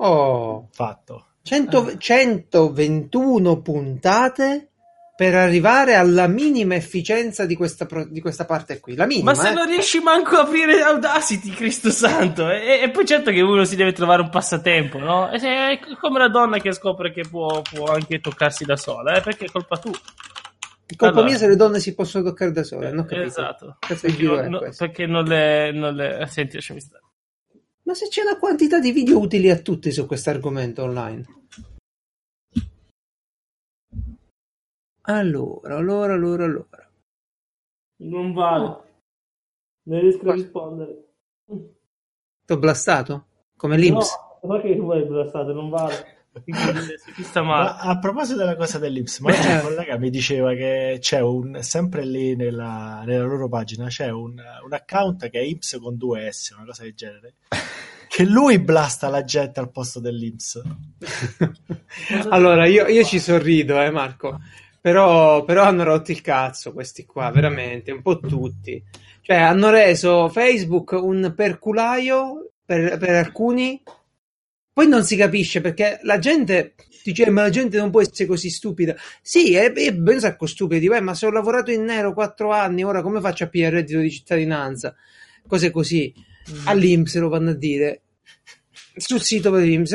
Oh, fatto. 100 121 puntate per arrivare alla minima efficienza di questa, pro- di questa parte qui. La minima, Ma se eh. non riesci manco a aprire Audacity, Cristo santo, e, e poi certo che uno si deve trovare un passatempo, no? E È come la donna che scopre che può, può anche toccarsi da sola, eh? perché è colpa tua. È colpa Allora. mia se le donne si possono toccare da sole, non capito. Esatto. Perché, è no- perché non le, non le... Senti, lasciami stare. Ma se c'è una quantità di video utili a tutti su questo argomento online. Allora, allora, allora, allora. Non vale. Non riesco a rispondere. T'ho blastato? Come l'Inps? ma che vuoi blastato? Non vale. Ma male? a proposito della cosa dell'Ips, ma Beh, un collega mi diceva che c'è un sempre lì nella, nella loro pagina c'è un, un account che è Ips con due S, una cosa del genere. Che lui blasta la gente al posto dell'Ips. allora, io, io ci sorrido, eh, Marco. Però, però hanno rotto il cazzo questi qua, veramente, un po' tutti. Cioè, hanno reso Facebook un perculaio per, per alcuni. Poi non si capisce perché la gente dice: Ma la gente non può essere così stupida. Sì, è, è ben sacco stupidi. Beh, ma se ho lavorato in nero quattro anni, ora come faccio a pigliare il reddito di cittadinanza? Cose così. All'Inps lo vanno a dire sul sito dell'Inps.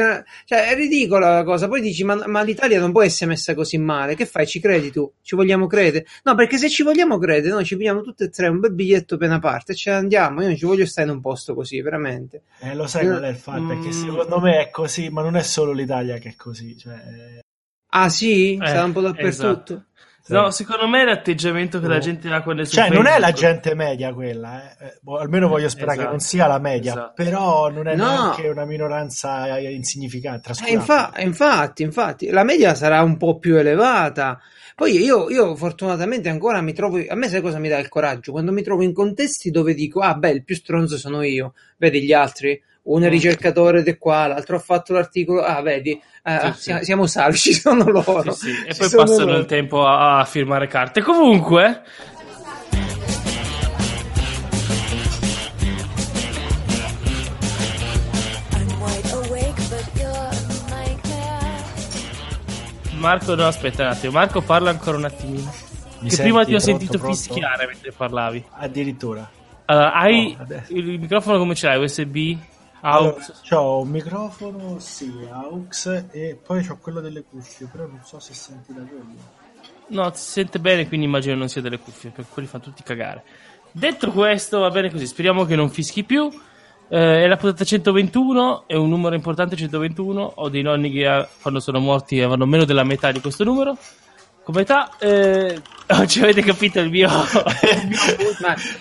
Cioè, è ridicola la cosa. Poi dici: ma, ma l'Italia non può essere messa così male. Che fai? Ci credi tu? Ci vogliamo credere? No, perché se ci vogliamo credere, noi ci pigliamo tutte e tre un bel biglietto appena parte e ce ne andiamo. Io non ci voglio stare in un posto così, veramente. Eh, lo sai qual è il fatto? È che Mm. secondo me è così, ma non è solo l'Italia che è così. Cioè, eh, Ah, sì? Eh, Sarà un po' dappertutto. esatto. No, secondo me è l'atteggiamento che la gente ha è su Cioè, non è la gente media quella, eh. Eh, boh, almeno voglio sperare Esatto, che non sia la media, esatto. però non è No. neanche una minoranza eh, insignificante. Eh, trascurabile. infa- infatti, infatti, la media sarà un po' più elevata. Poi io, io fortunatamente ancora mi trovo. A me sai cosa mi dà il coraggio? Quando mi trovo in contesti dove dico: Ah, beh, il più stronzo sono io. Vedi gli altri? Mm. ricercatore di qua, l'altro ha fatto l'articolo. Ah, vedi, eh, Sì, siamo, sì. siamo salvi, ci sono loro. Sì, sì, E Ci poi passano loro. il tempo a, a firmare carte. Comunque. Marco, no, aspetta un attimo. Marco, parla ancora un attimino. Mi che senti? prima ti ho Pronto, sentito pronto? fischiare mentre parlavi. Addirittura. Allora, hai Oh, adesso. il microfono come ce l'hai? USB? Allora, c'ho un microfono, sì, AUX, e poi c'ho quello delle cuffie, però non so se senti da quello. No, si sente bene, quindi immagino non sia delle cuffie, perché quelli fanno tutti cagare. Detto questo, va bene così, speriamo che non fischi più. Eh, è la puntata 121, è un numero importante 121. Ho dei nonni che eh, quando sono morti avevano meno della metà di questo numero. Come età, eh, oggi avete capito il mio. il mio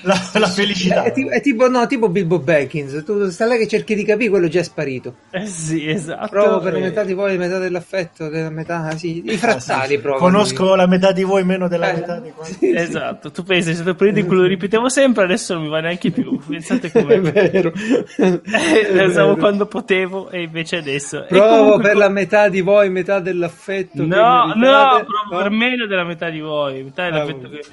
La, la felicità. È, è tipo, no, tipo Bilbo Baggins. Tu stai là che cerchi di capire, quello già è sparito. Eh sì, esatto. Provo per Eh, metà di voi, metà dell'affetto, della metà, sì, i frattali provo. Conosco la metà di voi, meno della Eh, metà di quanti. sì, sì. Esatto, tu pensi, se lo prendi in quello lo ripetevo sempre, adesso non mi va neanche più. Pensate È come. vero. Eh, lo È usavo quando potevo e invece adesso. E Provo comunque- per la metà di voi, metà dell'affetto. No, no, meritate. proprio per meno della metà di voi. Metà dell'affetto Ah, che...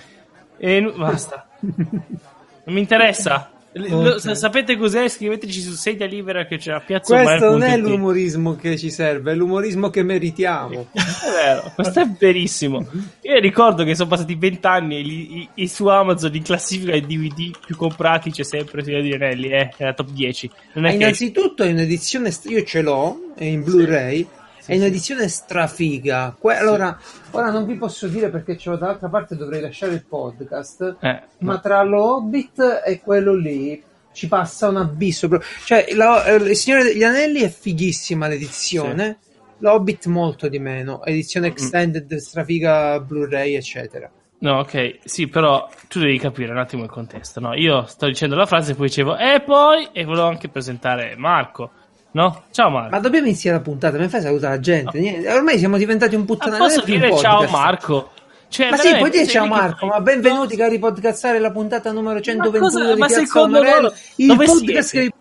E nu- basta. Non mi interessa. Lo- sa- sapete cos'è? Scriveteci su Sedia Libera che c'è a Piazza Questo non è l'umorismo che ci serve, è l'umorismo che meritiamo. È vero, questo è verissimo. Io ricordo che sono passati vent'anni e, li- i- su Amazon in classifica i DVD più comprati c'è sempre Signore di Anelli, eh, è la top 10. Non è Eh, che... innanzitutto è un'edizione, st- io ce l'ho, è in Blu-ray, è un'edizione strafiga. Que- allora, ora non vi posso dire perché ce l'ho dall'altra parte, dovrei lasciare il podcast, Eh, ma no. tra lo Hobbit e quello lì ci passa un abisso. pro- Cioè, la- eh, il Signore degli Anelli è fighissima l'edizione, l'Hobbit molto di meno, edizione extended, strafiga Blu-ray, eccetera. No, ok, sì, però tu devi capire un attimo il contesto, no? Io sto dicendo la frase e poi dicevo, e poi, e volevo anche presentare Marco, no? Ciao Marco. Ma dobbiamo iniziare la puntata, mi fai salutare la gente? Niente, Ormai siamo diventati un Ah, puttanello. posso più un dire ciao. Marco? Cioè, Ma sì, puoi dire ciao Marco, ma benvenuti cari podcastare la puntata numero 121 cosa- di ma secondo Amarello, loro il podcast siete? che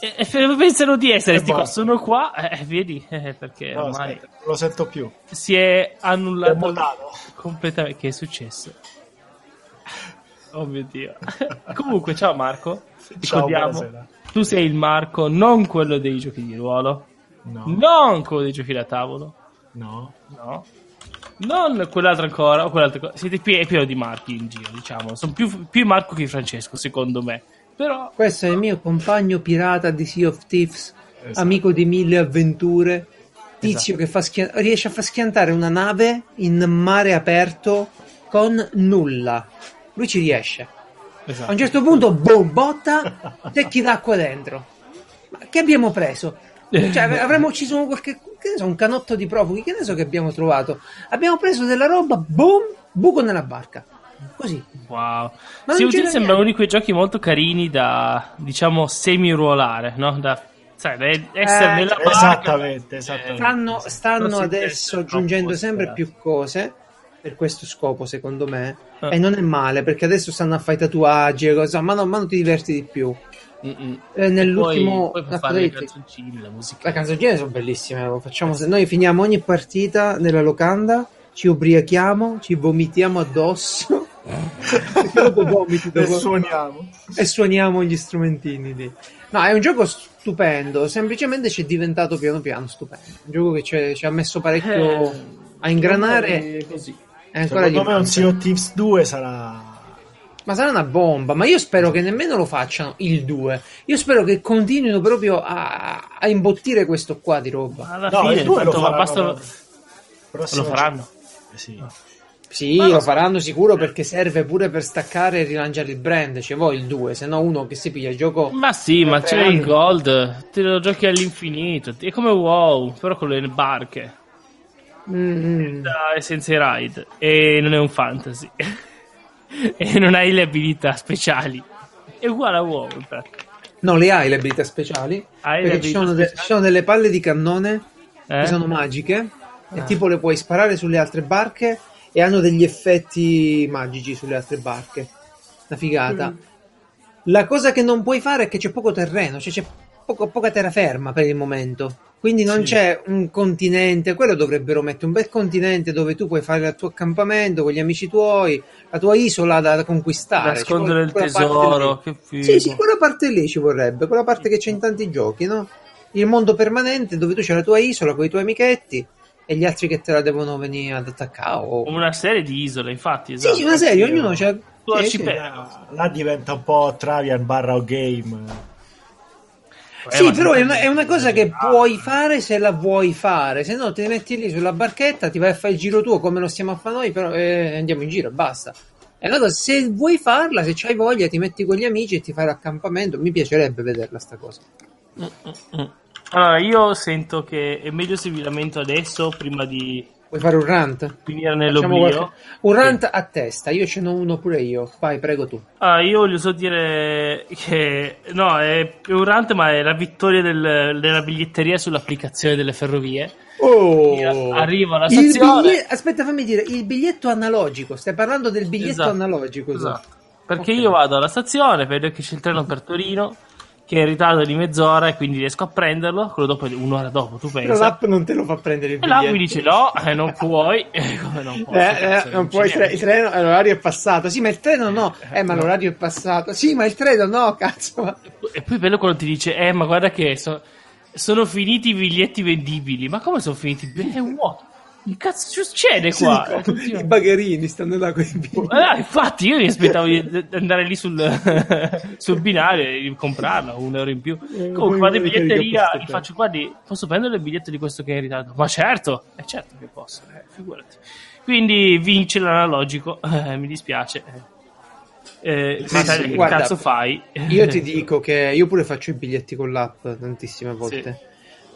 E, e f- pensano di essere, E qua, basta. sono qua, eh, vedi, eh, perché No, ormai aspetta, non lo sento più. si è È annullato mutato. completamente. Che è successo? Oh mio dio. Comunque, ciao Marco. Ciao, Ricordiamo, buonasera. Tu sei il Marco, non quello dei giochi di ruolo, No, non quello dei giochi da tavolo, no. no. Non quell'altro ancora, o quell'altro ancora. Siete pie- pieno di Marchi in giro, diciamo. Sono più, più Marco che Francesco, secondo me. Però, Questo è il mio compagno pirata di Sea of Thieves, Esatto. amico di mille avventure, tizio Esatto. che fa schia- riesce a far schiantare una nave in mare aperto con nulla. Lui ci riesce. A esatto. un certo punto, boom, botta, secchi d'acqua dentro. Ma che abbiamo preso? Cioè, avremmo ucciso un qualche, che ne so, un canotto di profughi, che ne so che abbiamo trovato. Abbiamo preso della roba, boom, buco nella barca. Così. Wow. Ma c'era sembra niente. uno di quei giochi molto carini da, diciamo, semi-ruolare, no? Da, sai, essere Eh, nella barca. Esattamente, esattamente. Stanno, stanno adesso aggiungendo sempre più cose per questo scopo, secondo me. Ah. E non è male, perché adesso stanno a fare i tatuaggi e cose, ma, no, ma non ti diverti di più. Mm-mm. Eh, nell'ultimo... Poi, poi fare le canzoncine, la musica. Le canzoncine sono bellissime, lo facciamo se noi finiamo ogni partita nella locanda, ci ubriachiamo, ci vomitiamo addosso, vomiti E suoniamo. e suoniamo gli strumentini lì. No, è un gioco stupendo, semplicemente ci è diventato piano piano stupendo. Un gioco che ci ha messo parecchio Eh, a ingranare così. E ancora Secondo di me un. Sea of Thieves 2 sarà... Ma sarà una bomba, ma io spero che nemmeno lo facciano il 2. Io spero che continuino proprio a, a imbottire questo qua di roba. Alla No, fine, il 2 lo tanto faranno. basta lo, lo faranno. Eh sì. Sì, Ma no. lo faranno sicuro perché serve pure per staccare e rilanciare il brand. Ci vuole il 2, se no uno che si piglia il gioco. Ma sì, ma Per c'è anni. il gold, te lo giochi all'infinito. È come WoW, però con le barche. Mm, Da- e senza i ride. E non è un fantasy. e non hai le abilità speciali. È uguale a WoW, in pratica. No, le hai le abilità speciali. Hai perché ci sono, de- sono delle palle di cannone Eh? che sono magiche. E Ah. tipo le puoi sparare sulle altre barche e hanno degli effetti magici sulle altre barche. Una figata. Mm. La cosa che non puoi fare è che c'è poco terreno, cioè c'è poco- poca terraferma per il momento. Quindi non Sì. c'è un continente, quello dovrebbero mettere un bel continente dove tu puoi fare il tuo accampamento con gli amici tuoi, la tua isola da, da conquistare. Nascondere il tesoro, che figo. Sì, sì, quella parte lì ci vorrebbe, quella parte che c'è in tanti giochi, no? Il mondo permanente dove tu c'hai la tua isola con i tuoi amichetti e gli altri che te la devono venire ad attaccare. o- Come una serie di isole, infatti. Sì, Esatto. sì, una serie, ognuno no. c'ha... Eh, Là diventa un po' Travian barra game. Eh, Sì, però è una, è una cosa che puoi fare se la vuoi fare, se no ti metti lì sulla barchetta, ti vai a fare il giro tuo come lo stiamo a fare noi, però eh, andiamo in giro e basta. È una cosa, se vuoi farla, se c'hai voglia, ti metti con gli amici e ti fai l'accampamento. Mi piacerebbe vederla sta cosa. Mm. Allora, io sento che è meglio se vi lamento adesso prima di Vuoi fare un rant? finire nell'oblio. qualche- Un rant a testa, io ce n'ho uno pure io. Vai, prego tu. Ah, io voglio solo dire che no, è un rant, ma è la vittoria del- della biglietteria sull'applicazione delle ferrovie. Oh! Arrivo alla Il stazione. biglie- Aspetta, fammi dire, il biglietto analogico. Stai parlando del biglietto Esatto, analogico. tu. esatto. Perché Ok. io vado alla stazione, vedo che c'è il treno per Torino, che è in ritardo di mezz'ora e quindi riesco a prenderlo. Quello dopo è un'ora dopo, tu Però pensa. l'app non te lo fa prendere il E là biglietto. mi dice no, eh, non puoi. Come non puoi? Eh, eh, non puoi, c'è tre- il treno, eh, l'orario è passato. Sì, ma il treno no. Eh, ma l'orario è passato. Sì, ma il treno no, cazzo. E poi è bello quando ti dice, eh, ma guarda che so- sono finiti i biglietti vendibili. Ma come sono finiti? Beh, what? Che cazzo succede Sì, qua? dico, Eh, tutti- I bagherini stanno là con i biglietti. Eh, infatti, io mi aspettavo di andare lì sul, sul binario e comprarla un euro in più. Eh, Comunque, vado in biglietteria c'è. faccio, guardi, posso prendere il biglietto di questo che è in ritardo? Ma certo, è certo che posso, eh, figurati. Quindi vince l'analogico, eh, mi dispiace. Eh, Sì, ma sì, che guarda, cazzo fai? Io ti dico che io pure faccio i biglietti con l'app tantissime volte.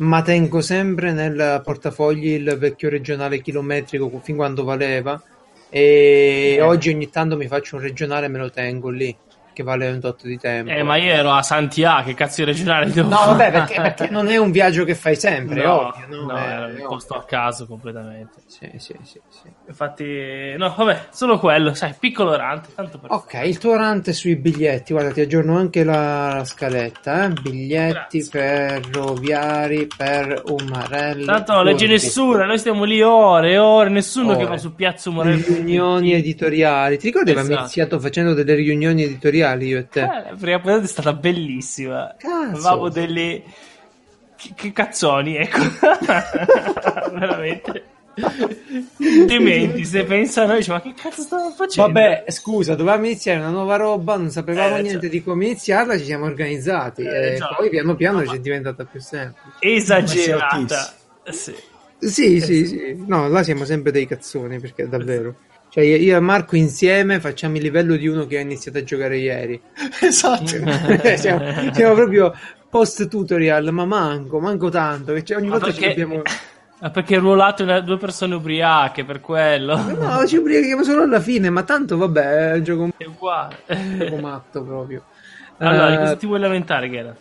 Ma tengo sempre nel portafogli il vecchio regionale chilometrico fin quando valeva. E Eh. oggi ogni tanto mi faccio un regionale e me lo tengo lì, che vale un tot di tempo. Eh, ma io ero a Santiago, che cazzo di regionale devo No, fare? vabbè, perché, perché non è un viaggio che fai sempre, No, ovvio. No, no, È- è posto a caso completamente. Sì, sì, sì, sì. Infatti, no, vabbè, solo quello, sai, piccolo rante, tanto per... Ok, il tuo rant sui biglietti, guarda, ti aggiorno anche la, scaletta, eh? biglietti ferroviari per Umarello. Tanto non legge nessuno, noi stiamo lì ore e ore, nessuno Ore. che va su Piazza Umarello. riunioni editoriali. Ti ricordi che avevamo Esatto. iniziato facendo delle riunioni editoriali editoriali io e te. Eh, la prima puntata è stata bellissima. Cazzo. Avevamo delle. Che, che cazzoni, ecco. Veramente. Dementi, se pensano, dice, ma che cazzo stavamo facendo? Vabbè, scusa, dovevamo iniziare una nuova roba, non sapevamo Eh, niente cioè. di come iniziarla, ci siamo organizzati Eh, e già. poi piano piano Ma- ci è diventata più semplice. Esagerata. Sì. Sì, sì, sì. No, là siamo sempre dei cazzoni, perché davvero. Cioè, io e Marco insieme facciamo il livello di uno che ha iniziato a giocare ieri. esatto. siamo, siamo proprio post tutorial, ma manco, manco tanto. Che cioè, ogni Ma volta ci perché, dobbiamo. ma perché ruolato in due persone ubriache, per quello. No, ci ubriachiamo solo alla fine, ma tanto vabbè, è un gioco, È uguale. un gioco matto proprio. Allora, di Eh, cosa ti vuoi lamentare, Geralt?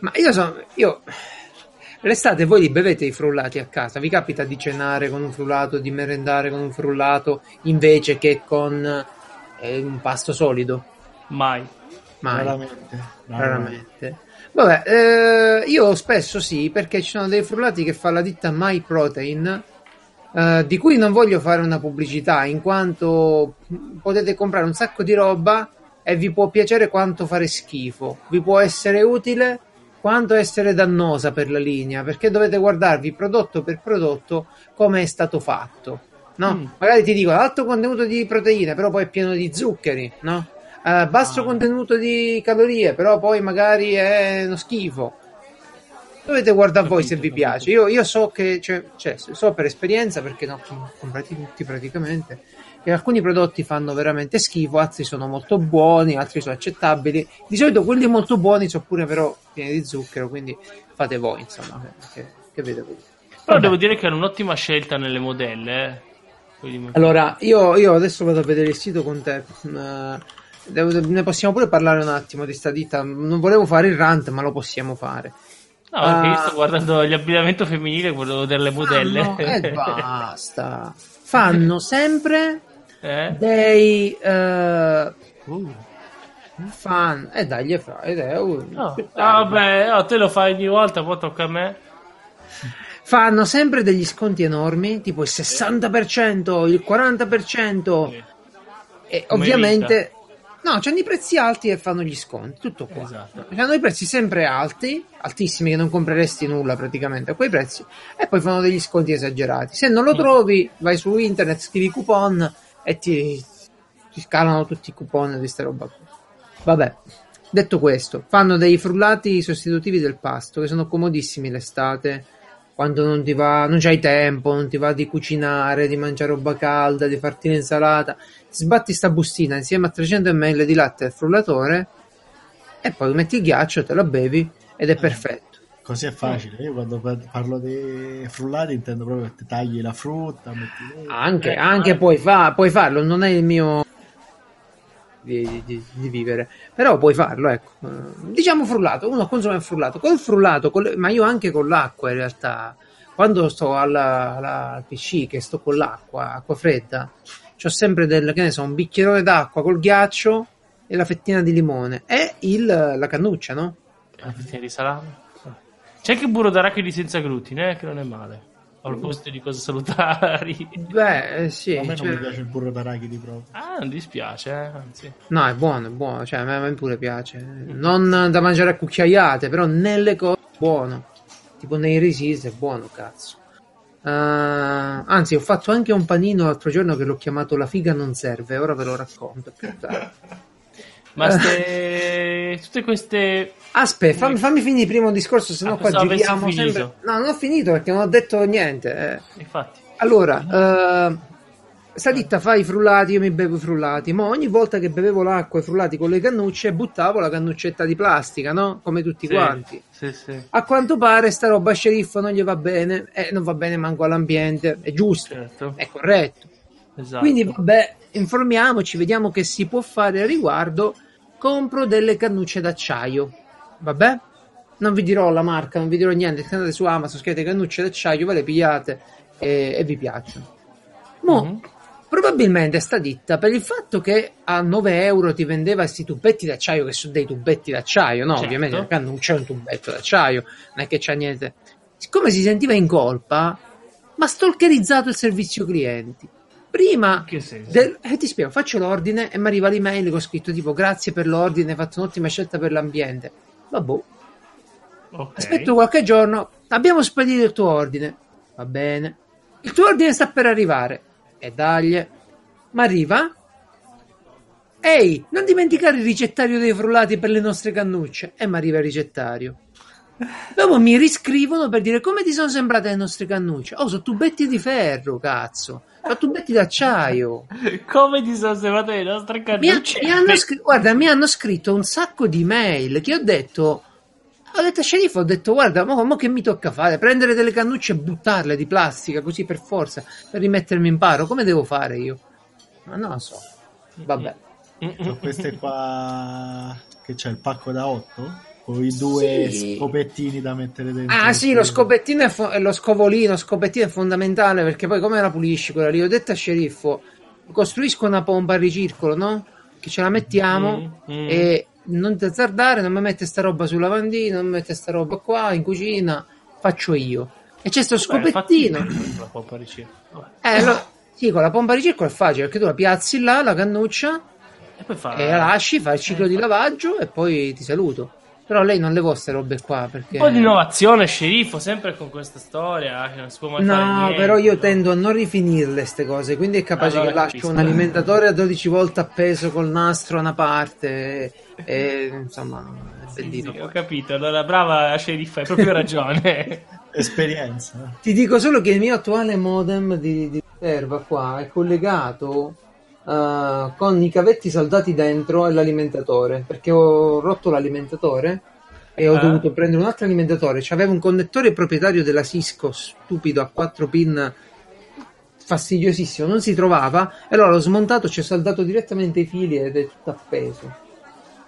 Ma io sono. Io. L'estate voi li bevete i frullati a casa? Vi capita di cenare con un frullato, di merendare con un frullato invece che con eh, un pasto solido? Mai. Mai. Raramente. Raramente. Vabbè, eh, io spesso sì, perché ci sono dei frullati che fa la ditta My Protein, eh, di cui non voglio fare una pubblicità, in quanto potete comprare un sacco di roba e vi può piacere quanto fare schifo, vi può essere utile quanto essere dannosa per la linea, perché dovete guardarvi prodotto per prodotto come è stato fatto. No? Mm. Magari ti dicono alto contenuto di proteine, però poi è pieno di zuccheri, no? Eh, basso Ah. contenuto di calorie, però poi magari è uno schifo. Dovete guardare voi se vi piace. Io, io so che, cioè, cioè, so per esperienza, perché ne ho comprati tutti praticamente, che alcuni prodotti fanno veramente schifo, altri sono molto buoni, altri sono accettabili. Di solito quelli molto buoni sono pure però pieni di zucchero, quindi fate voi, insomma, che, che voi. Però Vabbè. devo dire che è un'ottima scelta nelle modelle. Eh. Allora, io, io adesso vado a vedere il sito con te. Eh, devo- ne possiamo pure parlare un attimo di sta ditta. Non volevo fare il rant, ma lo possiamo fare. No, perché io Ah. sto guardando gli abbigliamento femminile, volevo vedere le modelle. Fanno- e basta. Fanno sempre Eh? dei eh, Uh. fan. E dai, gli fra. ed è, uh, No. Ah, vabbè, oh, te lo fai ogni volta, poi tocca a me. Fanno sempre degli sconti enormi, tipo il 60%, il 40%. E Come ovviamente. No, c'hanno i prezzi alti e fanno gli sconti, tutto qua. Esatto. Hanno i prezzi sempre alti, altissimi, che non compreresti nulla praticamente a quei prezzi, e poi fanno degli sconti esagerati. Se non lo Mm. trovi, vai su internet, scrivi coupon e ti, ti scalano tutti i coupon di questa roba. Vabbè, detto questo, fanno dei frullati sostitutivi del pasto che sono comodissimi l'estate. Quando non ti va, non c'hai tempo, non ti va di cucinare, di mangiare roba calda, di farti l'insalata, sbatti sta bustina insieme a 300 ml di latte al frullatore e poi metti il ghiaccio, te la bevi ed è perfetto. Così è facile. Io quando par- parlo di frullati intendo proprio che ti tagli la frutta, metti. Anche, Eh, anche ma- puoi, fa- puoi farlo, non è il mio di, di- di vivere, però puoi farlo, ecco. Eh, Diciamo frullato, uno consuma il frullato, col frullato, con le- ma io anche con l'acqua in realtà, quando sto alla, alla- al PC, che sto con l'acqua, acqua fredda, c'ho sempre del, che ne so, un bicchierone d'acqua col ghiaccio e la fettina di limone e il, la cannuccia, no? La fettina di salame. C'è anche il burro d'arachidi senza glutine, eh, che non è male. A proposito di cose salutari. Beh, eh, sì, a me non cioè- mi piace il burro d'arachidi proprio. Ah, non dispiace, eh, anzi. No, è buono, è buono, cioè a me, a me pure piace. Non da mangiare a cucchiaiate, però nelle cose è buono. Tipo nei resist è buono, cazzo. Eh, anzi, ho fatto anche un panino l'altro giorno che l'ho chiamato La figa non serve, ora ve lo racconto più tardi. Ma ste... tutte queste... Aspetta, fammi, fammi finire il primo discorso, se no Ah, qua giriamo sempre. No, non ho finito perché non ho detto niente. eh. Infatti. Allora, eh, sta ditta fa i frullati, io mi bevo i frullati, ma ogni volta che bevevo l'acqua e i frullati con le cannucce, buttavo la cannuccetta di plastica, no? Come tutti Sì, quanti. Sì, sì. A quanto pare sta roba sceriffo non gli va bene, e non va bene manco all'ambiente, è giusto, Certo. è corretto. Esatto. Quindi vabbè, informiamoci, vediamo che si può fare a riguardo. Compro delle cannucce d'acciaio, vabbè? Non vi dirò la marca, non vi dirò niente, se andate su Amazon, scrivete cannucce d'acciaio, ve le pigliate e, e vi piacciono. Mo, Mhm. probabilmente sta ditta, per il fatto che a 9 euro ti vendeva questi tubetti d'acciaio, che sono dei tubetti d'acciaio, no? Certo. Ovviamente la cannuccia è un tubetto d'acciaio, non è che c'è niente. Siccome si sentiva in colpa, ma stalkerizzato il servizio clienti. Prima del- eh, ti spiego, faccio l'ordine e mi arriva l'email con scritto tipo grazie per l'ordine, hai fatto un'ottima scelta per l'ambiente. Vabbè, Ok. aspetto qualche giorno, abbiamo spedito il tuo ordine. Va bene. Il tuo ordine sta per arrivare. E dagli. Ma arriva. Ehi, non dimenticare il ricettario dei frullati per le nostre cannucce. E mi arriva il ricettario. Dopo mi riscrivono per dire come ti sono sembrate le nostre cannucce. Oh, sono tubetti di ferro, cazzo. Sono tubetti d'acciaio. Come ti sono sembrate le nostre Mi, ha- cannucce? mi hanno scr- guarda, mi hanno scritto un sacco di mail che ho detto. Ho detto a sceriffo, ho detto guarda, mo, mo che mi tocca fare? Prendere delle cannucce e buttarle di plastica così per forza, per rimettermi in paro. Come devo fare io? Ma non lo so. Vabbè. Sono queste qua che c'è il pacco da 8 con i due Sì. scopettini da mettere dentro. Ah sì, lo scopettino è fo- lo scovolino, lo scopettino è fondamentale perché poi come la pulisci quella lì? Ho detto a sceriffo, costruisco una pompa a ricircolo, no? Che ce la mettiamo Mm, mm. e non ti azzardare, non mi mette sta roba sul lavandino, non mi mette sta roba qua in cucina, faccio io. E c'è sto Beh, scopettino. infatti, la pompa riceve. Vabbè. Eh, lo- sì, con la pompa a ricircolo è facile perché tu la piazzi là, la cannuccia, E poi fa... e la lasci, fai il ciclo di lavaggio e poi ti saluto. Però lei non le vuole queste robe qua perché... Un po' di innovazione, sceriffo, sempre con questa storia, che non si può mai fare No, niente. però io tendo a non rifinirle queste cose, quindi è capace Allora che lascio capisco. un alimentatore a 12 volte appeso col nastro a una parte e insomma è Sì, bellino. sì, ho capito, allora brava sceriffa, hai proprio ragione. Esperienza. Ti dico solo che il mio attuale modem di, di riserva qua è collegato eh, con i cavetti saldati dentro e l'alimentatore, perché ho rotto l'alimentatore e ho Ah. dovuto prendere un altro alimentatore. C'aveva un connettore proprietario della Cisco stupido a 4 pin fastidiosissimo, non si trovava e allora l'ho smontato, ci ho saldato direttamente i fili ed è tutto appeso.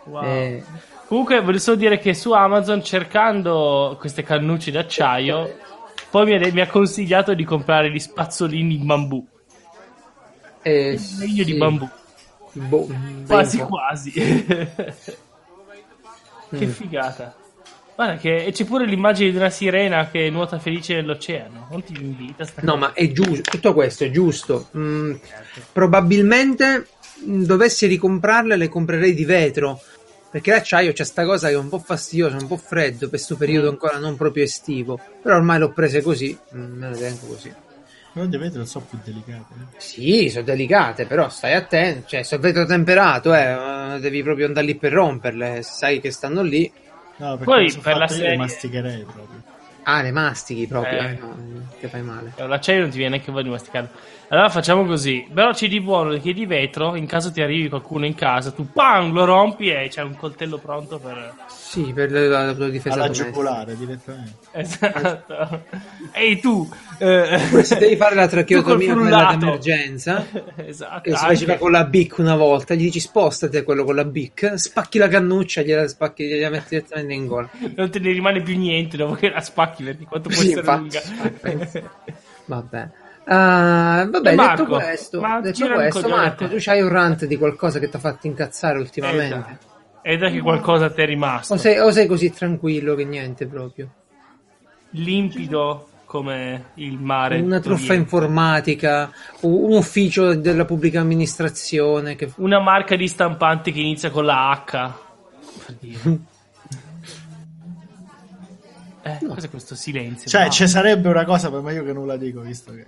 Wow. Eh, Comunque, volevo solo dire che su Amazon, cercando queste cannucce d'acciaio, poi mi ha, mi ha consigliato di comprare gli spazzolini in bambù. Eh, Legno di sì. bambù. Boh, Quasi quasi. che Mm. figata. Guarda che e c'è pure l'immagine di una sirena che nuota felice nell'oceano. Non ti invita No, ma è giusto, tutto questo è giusto. Mm, probabilmente mm, dovessi ricomprarle, le comprerei di vetro. Perché l'acciaio c'è sta cosa che è un po' fastidiosa, un po' freddo per questo periodo ancora non proprio estivo. Però ormai l'ho prese così, mm, me le tengo così. Però di vetro sono più delicate. eh. Sì, sono delicate, però stai attento. Cioè, sono vetro temperato, eh, devi proprio andare lì per romperle. Sai che stanno lì. No, perché Poi, per la serie- le masticherei proprio. Ah, le mastichi proprio, Eh. eh, no, che fai male. L'acciaio non ti viene neanche voglia di masticarlo. Allora facciamo così. Però c'è di buono che di vetro. In caso ti arrivi qualcuno in casa, tu pam, lo rompi e c'è un coltello pronto per. Sì, per la, la tua difesa Alla giugulare direttamente. Esatto. Ehi tu! Eh, Se devi fare la tracheotomia d'emergenza, esatto. che si faceva con la BIC una volta, gli dici spostati a quello con la BIC, spacchi la cannuccia, gliela spacchi, gliela metti direttamente in gola. Non te ne rimane più niente dopo che la spacchi perché quanto può Sì, essere infatti, lunga. Vabbè. Ah, vabbè, Marco? detto questo, Ma detto questo Marco, tu c'hai un rant di qualcosa che ti ha fatto incazzare ultimamente? Ed è che qualcosa te è rimasto. O sei, o sei così tranquillo che niente proprio? Limpido come il mare. Una truffa informatica, un ufficio della pubblica amministrazione che Una marca di stampante che inizia con la H. Eh, cos'è questo silenzio? Cioè, No. ci sarebbe una cosa, per meglio che non la dico, visto che...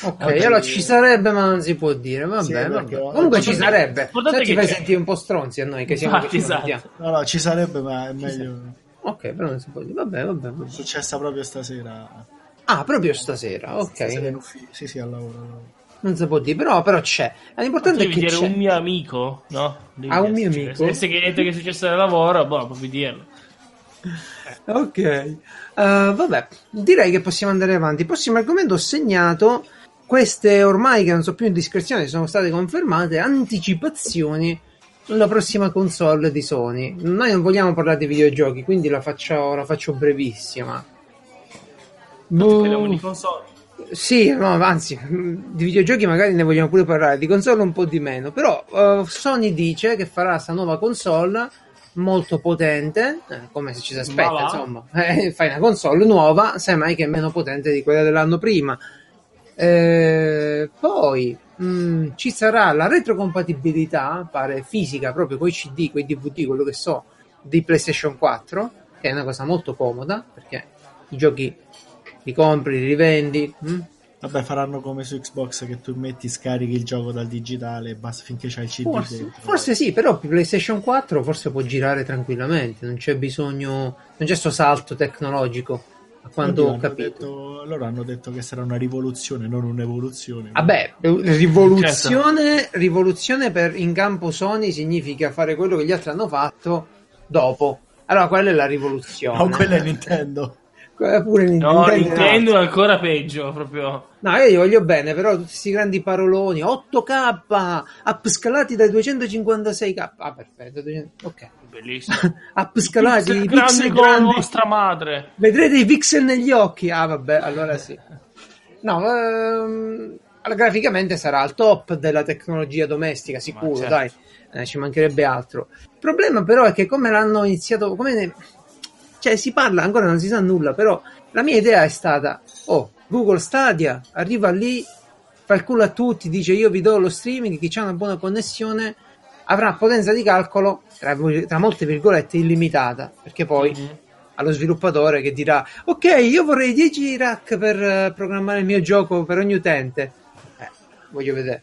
Ok, Ok. allora ci sarebbe, ma non si può dire. Vabbè, Sì, vabbè. Comunque ci sarebbe. Ci che fai sentire un po' stronzi a noi che siamo Infatti, esatto. No, no, ci sarebbe, ma è meglio... Ok, però non si può dire. Vabbè, vabbè. vabbè. È successa proprio stasera. Ah, proprio stasera, ok. Stasera in ufficio. Sì, sì, al lavoro. Non si può dire, però, però c'è. L'importante è che dire c'è. un mio amico, no? Devi Ah, un mio amico? Se, che niente che è successo nel lavoro, boh, puoi dirlo. Ok, Eh, vabbè, direi che possiamo andare avanti. Prossimo argomento ho segnato queste ormai che non so più indiscrezioni, sono state confermate anticipazioni sulla prossima console di Sony. Noi non vogliamo parlare di videogiochi, quindi la faccio, la faccio brevissima. Parliamo Boh. di console. Sì, no, anzi, di videogiochi magari ne vogliamo pure parlare, di console un po' di meno, però eh, Sony dice che farà questa nuova console molto potente, eh, come se ci si aspetta, insomma, eh, fai una console nuova, semmai che è meno potente di quella dell'anno prima. Eh, poi, mh, ci sarà la retrocompatibilità, pare fisica, proprio con i CD, con i DVD, quello che so, di PlayStation 4, che è una cosa molto comoda, perché i giochi li compri, li rivendi. mh? Vabbè, faranno come su Xbox che tu metti, scarichi il gioco dal digitale e basta finché c'hai il CD Forse, dentro. forse sì, però PlayStation 4 forse può girare tranquillamente, non c'è bisogno, non c'è sto salto tecnologico, a quanto Oddio, ho hanno capito. detto- loro hanno detto che sarà una rivoluzione, non un'evoluzione. Vabbè, rivoluzione, rivoluzione per in campo Sony significa fare quello che gli altri hanno fatto dopo. Allora, quella è la rivoluzione. No, quella è Nintendo. Pure No, Nintendo. Nintendo è ancora peggio, proprio. No, io gli voglio bene, però tutti questi grandi paroloni, 8K, upscalati dai 256K. Ah, perfetto, 200 ok. Bellissimo. Upscalati, i grandi pixel la vostra madre. Vedrete i pixel negli occhi. Ah, vabbè, allora sì. No, ehm, graficamente sarà al top della tecnologia domestica, sicuro, certo. dai. Eh, ci mancherebbe altro. Il problema però è che come l'hanno iniziato, come ne- cioè si parla, ancora non si sa nulla, però la mia idea è stata, oh, Google Stadia arriva lì, fa il culo a tutti, dice io vi do lo streaming, chi ha una buona connessione avrà potenza di calcolo, tra, tra molte virgolette, illimitata, perché poi Mhm. allo sviluppatore che dirà ok io vorrei 10 rack per eh, programmare il mio gioco per ogni utente eh, voglio vedere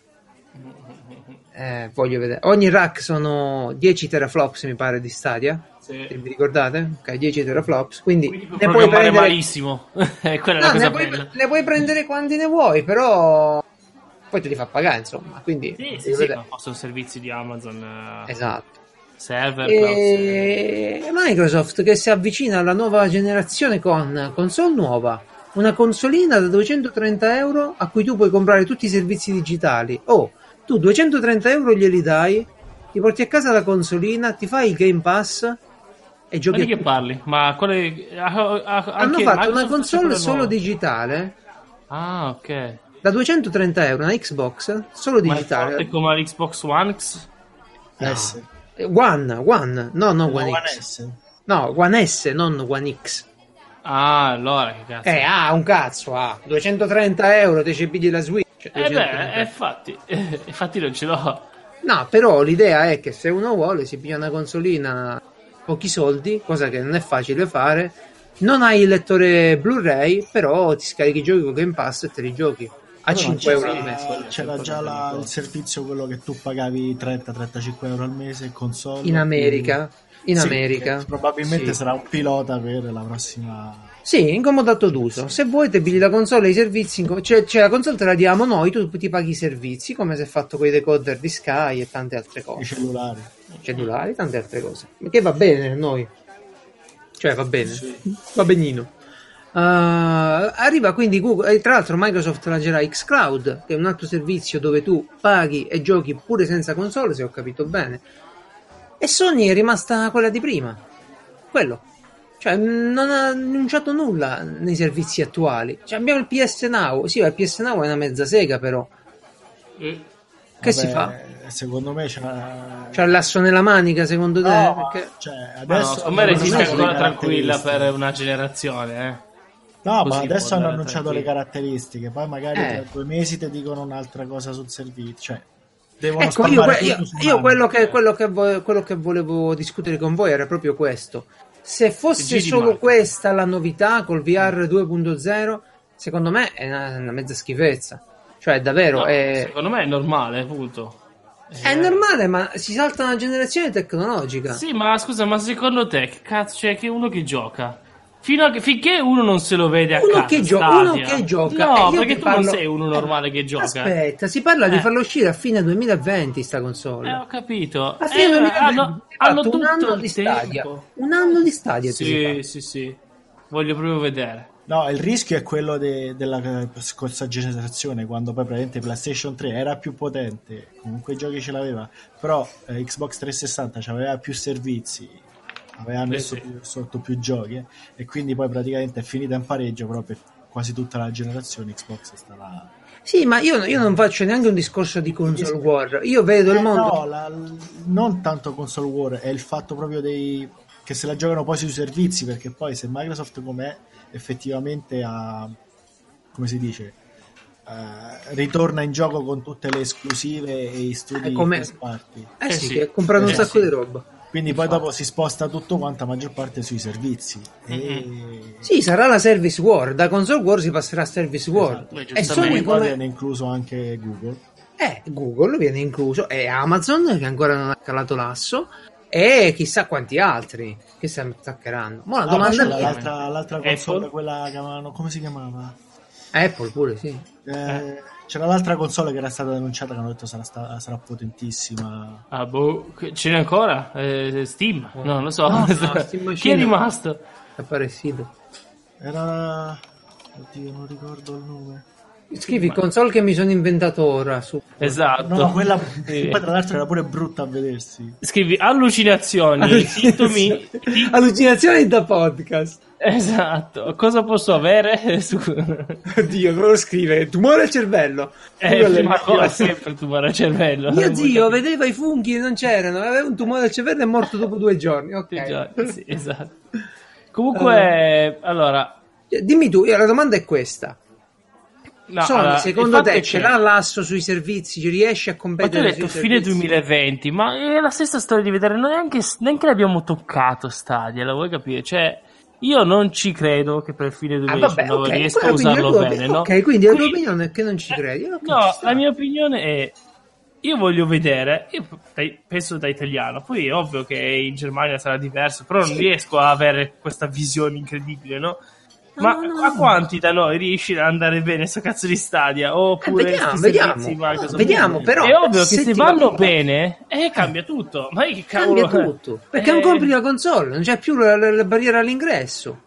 eh, voglio vedere ogni rack sono 10 teraflops mi pare di Stadia Sì. vi ricordate? ok 10 teraflops quindi, Quindi ne puoi prendere malissimo. Quella è la No, cosa ne, puoi, ne puoi prendere quanti ne vuoi però poi te li fa pagare insomma quindi Sì, sì, sì, ma possono servizi di Amazon, eh, esatto server, cloud, E Microsoft che si avvicina alla nuova generazione con console nuova, una consolina da 230 euro a cui tu puoi comprare tutti i servizi digitali. Oh, tu 230 euro glieli dai, ti porti a casa la consolina, ti fai il Game Pass e giochi Ma di che parli? Ma quale... ah, ah, Hanno fatto una Microsoft c'è console solo digitale Ah, ok. Da 230 euro, una Xbox solo Ma è digitale. forte come l'Xbox One X? No. S. Eh, One, One, no, no, No, One One X. S. No, One S, non One X. Ah, allora che cazzo. Eh, ah, un cazzo, ah, 230 euro te ci pigli la Switch. Eh 230. beh, eh, infatti, eh, infatti non ce l'ho. No, però l'idea è che se uno vuole si piglia una consolina pochi soldi, cosa che non è facile fare. Non hai il lettore Blu-ray, però ti scarichi i giochi con Game Pass e te li giochi a Però 5 euro al mese. C'era già la- il servizio quello che tu pagavi 30-35 euro al mese console. In America, in Sì, America. Probabilmente Sì. sarà un pilota per la prossima. Sì, incomodato d'uso. Se vuoi te pigli la console e i servizi, in cioè, cioè la console te la diamo noi, tu ti paghi i servizi, come si è fatto con i decoder di Sky e tante altre i cose. cellulari. cellulari, tante altre cose. Che va bene noi. Cioè va bene. Va benino. Uh, arriva quindi Google, e tra l'altro Microsoft lancerà xCloud, che è un altro servizio dove tu paghi e giochi pure senza console, se ho capito bene. E Sony è rimasta quella di prima. Quello. Cioè, non ha annunciato nulla nei servizi attuali. Cioè, abbiamo il PS Now. Sì, il PS Now è una mezza sega, però. Eh, Che Vabbè, si fa? Secondo me c'ha. C'ha l'asso nella manica, secondo te? No, ma- Perché- cioè, Ma no, adesso secondo me resiste ancora tranquilla per una generazione, eh. No, Così ma adesso hanno annunciato le tranquillo. caratteristiche, poi magari Eh. tra due mesi ti dicono un'altra cosa sul servizio. Cioè, devono Ecco, io, io- io quello, che, quello, che vo- quello che volevo discutere con voi era proprio questo. Se fosse solo marketing. questa la novità col VR 2.0, secondo me è una, una mezza schifezza. Cioè, davvero, No, è, Secondo me è normale, punto. è normale, ma si salta una generazione tecnologica. Sì, ma scusa, ma secondo te, che cazzo c'è che uno che gioca? Fino a che, finché uno non se lo vede a Uno casa, che, gio- Stadia. uno che gioca. No, Eh, perché tu parlo- non sei uno normale che gioca. Aspetta, si parla di Eh. farlo uscire a fine 2020 sta console. Eh, ho capito. a fine Eh, 2020 hanno, hanno fatto un tutto anno il di stadia. tempo. Un anno di stadia Sì, sì, sì. Voglio proprio vedere. No, il rischio è quello de- della scorsa generazione, quando poi praticamente PlayStation 3 era più potente, comunque i giochi ce l'aveva, però eh, Xbox 360 aveva più servizi, aveva messo sì. più- sotto più giochi, eh, e quindi poi praticamente è finita in pareggio, però per quasi tutta la generazione Xbox stava... Sì, ma io, io non faccio neanche un discorso di console war. Io vedo il Eh, mondo. no, la- non tanto console war, è il fatto proprio dei che se la giocano poi sui servizi, perché poi se Microsoft com'è effettivamente ha come si dice eh, ritorna in gioco con tutte le esclusive e i studi È come- party. Eh, Eh sì, sì. ha comprato un Eh sacco sì. di roba. Quindi poi dopo si sposta tutto quanto, a maggior parte sui servizi. E... Sì, sarà la Service War. Da console war si passerà a Service War. Esatto. E. Sony come... viene incluso anche Google. Eh, Google viene incluso e Amazon che ancora non ha calato l'asso e chissà quanti altri che si attaccheranno. Ma la Ah, poi domanda c'è è l'altra, l'altra console, Apple? quella che chiamavano, come si chiamava? Apple pure, sì. Eh, C'era l'altra console che era stata denunciata che hanno detto sarà, sta- sarà potentissima. Ah, boh, ce n'è ancora? Eh, Steam? No, non lo so. No, no, Steam Chi è rimasto? Appare il sito. Era... Oddio, non ricordo il nome. Scrivi console che mi sono inventato ora su Esatto. No, quella... Sì. Poi tra l'altro era pure brutta a vedersi. Scrivi allucinazioni, sintomi. Allucinazioni da podcast. Esatto. Cosa posso avere? Su... Oddio, lo scrive? Tumore al cervello. Eh, ma il- come sempre tumore al cervello? Mio zio vuoi vedeva i funghi e non c'erano, aveva un tumore al cervello e è morto dopo due giorni. Ok. capire. Sì, esatto. Comunque, allora, Dimmi tu, la domanda è questa. No, Sony, allora, secondo te ce l'ha l'asso sui servizi? Ci riesce a Ma tu hai competere detto fine servizi? 2020, ma è la stessa storia di vedere, neanche, neanche l'abbiamo toccato Stadia, la vuoi capire? Cioè, io non ci credo che per fine Ah, vabbè, 2019 ok, riesca a usarlo tua bene, no? Ok, quindi la tua opinione è che non ci credi. Ok, No, la mia opinione è. Io voglio vedere, io penso da italiano, poi è ovvio che in Germania sarà diverso, però non Sì. riesco a avere questa visione incredibile, no? Ma no, no. a quanti da noi riesce ad andare bene sto cazzo di stadia? Eh, Oppure vediamo, sti vediamo. servizi No, vediamo, però. È ovvio che se vanno va- bene, eh, cambia tutto. Ma che cavolo Cambia tutto. Perché non Eh, compri la console, non c'è più la, la- la barriera all'ingresso.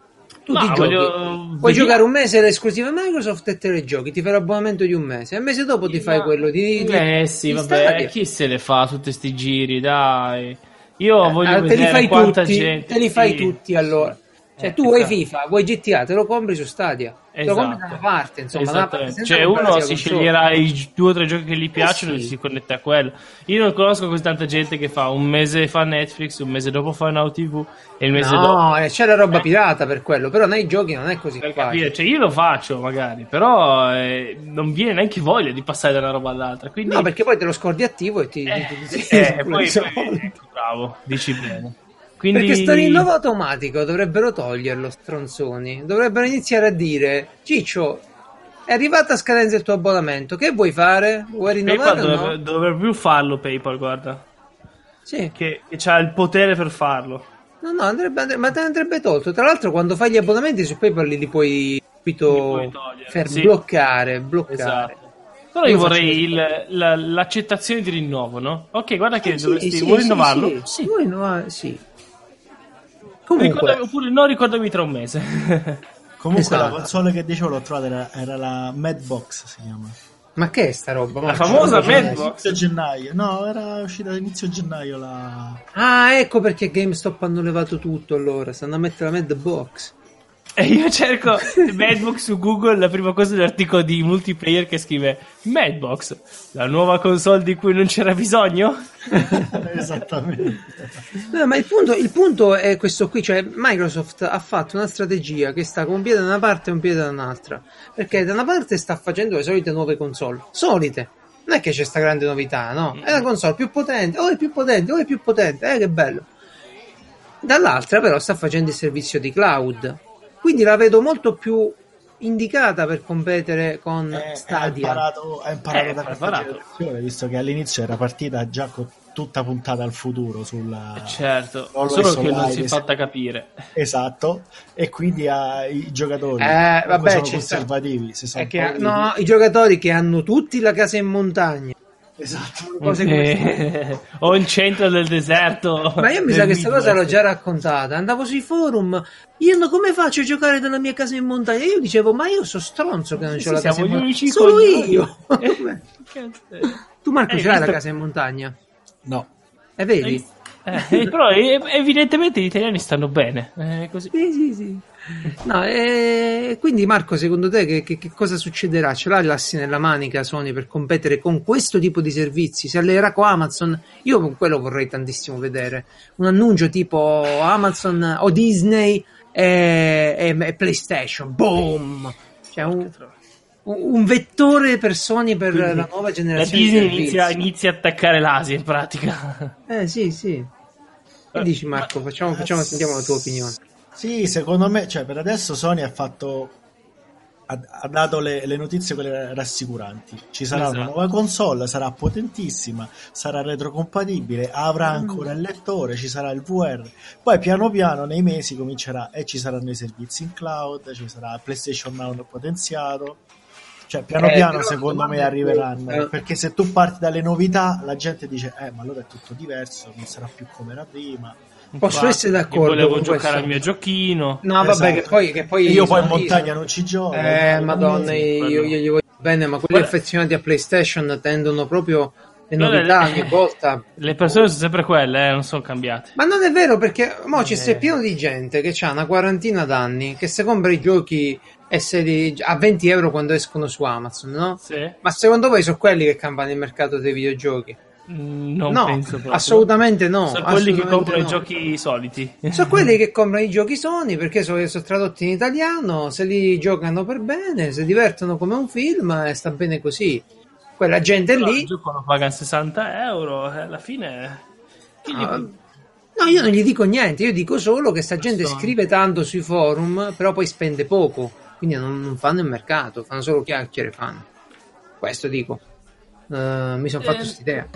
Tu No, ti giochi. voglio- Puoi vediamo. giocare un mese le esclusive Microsoft e te le giochi, ti fai l'abbonamento di un mese, e il mese dopo ti fai Ma- quello di, di- Eh sì, di vabbè, Stadia. chi se le fa tutti sti giri, dai. Io voglio Ah, te li vedere fai quanta tutti, gente... te li fai sì. tutti allora. Cioè, Eh, tu vuoi esatto. FIFA, vuoi GTA, te lo compri su Stadia. Te lo compri da Esatto. una parte, insomma, da una parte, Cioè, uno si sceglierà i due o tre giochi che gli piacciono Eh e sì. si connette a quello. Io non conosco così tanta gente che fa un mese fa Netflix, un mese dopo fa Now TV e il mese dopo. No, eh, c'è la roba pirata per quello, però nei giochi non è così Per facile. capire, cioè io lo faccio magari, però eh, non viene neanche voglia di passare da una roba all'altra. Quindi, No, perché poi te lo scordi attivo e ti... eh, ti- ti- ti- eh, ti- poi, ti- poi- ecco, bravo, dici bene. Quindi, Perché sto rinnovo automatico dovrebbero toglierlo, stronzoni. Dovrebbero iniziare a dire: Ciccio, è arrivata a scadenza il tuo abbonamento. Che vuoi fare? Vuoi PayPal rinnovare o dovrebbe, no? dovrebbe più farlo PayPal, guarda, Sì. che, che ha il potere per farlo. No, no, andrebbe, andre- ma te andrebbe tolto. Tra l'altro, quando fai gli abbonamenti su PayPal li puoi subito Li puoi togliere, fer- sì. bloccare, bloccare. Esatto. Però io Io vorrei il- la- l'accettazione di rinnovo, no? Ok, guarda che Eh, sì, dovresti... sì, vuoi sì, rinnovarlo? Sì, vuoi rinnovare? Sì. Comunque, Ricordami- oppure no, ricordami tra un mese. Comunque la Esatto. console che dicevo l'ho trovata era, era la Madbox si chiama. ma che è sta roba? La Ma- famosa Madbox. Inizio gennaio. No, era uscita all'inizio gennaio la... Ah, ecco perché GameStop hanno levato tutto allora. Stanno a mettere la Madbox. E io cerco Madbox su Google, la prima cosa è l'articolo di multiplayer che scrive Madbox, la nuova console di cui non c'era bisogno? Esattamente. No, ma il punto, il punto è questo qui, cioè Microsoft ha fatto una strategia che sta con un piede da una parte e un piede da un'altra, perché da una parte sta facendo le solite nuove console, solite, non è che c'è sta grande novità, no? È una console più potente, oh è più potente, oh è più potente, eh che bello. Dall'altra però sta facendo il servizio di cloud, quindi la vedo molto più indicata per competere con Eh, ha Stadia. imparato, ha imparato Eh, da ha generazione, visto che all'inizio era partita già con tutta puntata al futuro sulla... Certo, Always solo che non si è fatta capire. Esatto, e quindi ha i giocatori Eh, vabbè, sono conservativi. Se sono È che, no, i giocatori che hanno tutti la casa in montagna. Esatto. Cose come Eh, o in centro del deserto. Ma io mi sa che questa cosa l'ho già raccontata. Andavo sui forum. Io no, come faccio a giocare dalla mia casa in montagna? Io dicevo, ma io sono stronzo che non Sì, ho la casa in montagna. Solo io. Eh, tu, Marco, Hai ce l'hai la casa in montagna? No, E vedi? Eh, eh, però eh, evidentemente gli italiani stanno bene. eh, così. Sì, sì, sì. No, e quindi Marco, secondo te che, che- che cosa succederà? Ce l'ha l'assi nella manica Sony per competere con questo tipo di servizi? Si alleerà con Amazon? Io con quello vorrei tantissimo vedere. Un annuncio tipo Amazon o Disney e, e- e PlayStation. Boom! Cioè un- un vettore per Sony per Quindi la nuova La generazione Disney di inizia, inizia a attaccare l'Asia in pratica. Eh sì, sì. Che Eh, dici Marco? Facciamo, facciamo, sentiamo la tua opinione. Sì, secondo me, cioè, per adesso Sony ha fatto. Ha, ha dato le, le notizie quelle rassicuranti. Ci sarà una Esatto. nuova console, sarà potentissima, sarà retrocompatibile, avrà ancora il lettore, ci sarà il VR. Poi piano piano nei mesi comincerà e ci saranno i servizi in cloud, ci sarà PlayStation Now potenziato. Cioè, piano Eh, piano secondo me arriveranno. questa. Perché se tu parti dalle novità, la gente dice: Eh, ma allora è tutto diverso, non sarà più come era prima. Posso Infatti, essere d'accordo volevo con giocare questo. al mio giochino. No, vabbè, Esatto. che poi, che poi io poi in montagna non ci gioco. Eh, madonna, Sì. io, io gli voglio bene, ma quelli Guarda- affezionati a PlayStation tendono proprio le novità le- ogni volta. Le persone sono sempre quelle, eh, non sono cambiate. Ma non è vero perché mo ci Eh. sta pieno di gente che ha una quarantina d'anni che se compra i giochi e se li- a 20 euro quando escono su Amazon, no? Sì? Ma secondo voi sono quelli che campano il mercato dei videogiochi? Mm, Non no, penso proprio. assolutamente no. Sono quelli che comprano i no. giochi soliti. Sono quelli che comprano i giochi Sony perché sono, sono tradotti in italiano, se li giocano per bene, si divertono come un film e sta bene così. Quella gente Però lì. Lo pagano 60 euro e alla fine... chi gli- Ah, No, io non gli dico niente, io dico solo che sta gente scrive tanto sui forum, però poi spende poco, quindi non, non fanno il mercato, fanno solo chiacchiere, fanno. Questo dico. Eh, mi sono fatto Eh, quest'idea.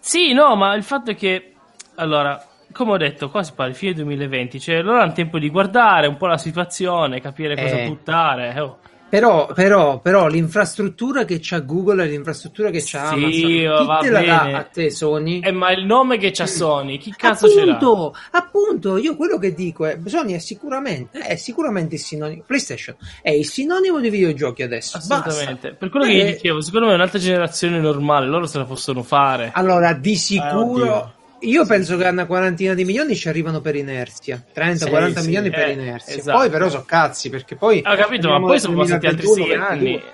Sì, no, ma il fatto è che... Allora, come ho detto, qua si parla di fine 2020, cioè loro hanno tempo di guardare un po' la situazione, capire cosa Eh. buttare. oh. Però, però, però l'infrastruttura che c'ha Google e l'infrastruttura che c'ha Sì, Amazon, chi va te la dà bene. a te Sony? Eh, ma il nome che c'ha Sony, chi cazzo ce l'ha? appunto, appunto, io quello che dico è Sony è sicuramente, è sicuramente il sinonimo PlayStation è il sinonimo di videogiochi adesso. Assolutamente. Basta. Per quello che Eh, gli dicevo, secondo me è un'altra generazione normale, loro se la possono fare. Allora, di Eh, sicuro oddio. Io penso che a una quarantina di milioni ci arrivano per inerzia, 30-40 Sì, milioni sì, per eh, inerzia. esatto. Poi però sono cazzi perché poi Ho capito, ma poi sono passati altri 2021, 6 anni. 22.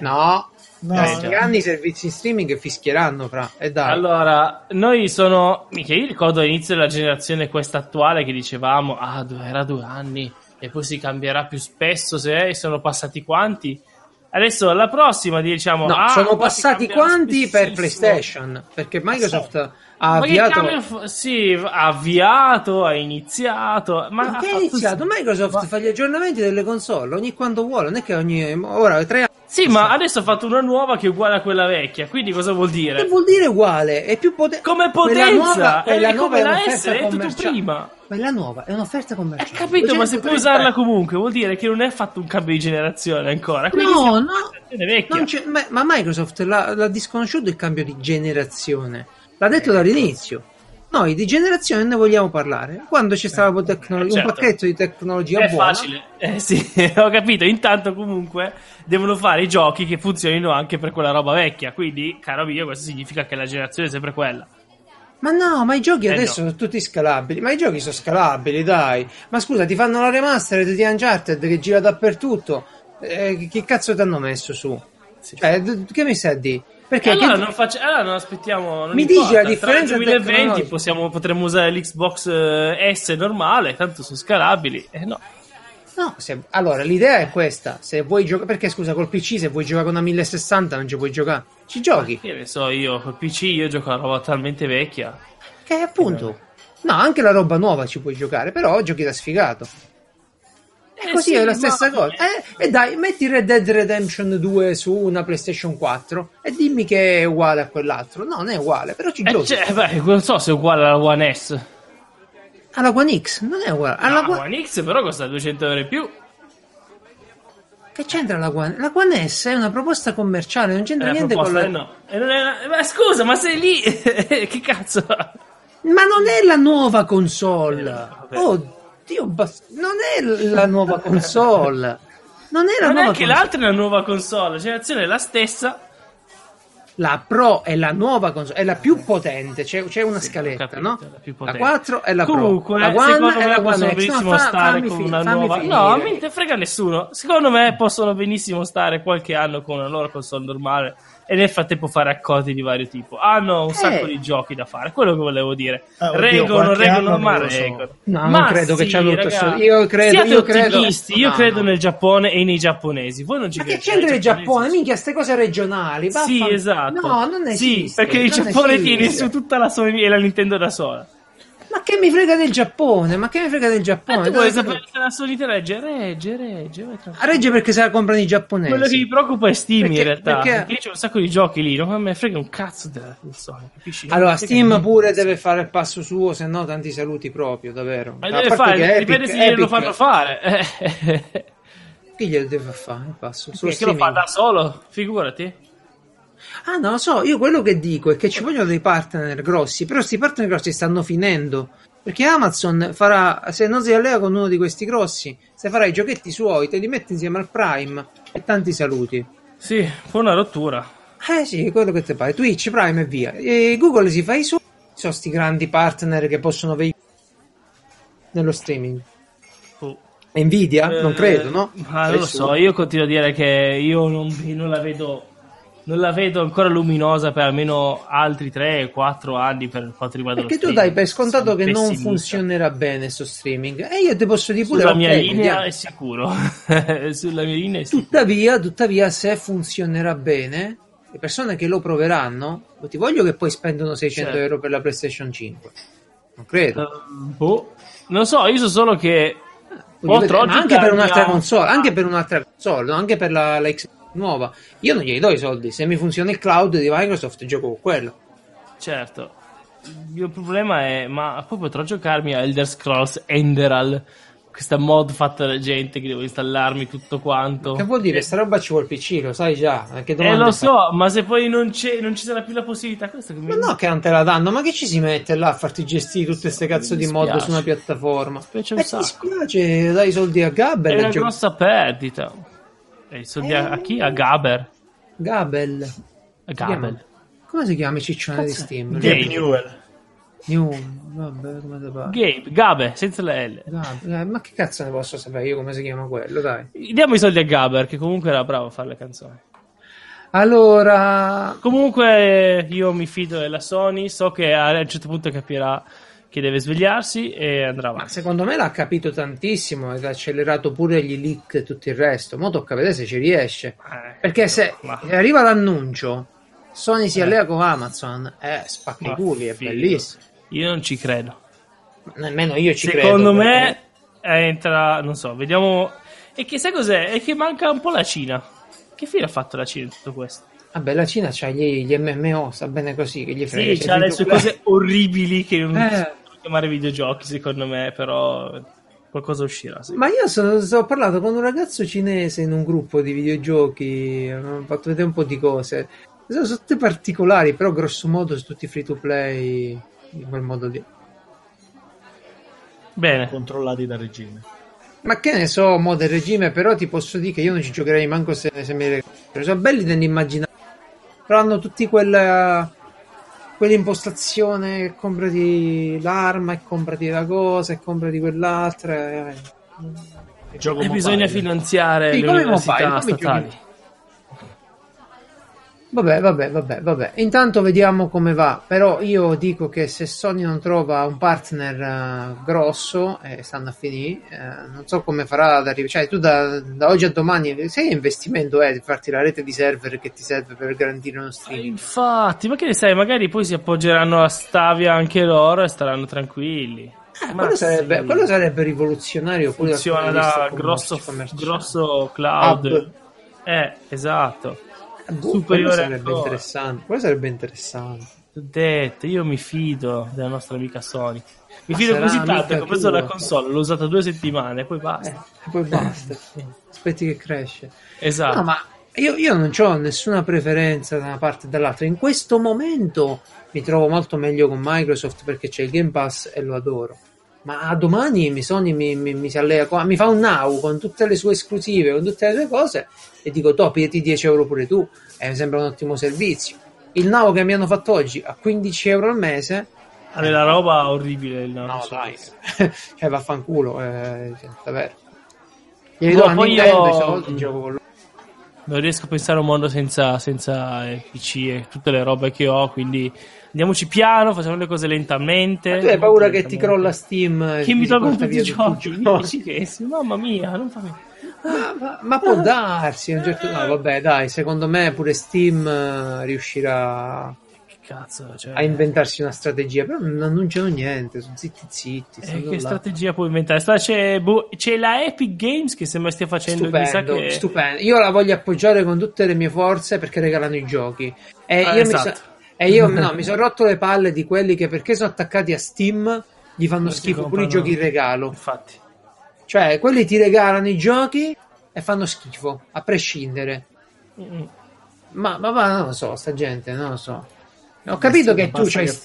No, No, tra Eh, sei anni i servizi in streaming fischieranno fra e dai. Allora, noi sono. Mica, io ricordo all'inizio della generazione questa attuale che dicevamo, ah, era due anni e poi si cambierà più spesso se eh, sono passati quanti. Adesso alla prossima diciamo, No, ah, sono passati quanti per. PlayStation? Perché Microsoft ha Ma che avviato cambio fa- sì, ha avviato, ha iniziato, ma Ma che ha iniziato? Microsoft fa gli aggiornamenti delle console ogni quando vuole, non è che ogni ora tre anni. Sì, ma adesso ha fatto una nuova che è uguale a quella vecchia, quindi cosa vuol Che dire? vuol dire uguale? È più potente. Come Quella potenza, nuova, quella è nuova come è la S, è tutto commerciale. prima. Quella nuova è un'offerta commerciale. Hai capito, ma se puoi 230 usarla comunque, vuol dire che non è fatto un cambio di generazione ancora. Quindi No, no. ma, ma Microsoft l'ha, l'ha disconosciuto il cambio di generazione. L'ha detto dall'inizio. Noi di generazione ne vogliamo parlare. Quando c'è stata la tecnologia, certo. un pacchetto di tecnologia È buona. facile, eh sì, ho capito. Intanto, comunque, devono fare i giochi che funzionino anche per quella roba vecchia. Quindi, caro mio, questo significa che la generazione è sempre quella. Ma no, ma i giochi Eh, adesso no. sono tutti scalabili. Ma i giochi sono scalabili, dai. Ma scusa, ti fanno la remastered di Uncharted che gira dappertutto. Eh, che cazzo ti hanno messo su? Cioè, d- che mi stai a dire? Perché allora, che- non faccia- allora non aspettiamo. Non Mi importa. dici la Tra differenza 2020 tecnologica? possiamo, potremmo usare l'Xbox eh, S normale, tanto sono scalabili. Eh no. No, se- allora l'idea è questa: se vuoi giocare, perché scusa, col PC, se vuoi giocare con una 1060 non ci puoi giocare, ci giochi. Che ne so io, col PC io gioco a roba talmente vecchia. Che appunto, no, anche la roba nuova ci puoi giocare, però giochi da sfigato. Eh così sì, è la stessa cosa. Eh, e dai, metti Red Dead Redemption 2 su una PlayStation 4 e dimmi che è uguale a quell'altro. No, non è uguale, però ci Eh, giochi. cioè, beh, non so se è uguale alla One S. Alla One X non è uguale. Alla La One- One X però costa 200 euro in più. Che c'entra la One? La One S è una proposta commerciale, non c'entra niente con proposta, la. eh, no. È- Ma scusa, ma sei lì? che cazzo? Ma non è la nuova console. Eh, vabbè. Oddio, bas- non è la nuova console. Non è la Ma nuova neanche console. l'altra è una nuova console, la generazione è la stessa. La Pro è la nuova console, è la più potente, c'è, c'è una Sì, scaletta, capito, no? la La potente. 4 è la Comunque, Pro, la One secondo è me la possono benissimo No, fa- stare con fi- una nuova. finire. No, me non frega nessuno. Secondo me possono benissimo stare qualche anno con una loro console normale e nel frattempo fare accordi di vario tipo. Hanno un sacco Eh. di giochi da fare, quello che volevo dire. Ah, oddio, reggono, anno ma non so. No, non Ma credo che sì, ci hanno tutto solo- io credo- Siate io credo- io No, credo no. nel Giappone e nei giapponesi. Voi non ci Ma che c'entra il Giappone? Minchia, ste cose regionali. Sì, vaffa- esatto. No, non esiste. Sì, perché il non Giappone esiste. tiene su tutta la Sony e la Nintendo da sola. Ma che mi frega del Giappone? Ma che mi frega del Giappone? tu vuoi sapere se la Sony te regge? Regge, regge, A regge perché se la comprano i giapponesi. Quello che mi preoccupa è Steam Perché- in realtà. perché- Perché, c'è un sacco di giochi lì, non me frega un cazzo della Sony, capisci? Allora, Steam pure deve fare il passo suo, se no tanti saluti proprio, davvero. Ma deve fare, dipende se glielo fanno fare. Eh. Chi glielo deve fare il passo? Perché lo fa da solo? Figurati. Ah, no, lo so, io quello che dico è che ci vogliono dei partner grossi, però questi partner grossi stanno finendo. Perché Amazon farà, se non si allea con uno di questi grossi, se farà i giochetti suoi, te li mette insieme al Prime e tanti saluti. Sì, fa una rottura. Eh sì, quello che ti pare. Twitch, Prime e via. E Google si fa i suoi. Sono sti grandi partner che possono veicolare nello streaming. Oh. Nvidia? non Eh, credo, no? Non lo so, io continuo a dire che io non, non la vedo. Non la vedo ancora luminosa per almeno altri 3-4 anni per quanto riguarda Perché lo tu dai per scontato Sono che non pessimista. funzionerà bene sto streaming. E io ti posso dire pure Sulla mia linea vediamo. è sicuro. Sulla mia linea è sicuro. Tuttavia, tuttavia, se funzionerà bene, le persone che lo proveranno, non ti voglio che poi spendono 600 Certo. euro per la PlayStation 5. Non credo. Ehm, boh. Non so, io so solo che ma anche per un'altra console, anche per un'altra console, anche per la, la X nuova. Io non glieli do i soldi. Se mi funziona il cloud di Microsoft, gioco con quello. Certo. Il mio problema è, ma poi potrò giocarmi a Elder Scrolls Enderal, questa mod fatta da gente che devo installarmi tutto quanto. Che vuol dire? Sta roba ci vuole il PC, lo sai già. Eh, lo so, ma se poi non, c'è, non ci sarà più la possibilità, questo che mi Ma no, che non te la danno, ma che ci si mette là a farti gestire tutte queste cazzo di mod dispiace. su una piattaforma? Specie un Eh, dispiace, dai i soldi a Gabel. è una e gio- grossa perdita. E i soldi a, a chi? A Gaber. Gabel. Gabel. Come si chiama il ciccione di Steam? Gabe. Gabe Newell. New, vabbè, come te pare? Gabe, Gabe, senza la L. Gab- eh, ma che cazzo ne posso sapere io come si chiama quello, dai. Diamo i soldi a Gaber, che comunque era bravo a fare le canzoni. Allora, Comunque io mi fido della Sony, so che a un certo punto capirà che deve svegliarsi e andrà ma avanti. secondo me l'ha capito tantissimo ed ha accelerato pure gli leak e tutto il resto. Mo' tocca vedere se ci riesce. Eh, Perché se ma- arriva l'annuncio, Sony si allea con Amazon, eh, spacca i ma culi, è bellissimo. Io non ci credo. Nemmeno io ci Secondo credo. me perché- entra, non so, vediamo. E che sai cos'è? È che manca un po' la Cina. Che fine ha fatto la Cina in tutto questo? Vabbè, la Cina c'ha gli, gli MMO, sta bene così, che gli frega. Sì, c'ha le sue cose orribili che non Eh. Chiamare videogiochi, secondo me, però qualcosa uscirà. Sì. Ma io sono, so- ho parlato con un ragazzo cinese in un gruppo di videogiochi, ho fatto vedere un po' di cose. Sono sono tutte particolari, però grosso modo sono tutti free to play in quel modo lì. Bene. controllati dal regime. Ma che ne so, mo del regime, però ti posso dire che io non ci giocherei manco se, se mi regalano. Sono belli nell'immaginare. Però hanno tutti quella quell'impostazione che comprati l'arma e comprati la cosa e comprati quell'altra. eh. Gioco E mobile. bisogna finanziare Sì, le come università mobile, come statali. giochi? Vabbè, vabbè, vabbè, vabbè. Intanto vediamo come va. Però io dico che se Sony non trova un partner eh, grosso, e stanno a finire, eh, non so come farà ad arrivare. Cioè, tu da, da oggi a domani, che investimento è di farti la rete di server che ti serve per garantire uno Eh, streaming? Infatti, ma che ne sai, magari poi si appoggeranno a Stavia anche loro e staranno tranquilli. Eh, quello, sarebbe, quello sarebbe rivoluzionario funziona da grosso, grosso cloud. Hub. Eh, esatto. Eh, superiore quello sarebbe ancora. interessante. Quello sarebbe interessante. Ho detto, io mi fido della nostra amica Sony. Mi Ma fido così tanto che ho preso la console, l'ho usata due settimane e poi Eh, basta. e poi basta. Aspetti che cresce. Esatto. No, ma io, io non ho nessuna preferenza da una parte o dall'altra. In questo momento mi trovo molto meglio con Microsoft perché c'è il Game Pass e lo adoro. Ma a domani mi, Sony mi, mi, mi si allea qua, mi fa un now con tutte le sue esclusive, con tutte le sue cose e dico: Top, ti 10 euro pure tu. E mi sembra un ottimo servizio. il Now che mi hanno fatto oggi a 15 euro al mese, Ha della roba orribile il no, no, dai, cioè vaffanculo, eh, cioè, davvero. Gli No, do a Nintendo io- i soldi, gioco con loro. Non riesco a pensare a un mondo senza, senza eh, PC e tutte le robe che ho, quindi andiamoci piano, facciamo le cose lentamente. Tu hai paura che ti Lentamente. crolla Steam e Che ti mi porta tutti i giochi. sì, mamma mia, non fa Ma, ma- ma può darsi, a un certo no, vabbè, dai, secondo me pure Steam eh, riuscirà cazzo, cioè... a inventarsi una strategia, però non annunciano niente, sono zitti zitti. Eh, che là. strategia puoi inventare? Sta- c'è, boh, c'è la Epic Games che sembra stia facendo Stupendo, che... stupendo. Io la voglio appoggiare con tutte le mie forze perché regalano i giochi. E Ah, io, esatto. mi, so- e io no, mi sono rotto le palle di quelli che perché sono attaccati a Steam gli fanno Non schifo pure i giochi in regalo. Infatti. Cioè, quelli ti regalano i giochi e fanno schifo, a prescindere. Ma, ma, ma non lo so, sta gente, non lo so. Ho capito che tu c'hai. che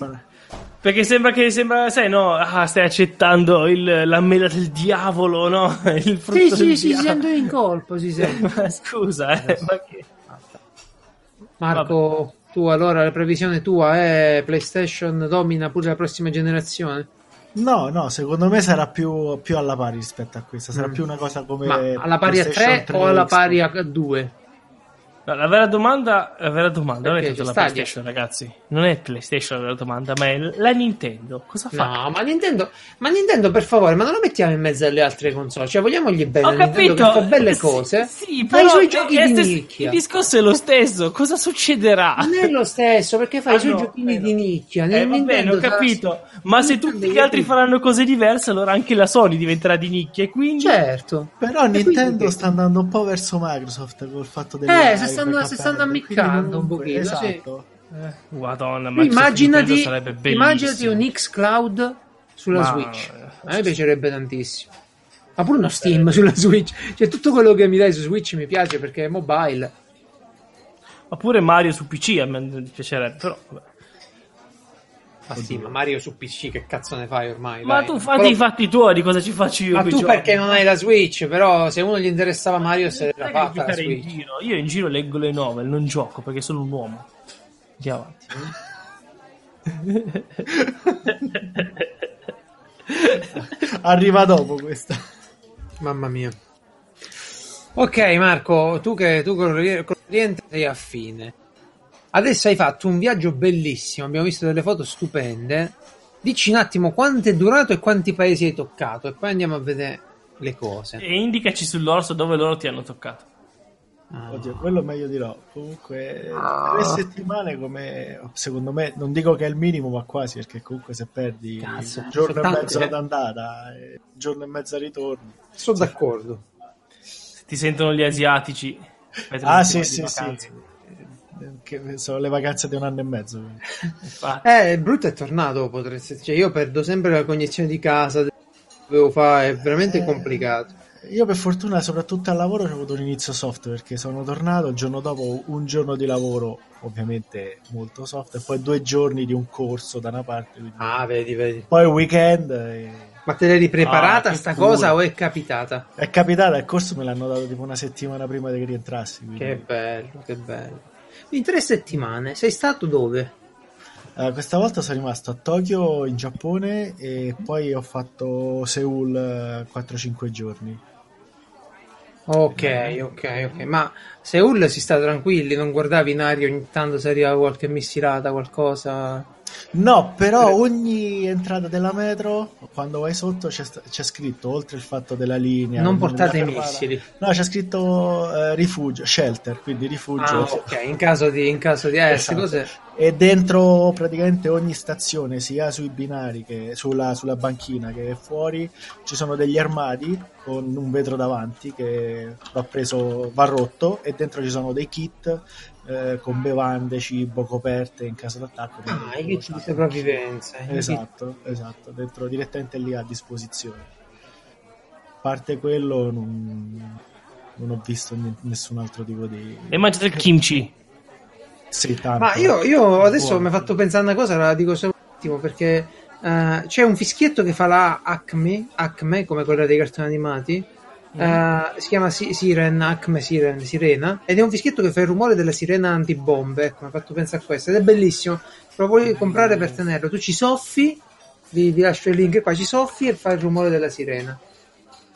Perché sembra che sembra, sai, no, ah, stai accettando il, la mela del diavolo, no? Il frutto Sì, del sì, si diavolo. sente in colpo, si sente. Ma scusa, eh, ma che... Marco, tu allora la previsione tua è PlayStation domina pure la prossima generazione? No, no, secondo me sarà più, più alla pari rispetto a questa. Sarà Mm. più una cosa come. Ma alla pari a 3 PlayStation o alla pari a 2? No, la vera domanda, la vera domanda non è tanto la Stadia? PlayStation, ragazzi. Non è PlayStation la vera domanda, ma è la Nintendo. Cosa fa? No, ma Nintendo, ma Nintendo per favore, ma non lo mettiamo in mezzo alle altre console. Cioè, vogliamogli bene Ho Nintendo capito, che fa belle Sì, cose. Sì, i però suoi è- giochi è di stes- nicchia. Il discorso è lo stesso. Cosa succederà? Non è lo stesso, perché fa Ah, i suoi no, giochini eh, no. di nicchia. Eh, va bene, Nintendo ho sarà- capito. Ma se Nintendo tutti gli altri faranno cose diverse, allora anche la Sony diventerà di nicchia. E quindi. Certo. Però E Nintendo quindi- sta andando un po' verso Microsoft col fatto delle Eh, stanno- si stanno ammiccando un pochino, sì. Esatto. Eh, Madonna, Microsoft immaginati, immaginati un Xcloud sulla Ma- Switch. A me piacerebbe tantissimo. Ma pure uno Steam sulla Switch. Cioè, tutto quello che mi dai su Switch mi piace perché è mobile. Oppure Mario su PC a me piacerebbe, però. vabbè. Ma sì, ma Mario su PC che cazzo ne fai ormai? Ma dai? tu fatti Però- i fatti tuoi, di cosa ci faccio io? Ma tu giochi? perché non hai la Switch? Però se uno gli interessava Mario se che fatta la giocare in Switch. giro. Io in giro leggo le novel, non gioco perché sono un uomo. Andiamo avanti. Arriva dopo questa. Mamma mia. Ok, Marco, tu che tu con con l'Oriente sei affine. Adesso hai fatto un viaggio bellissimo, abbiamo visto delle foto stupende. Dici un attimo quanto è durato e quanti paesi hai toccato e poi andiamo a vedere le cose. E indicaci sull'orso dove loro ti hanno toccato. Ah. Oddio, quello meglio di no. Comunque, tre settimane come secondo me, non dico che è il minimo, ma quasi perché comunque se perdi Cazzo, un giorno e mezzo eh. ad andata e un giorno e mezzo a ritorno. Sono d'accordo. Ti sentono gli asiatici. Ah, sì, sì, sì. Che sono le vacanze di un anno e mezzo. Eh, il brutto è tornato, potresti. Cioè, io perdo sempre la cognizione di casa, dovevo fare, è veramente Eh. complicato. Io per fortuna, soprattutto al lavoro, ho avuto un inizio soft perché sono tornato il giorno dopo un giorno di lavoro, ovviamente molto soft, e poi due giorni di un corso da una parte. quindi- Ah, vedi, vedi. Poi il weekend e- Ma te l'eri preparata Ah, sta culo. cosa o è capitata? è capitata, il corso me l'hanno dato tipo una settimana prima che rientrassi. quindi- Che bello, che bello. In tre settimane sei stato dove? Eh, questa volta sono rimasto a Tokyo in Giappone e poi ho fatto Seoul eh, 4-5 giorni. Ok, ok, ok. Ma Seoul si sta tranquilli, non guardavi in aria ogni tanto se arrivava qualche missilata, qualcosa. No, però ogni entrata della metro, quando vai sotto, c'è, c'è scritto, oltre il fatto della linea... Non portate fermata- missili. No, c'è scritto eh, rifugio, shelter, quindi rifugio. Ah, ok, in caso di, in caso di eh, Esatto. cose. E dentro praticamente ogni stazione, sia sui binari che sulla, sulla banchina che fuori, ci sono degli armadi con un vetro davanti che va preso, va rotto e dentro ci sono dei kit eh, con bevande, cibo, coperte in caso d'attacco. Ah, i kit di sopravvivenza. kit- Esatto, esatto, dentro direttamente lì a disposizione. A parte quello non, non ho visto ni- nessun altro tipo di... E mangiate il kimchi. Sì, tanto. Ma io, io adesso mi hai fatto pensare una cosa, la dico solo un attimo perché eh, c'è un fischietto che fa la Acme, Acme come quella dei cartoni animati, Eh, si chiama Si- Siren, Acme Siren, Sirena, ed è un fischietto che fa il rumore della sirena antibombe. Ecco, mi ha fatto pensare a questo, ed è bellissimo. Lo vuoi comprare per tenerlo? Tu ci soffi, vi, vi lascio il link qua, ci soffi e fa il rumore della sirena.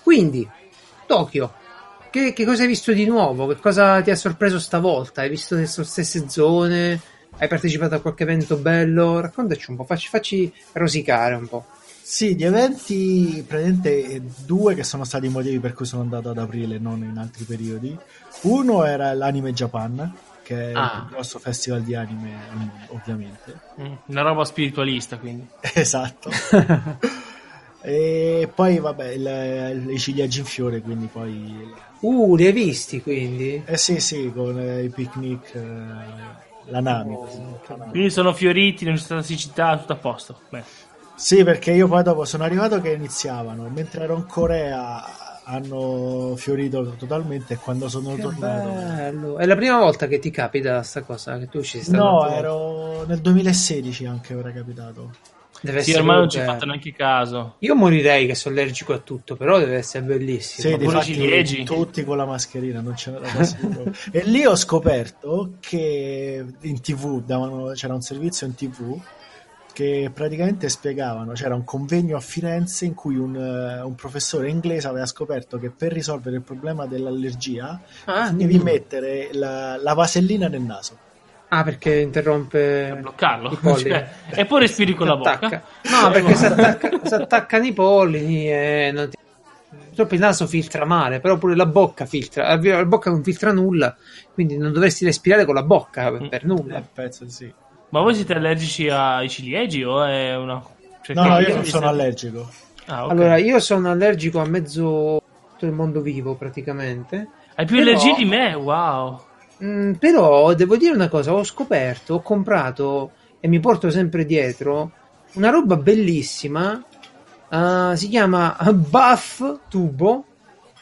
Quindi, Tokyo. Che, che cosa hai visto di nuovo? Che cosa ti ha sorpreso stavolta? Hai visto le stesse zone? Hai partecipato a qualche evento bello? Raccontaci un po', facci, facci rosicare un po'. Sì, di eventi, praticamente eh, due che sono stati i motivi per cui sono andato ad aprile, non in altri periodi. Uno era l'Anime Japan, che è Ah. il grosso festival di anime al mondo, ovviamente. Mm, Una roba spiritualista, quindi. Esatto. e poi, vabbè, il- i ciliegi in fiore, quindi poi... Uh, li hai visti quindi? Eh sì, sì, con eh, i picnic, eh, la Nami. Quindi sono fioriti, non c'è stata siccità, tutto a posto. Beh. Sì, perché io poi dopo sono arrivato che iniziavano, mentre ero in Corea hanno fiorito totalmente e quando sono Che tornato... bello. È la prima volta che ti capita sta cosa, che tu ci stai No, ero nel 2016 anche ora capitato. Deve Sì, ormai non ci ho fatto neanche caso. Io morirei che sono allergico a tutto, però deve essere bellissimo. Sì, pure ciliegi. tutti con la mascherina, non c'era da sicuro. E lì ho scoperto che in tv davano, c'era un servizio in tv che praticamente spiegavano, c'era un convegno a Firenze in cui un, eh, un professore inglese aveva scoperto che per risolvere il problema dell'allergia Ah, devi dimmi. mettere la, la vasellina nel naso. Ah, perché interrompe bloccarlo. i pollini. Cioè, e poi respiri con la bocca. No, perché si, attacca- si attaccano i pollini e non ti- Purtroppo il naso filtra male, però pure la bocca filtra. La bocca non filtra nulla, quindi non dovresti respirare con la bocca per, per Eh, nulla. penso di sì. Ma voi siete allergici ai ciliegi o è una... cioè, No, no, io non sono allergico. Ah, ok. Allora, io sono allergico a mezzo tutto il mondo vivo praticamente. Hai più però- allergie di me, wow. Mm, però devo dire una cosa, ho scoperto, ho comprato e mi porto sempre dietro una roba bellissima, eh, si chiama Buff Tubo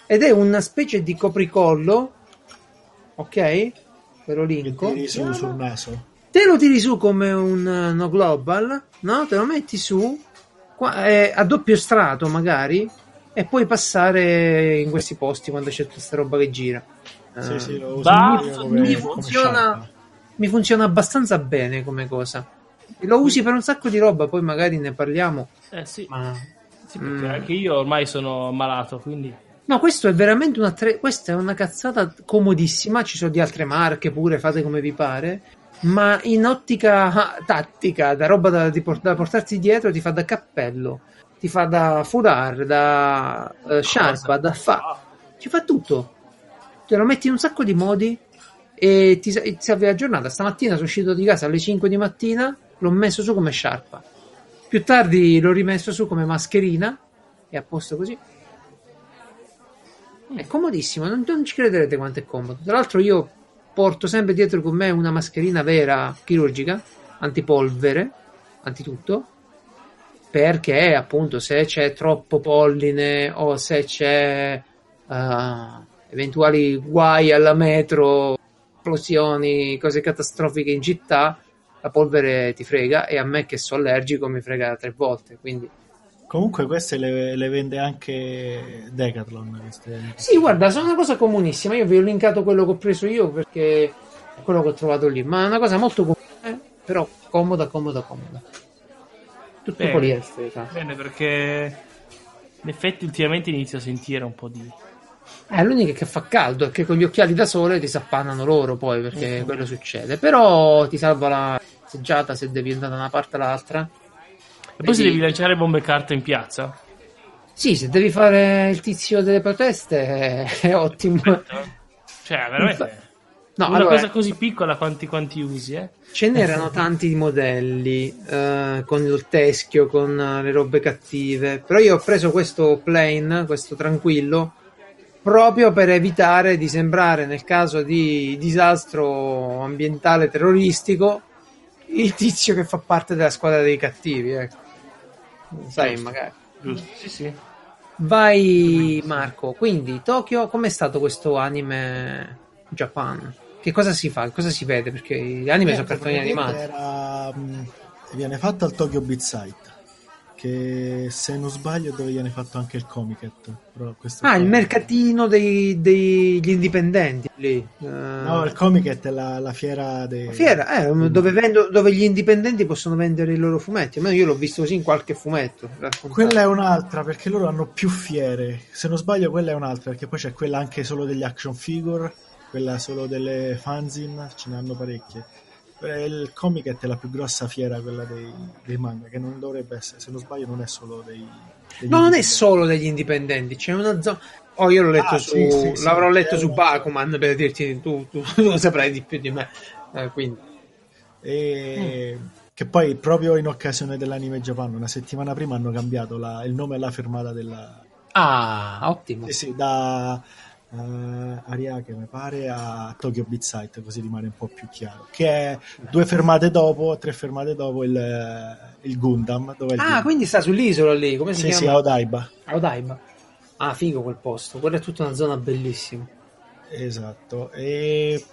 ed è una specie di copricollo, ok? Ve lo Che linko. tiri su sul naso. Te lo tiri su come un eh, no global, no? Te lo metti su qua- eh, a doppio strato magari e puoi passare in questi posti quando c'è tutta questa roba che gira. Sì, Eh, sì, lo uso Bah, come, mi funziona- mi funziona abbastanza bene come cosa. Lo usi per un sacco di roba, poi magari ne parliamo. Eh sì, Ma sì, perché Mm. anche io ormai sono malato, quindi... no, questo è veramente una tre... questa è una cazzata comodissima. Ci sono di altre marche pure, fate come vi pare. Ma in ottica ah, tattica, da roba da, da portarti dietro, ti fa da cappello, ti fa da foulard, da eh, sciarpa, da fa. Ci fa tutto. Te lo metti in un sacco di modi e ti, ti salvi la giornata. Stamattina sono uscito di casa alle 5 di mattina, l'ho messo su come sciarpa. Più tardi l'ho rimesso su come mascherina e a posto così. È comodissimo, non, non ci crederete quanto è comodo. Tra l'altro io porto sempre dietro con me una mascherina vera chirurgica, antipolvere, antitutto, perché appunto se c'è troppo polline o se c'è eh, eventuali guai alla metro, esplosioni, cose catastrofiche in città, la polvere ti frega e a me che sono allergico mi frega tre volte, quindi Comunque queste le, le vende anche Decathlon. Queste... Sì, guarda, sono una cosa comunissima. Io vi ho linkato quello che ho preso io perché è quello che ho trovato lì. Ma è una cosa molto comune, però comoda, comoda, comoda. Tutto Bene. poliestere. sa. Bene, perché in effetti ultimamente inizio a sentire un po' di... Eh, l'unica che fa caldo è che con gli occhiali da sole ti s'appannano loro poi perché quello succede. Però ti salva la passeggiata se devi andare da una parte all'altra. E poi se devi lanciare bombe carta in piazza? Sì, se devi fare il tizio delle proteste è, è ottimo. Cioè, veramente... No, una allora, cosa così piccola quanti, quanti usi, eh? Ce n'erano tanti modelli eh, con il teschio, con eh, le robe cattive. Però io ho preso questo plain, questo tranquillo, proprio per evitare di sembrare, nel caso di disastro ambientale terroristico, il tizio che fa parte della squadra dei cattivi. Ecco. Sai, magari. Giusto. Sì, sì. Vai, Marco. Quindi, Tokyo, com'è stato questo anime Japan? Che cosa si fa? Cosa si vede? Perché gli anime sono Niente, cartoni animati. era, mh, viene fatto al Tokyo Beat Site, che se non sbaglio dove viene fatto anche il questo Ah, il mercatino dei- degli indipendenti lì. Eh, No, il Comiket è la, la fiera dei... la fiera, eh, dove, vendo- dove gli indipendenti possono vendere i loro fumetti. Almeno io l'ho visto così in qualche fumetto. raccontato. Quella è un'altra perché loro hanno più fiere. Se non sbaglio, quella è un'altra perché poi c'è quella anche solo degli action figure, quella solo delle fanzine, ce ne hanno parecchie. Eh, Il Comiket è la più grossa fiera, quella dei, dei manga, che non dovrebbe essere, se non sbaglio, non è solo dei. No, non è solo degli indipendenti, c'è una zona. Oh, io l'ho letto Ah, su. sì, sì, sì, l'avrò letto su Bakuman per dirti tu, tu, tu lo saprai di più di me. Eh, quindi. E Mm. che poi proprio in occasione dell'anime Japan, una settimana prima hanno cambiato la- il nome alla fermata della. Ah, ottimo. Eh sì, da eh, Ariake mi pare a Tokyo Beat Site, così rimane un po' più chiaro. Che è due fermate dopo, tre fermate dopo il, il Gundam. Dove è Ah, Gundam. quindi sta sull'isola lì, come si sì, sì, chiama? a Odaiba. A Odaiba. Ah, figo quel posto, quella è tutta una zona bellissima. Esatto. E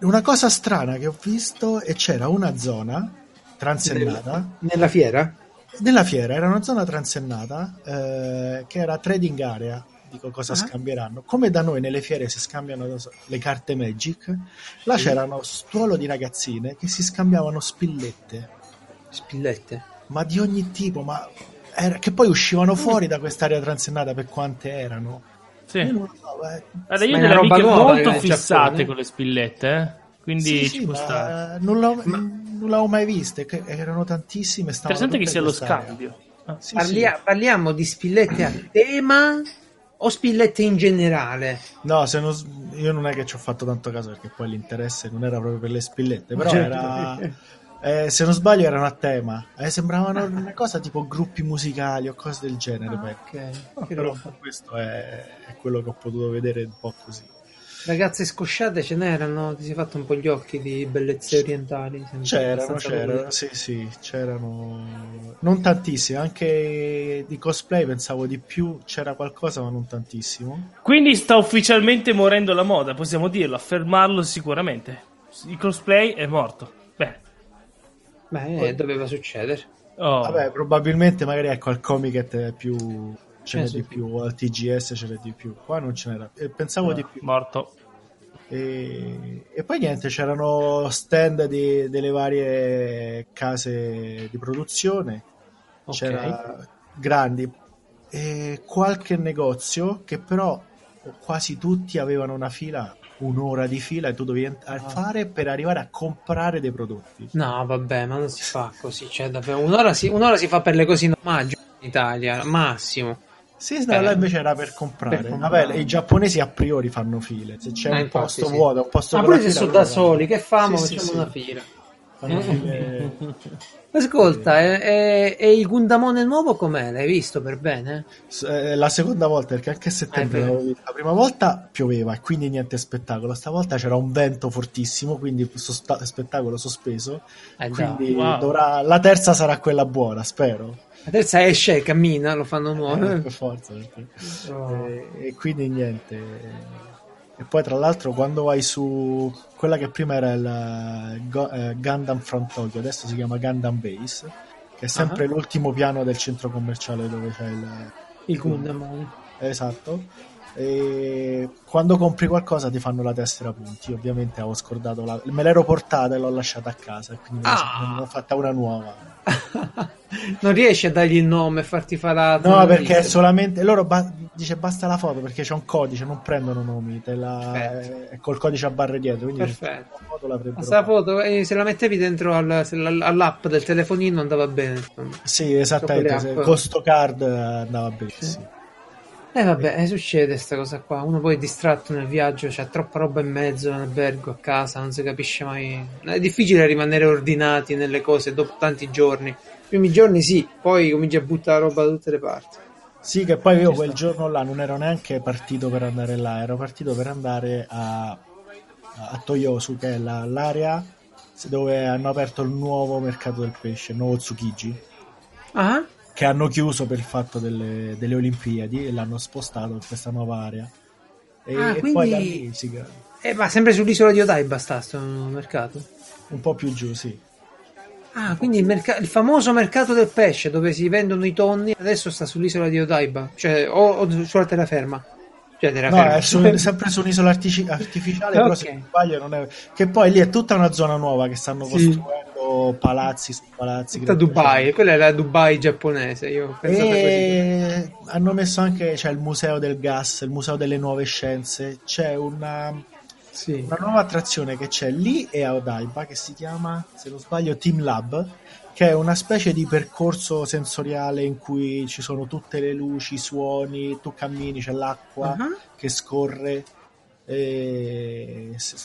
una cosa strana che ho visto e c'era una zona transennata Nella fiera? nella fiera, era una zona transennata eh, che era trading area. Dico cosa Ah. scambieranno. Come da noi nelle fiere si scambiano le carte Magic, là c'erano stuolo di ragazzine che si scambiavano spillette, Spillette. ma di ogni tipo, ma era- che poi uscivano fuori da quest'area transennata per quante erano. Sì. Io non lo so, eh. Allora, io Ma delle amiche nuova molto nel fissate Giappone. con le spillette, eh? quindi Sì, ci sì, può ma stare. non, l'ho- non l'avevo mai viste, che erano tantissime. Interessante che sia lo scambio. Ah. Sì, Parlia- Parliamo di spillette a tema o spillette in generale? No, se non io non è che ci ho fatto tanto caso perché poi l'interesse non era proprio per le spillette, però Certo. era, eh, se non sbaglio erano a tema. Eh, sembravano una cosa tipo gruppi musicali o cose del genere. poi. ok, No, che però questo è, è quello che ho potuto vedere un po' così. Ragazze scosciate ce n'erano, ti sei fatto un po' gli occhi di bellezze orientali. C'erano, c'erano, sì, sì, c'erano non tantissimi, anche di cosplay pensavo di più, c'era qualcosa ma non tantissimo. Quindi sta ufficialmente morendo la moda, possiamo dirlo, affermarlo sicuramente. Il cosplay è morto. Beh, Beh, eh, doveva succedere. oh. Vabbè, probabilmente magari ecco al Comiket è più ce n'è Eh, di più, al TGS ce n'è di più, qua non ce n'era, e pensavo di più. morto. E, e poi niente, c'erano stand di- delle varie case di produzione, Ok. c'era grandi e qualche negozio che però quasi tutti avevano una fila, un'ora di fila e tu dovevi ent- Ah. fare per arrivare a comprare dei prodotti. No, vabbè, ma non si fa così. Cioè, davvero, un'ora si, un'ora si fa per le cose normali in Italia, massimo. Sì, no, Eh, là invece era per comprare. per comprare. Vabbè, i giapponesi a priori fanno file. Se c'è Eh, un infatti, posto sì. vuoto, un posto Ma pure se sono da soli, che famo? Sì, Facciamo sì. una fila. File- Ascolta, e, e- il Gundamone nuovo com'è? L'hai visto per bene? S- eh, la seconda volta, perché anche a settembre Eh, l'avevo visto. La prima volta pioveva e quindi niente spettacolo. Stavolta c'era un vento fortissimo, quindi sosta- spettacolo sospeso. Eh. Quindi wow. dovrà- la terza sarà quella buona, spero. La terza esce e cammina, lo fanno Eh, nuovo. per forza. Oh. E, e quindi niente. E poi tra l'altro quando vai su quella che prima era il eh, Go- eh, Gundam From Tokyo, adesso si chiama Gundam Base, che è sempre Ah. l'ultimo piano del centro commerciale dove c'è il... Il Gundamone. Esatto. E quando compri qualcosa ti fanno la tessera punti. Io Ovviamente avevo scordato la... me l'ero portata e l'ho lasciata a casa. e Quindi me ne Ah. sono- ne ho fatta una nuova. non riesci a dargli il nome e farti fare la No, perché solamente loro ba- dice basta la foto perché c'è un codice, non prendono nomi, te la... È col codice a barre dietro. Quindi Perfetto. la foto l'avrebbero la foto, e se la mettevi dentro al- la- all'app del telefonino andava bene. Sì, esattamente. Se-. Con sto card eh, andava benissimo. Eh vabbè, eh, succede sta cosa qua. Uno poi è distratto nel viaggio, c'è troppa roba in mezzo, in albergo, a casa, non si capisce mai. È difficile rimanere ordinati nelle cose dopo tanti giorni. I primi giorni sì, poi cominci a buttare la roba da tutte le parti. Sì, che poi io quel giorno là non ero neanche partito per andare là, ero partito per andare a, a Toyosu, che è la- l'area dove hanno aperto il nuovo mercato del pesce, il nuovo Tsukiji, Ah? Che hanno chiuso per il fatto delle, delle Olimpiadi e l'hanno spostato in questa nuova area. E, Ah, e quindi- poi da lì si- Eh, ma sempre sull'isola di Odaiba sta sto mercato. un po' più giù, sì. Ah, quindi il, merca- il famoso mercato del pesce dove si vendono i tonni adesso sta sull'isola di Odaiba, cioè o, o sulla terraferma. Cioè No, è su- sempre su un'isola artici- artificiale, però Ok. se non sbaglio non è... Che poi lì è tutta una zona nuova che stanno Sì. costruendo palazzi su palazzi. Tutta. Dubai, quella è la Dubai giapponese, io. E hanno messo anche c'è il museo del gas, il museo delle nuove scienze. C'è una, Sì. una nuova attrazione che c'è lì e a Odaiba che si chiama, se non sbaglio, Team Lab, che è una specie di percorso sensoriale in cui ci sono tutte le luci, i suoni, tu cammini, c'è l'acqua Ah. che scorre. E se,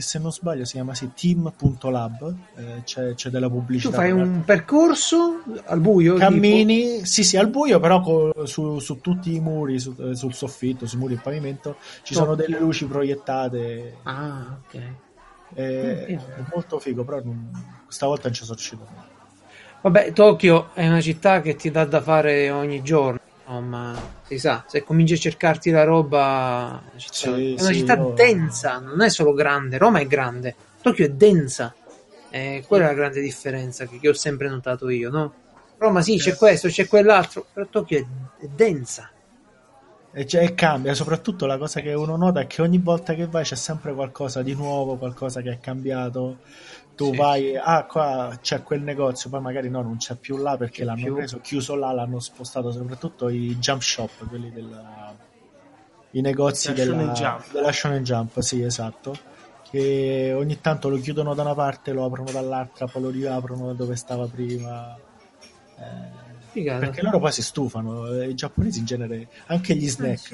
se non sbaglio si chiama sì, team.lab, eh, c'è, c'è della pubblicità. Tu fai un percorso al buio? Cammini, sì, sì, al buio, però co- su, su tutti i muri, su- eh, sul soffitto, sui muri e il pavimento, ci sono delle luci proiettate. tipo? Ah, ok. eh, Mm, è molto figo, però non- stavolta non ci sono riuscito. Vabbè, Tokyo è una città che ti dà da fare ogni giorno. Insomma, si sa, se cominci a cercarti la roba, è una città, Sì, è una sì, città io- densa, non è solo grande. Roma è grande, Tokyo è densa. E quella è la grande differenza che, che ho sempre notato io, no? Roma sì, c'è questo, c'è quell'altro, però Tokyo è, è densa. E, c'è- e cambia, soprattutto la cosa che uno nota è che ogni volta che vai c'è sempre qualcosa di nuovo, qualcosa che è cambiato. Tu Sì. vai, ah, qua c'è quel negozio, poi magari no, non c'è più là perché C'è l'hanno più. preso, chiuso là, l'hanno spostato soprattutto i jump shop, quelli della, i negozi La della, Jump. della Shonen Jump, sì, esatto. Che ogni tanto lo chiudono da una parte, lo aprono dall'altra, poi lo riaprono da dove stava prima. Eh, Figata. perché loro poi si stufano, eh, i giapponesi in genere, anche gli snack.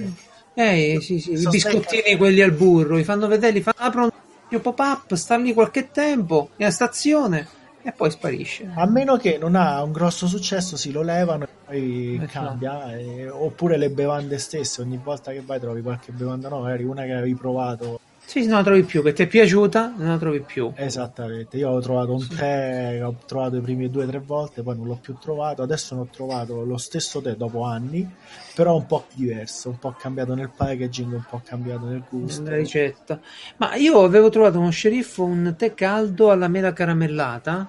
Eh sì, sì, i Sono biscottini sempre- quelli al burro, li fanno vedere, li fanno, aprono un pop-up, sta lì qualche tempo, nella stazione, e poi sparisce. A meno che non ha un grosso successo, si lo levano e poi Eh, cambia. e- oppure le bevande stesse, ogni volta che vai trovi qualche bevanda nuova, magari una che avevi provato. Sì, non la trovi più, che ti è piaciuta, non la trovi più. Esattamente, io ho trovato un tè, ho trovato i primi due o tre volte, poi non l'ho più trovato. Adesso ne ho trovato lo stesso tè dopo anni, però un po' diverso, un po' cambiato nel packaging, un po' cambiato nel gusto. nella ricetta. Ma io avevo trovato uno sceriffo un tè caldo alla mela caramellata,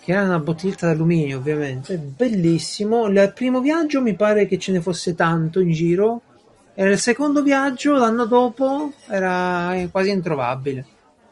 che era una bottiglietta d'alluminio, ovviamente, bellissimo. Il primo viaggio mi pare che ce ne fosse tanto in giro, e nel secondo viaggio, l'anno dopo, era eh, quasi introvabile.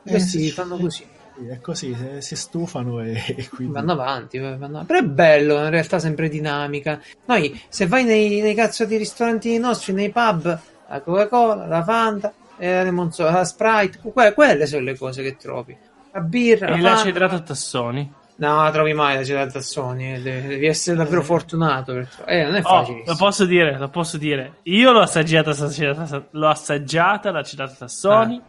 Questi Eh, sì, fanno sì. così, Sì, È così, se- si stufano e, e quindi... vanno avanti, vanno avanti. Però è bello, in realtà sempre dinamica. Noi, se vai nei, nei cazzo di ristoranti nostri, nei pub, la Coca-Cola, la Fanta, e la Sprite, que- quelle sono le cose che trovi. La birra, E la la cedrata a tassoni. No, la trovi mai la gelata Sony, devi, devi essere davvero fortunato per tro- Eh, non è Oh, facile. lo posso dire, lo posso dire. Io l'ho assaggiata, l'ho assaggiata la cedrata Tassoni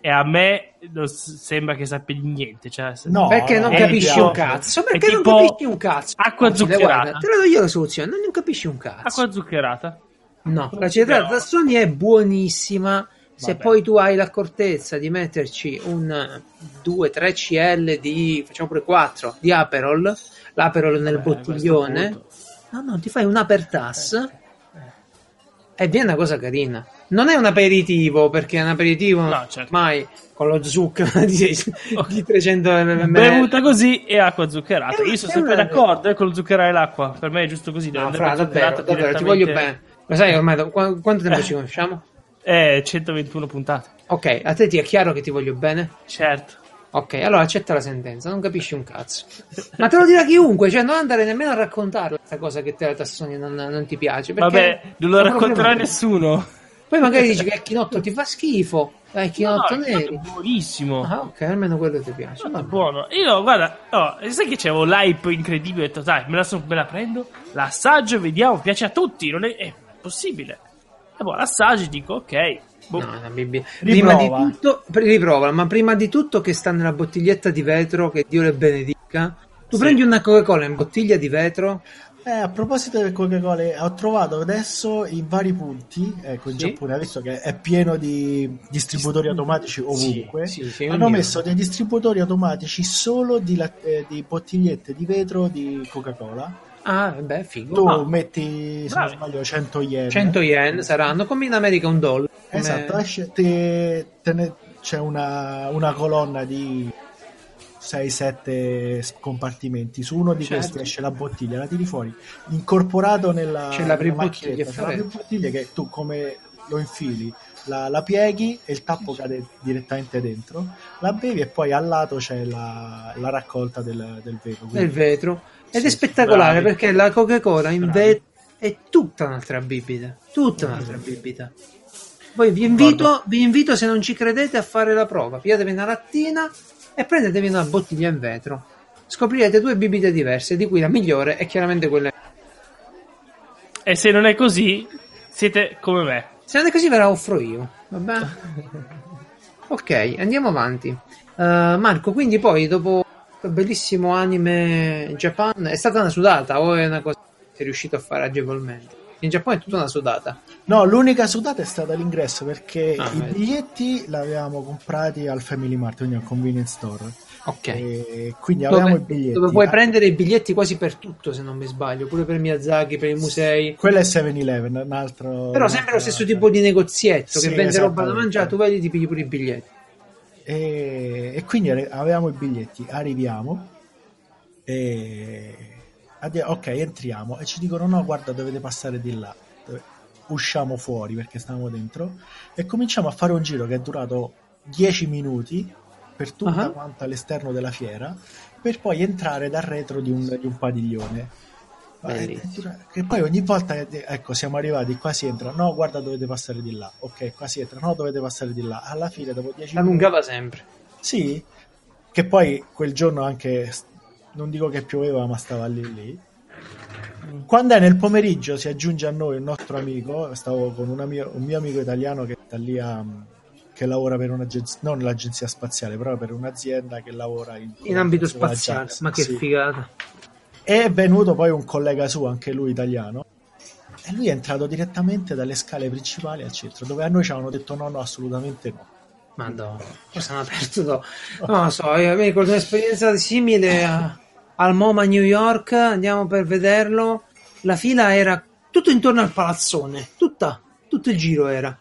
e a me sembra che sappia di niente. Cioè, No, Perché non no, capisci un cazzo? Perché non capisci un cazzo? acqua zuccherata. guarda, te la do io la soluzione, non capisci un cazzo. Acqua zuccherata. No, la cedrata No. Sony è buonissima se Vabbè. poi tu hai l'accortezza di metterci un 2-3 CL di, facciamo pure 4, di Aperol, l'Aperol nel Eh, bottiglione, no no, ti fai un Apertas e viene una cosa carina. Non è un aperitivo, perché un aperitivo No, certo. mai con lo zucchero di, di 300 ml. Bevuta così e acqua zuccherata. È Io sono è sempre una- d'accordo eh, con lo zuccherare l'acqua. Per me è giusto così. No, fra, davvero, davvero, ti voglio bene. Lo sai ormai quanto tempo ci conosciamo? Eh, 121 puntate. Ok, a te ti è chiaro che ti voglio bene? Certo. Ok, allora accetta la sentenza, non capisci un cazzo. Ma te lo dirà chiunque, cioè non andare nemmeno a raccontarla questa cosa che te la Tassoni non, non ti piace. Vabbè, non lo racconterà nessuno. Poi magari dici che il chinotto ti fa schifo, dai, il No, chinotto il neri. piatto è buonissimo. Ah, ok, almeno quello ti piace. È vabbè. buono. Io, guarda, no, sai che c'avevo l'hype incredibile. Ho detto, dai, me la, so- me la prendo, l'assaggio, vediamo, piace a tutti. Non è, è possibile. E poi l'assaggio e dico, ok. boh. No, una Bibbia. Prima di Riprova. tutto, pr- riprova, ma prima di tutto che sta nella bottiglietta di vetro, che Dio le benedica. Tu Sì. prendi una Coca-Cola in bottiglia di vetro, Eh, a proposito del Coca-Cola, ho trovato adesso in vari punti, ecco in Sì. Giappone, visto che è pieno di distributori automatici ovunque, sì, sì, hanno messo dei distributori automatici solo di, la- eh, di bottigliette di vetro di Coca-Cola. Ah, beh, figo. Tu Ah. metti, se non Bravi. sbaglio, 100 yen. 100 yen saranno, come in America un dollaro. come- Esatto, esce- te- te ne- c'è una, una colonna di 6-7 compartimenti. Su uno di Certo. questi esce la bottiglia, la tiri fuori, incorporato nella, C'è l'apri nella macchinetta, c'è l'apri freddo. bottiglie che tu come lo infili, la, la pieghi e il tappo cade direttamente dentro, la bevi e poi al lato c'è la, la raccolta del, del vetro. Quindi- vetro. Ed Sì, è spettacolare bravi. perché la Coca-Cola in Bravi. vetro è tutta un'altra bibita. Tutta un'altra bibita. Poi vi invito, vi invito, se non ci credete, a fare la prova. Pigliatevi una lattina e prendetevi una bottiglia in vetro. Scoprirete due bibite diverse, di cui la migliore è chiaramente quella. E se non è così, siete come me. Se non è così, ve la offro io. Vabbè. ok, andiamo avanti. Eh, Marco, quindi poi dopo bellissimo anime Japan, è stata una sudata o è una cosa che sei riuscito a fare agevolmente? In Giappone è tutta una sudata. No, l'unica sudata è stata l'ingresso perché Ah, i vedi. biglietti li avevamo comprati al Family Mart, quindi al convenience store. Ok. E quindi avevamo Dove, i biglietti. dove puoi Ah, prendere i biglietti quasi per tutto, se non mi sbaglio, pure per Miyazaki, per i musei. Quello è 7-Eleven, un altro. Però sempre lo stesso tipo di negozietto Sì, che vende roba da mangiare, tu vedi ti pigli pure i biglietti. E, e quindi avevamo i biglietti, arriviamo e ok, entriamo e ci dicono no, guarda, dovete passare di là. Usciamo fuori perché stavamo dentro e cominciamo a fare un giro che è durato 10 minuti per tutta Ah. quanta l'esterno della fiera per poi entrare dal retro di un, di un padiglione. Eh, Bellissimo. Che poi ogni volta che ecco, siamo arrivati, qua si entra, no, guarda, dovete passare di là, ok, qua si entra, no, dovete passare di là. Alla fine, dopo 10 La minuti, allungava sempre. sì, che poi quel giorno anche, non dico che pioveva, ma stava lì lì. Quando è nel pomeriggio si aggiunge a noi il nostro amico, stavo con mia- un mio amico italiano che sta lì a, che lavora per un'agenzia, non l'agenzia spaziale, però per un'azienda che lavora in, In ambito spaziale, ma che sì. figata. È venuto poi un collega suo, anche lui italiano, e lui è entrato direttamente dalle scale principali al centro, dove a noi ci avevano detto no, no, assolutamente no. Madonna, cosa hanno aperto do- Non lo so, io mi ricordo un'esperienza simile a- al MoMA New York, andiamo per vederlo, la fila era tutto intorno al palazzone, tutta, tutto il giro era.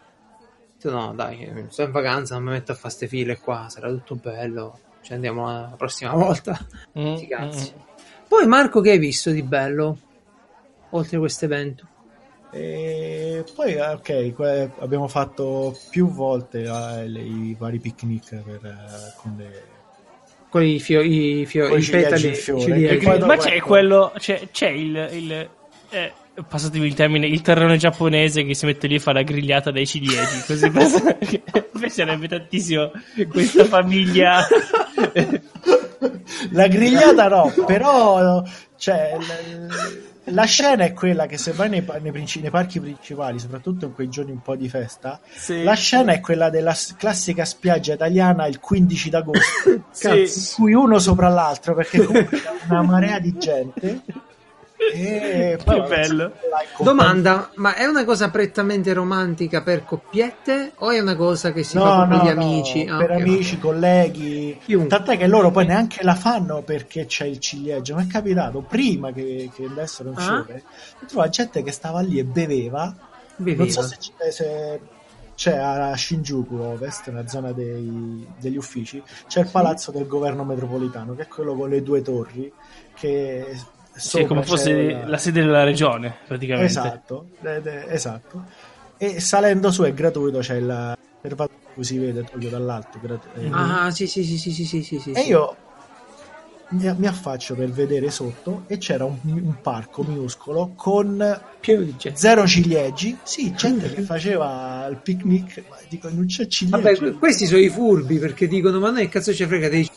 No, dai, sto in vacanza, non mi metto a fare ste file qua, sarà tutto bello, ci andiamo la prossima volta. Mm, cazzi. mm. Poi Marco che hai visto di bello, oltre a questo evento? E poi, eh, ok, abbiamo fatto più volte eh, le- i vari picnic per, eh, con le... Con i, fio- i, fio- Con i petali in fiore. E Ma c'è ecco. quello, c'è, c'è il, il eh, passatemi il termine, il terreno giapponese che si mette lì a fare la grigliata dai ciliegi, così penso mi piacerebbe tantissimo questa famiglia. La grigliata no, però cioè, l- la scena è quella che se vai nei, nei princi- nei parchi principali, soprattutto in quei giorni un po' di festa, Sì. la scena è quella della classica spiaggia italiana il 15 d'agosto, Sì. in cui uno sopra l'altro perché comunque c'è una marea di gente. E poi, Che vabbè, bello. Domanda, ma è una cosa prettamente romantica per coppiette o è una cosa che si fa No, con no, gli no, amici? Ah, per ok, amici, colleghi. Chiunque. Tant'è che loro poi neanche la fanno perché c'è il ciliegio. Mi è capitato prima che, che andassero in Ah? fiore. Io trovo gente che stava lì e beveva. Beveva. Non so se, c'è- se c'è a Shinjuku Ovest, nella zona dei- degli uffici, c'è il palazzo del governo metropolitano, che è quello con le due torri. Che Sì, sopra come fosse la- la sede della regione, praticamente. Esatto, ed è- esatto. E salendo su è gratuito, c'è il serbatore in cui si vede Tokyo dall'alto. grat- eh, Ah, sì, sì, sì, sì, sì, sì, sì, sì. E io mi, mi affaccio per vedere sotto e c'era un, un parco minuscolo con gente. zero ciliegi. Sì, gente che faceva il picnic, ma dico non c'è ciliegi. Vabbè, que- questi sono i furbi perché dicono: Ma noi che cazzo ci frega dei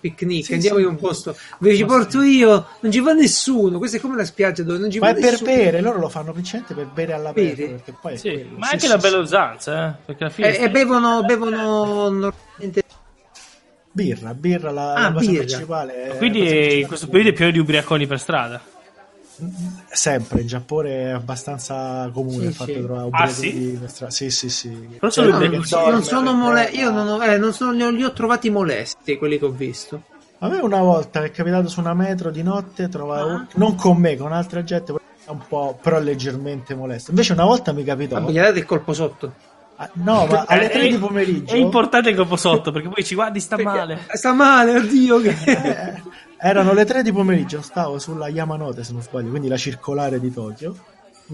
picnic? Sì, Andiamo sì. in un posto dove ci porto io, non ci va nessuno. Questa è come la spiaggia dove non ci ma va è per nessuno. bere, loro lo fanno principalmente per bere all'aperto. Bere? Perché poi è ma Sì, anche sì, la bella usanza, eh? perché alla fine E, e bevono, bevono normalmente. Birra, birra la, Ah, la birra. principale. è- Quindi la in questo è- periodo è pieno di ubriaconi per strada. Sempre in Giappone è abbastanza comune Sì, il fatto sì. di trovare Ah, ubriachi per strada. Sì, sì, sì. Però Cioè, belli- dorme non sono mole- io non, ho, eh, non sono- li ho- li ho trovati molesti quelli che ho visto. A me una volta è capitato su una metro di notte trovare Ah. un- non con me, con altra gente, un po' però leggermente molesto. Invece una volta mi capitò Vabbè, gli date il colpo sotto. Ah, No, ma alle Eh, 3 di pomeriggio È importante il colpo sotto, perché poi ci guardi, sta male. Sta male, oddio. Che... erano le 3 di pomeriggio, stavo sulla Yamanote se non sbaglio, quindi la circolare di Tokyo.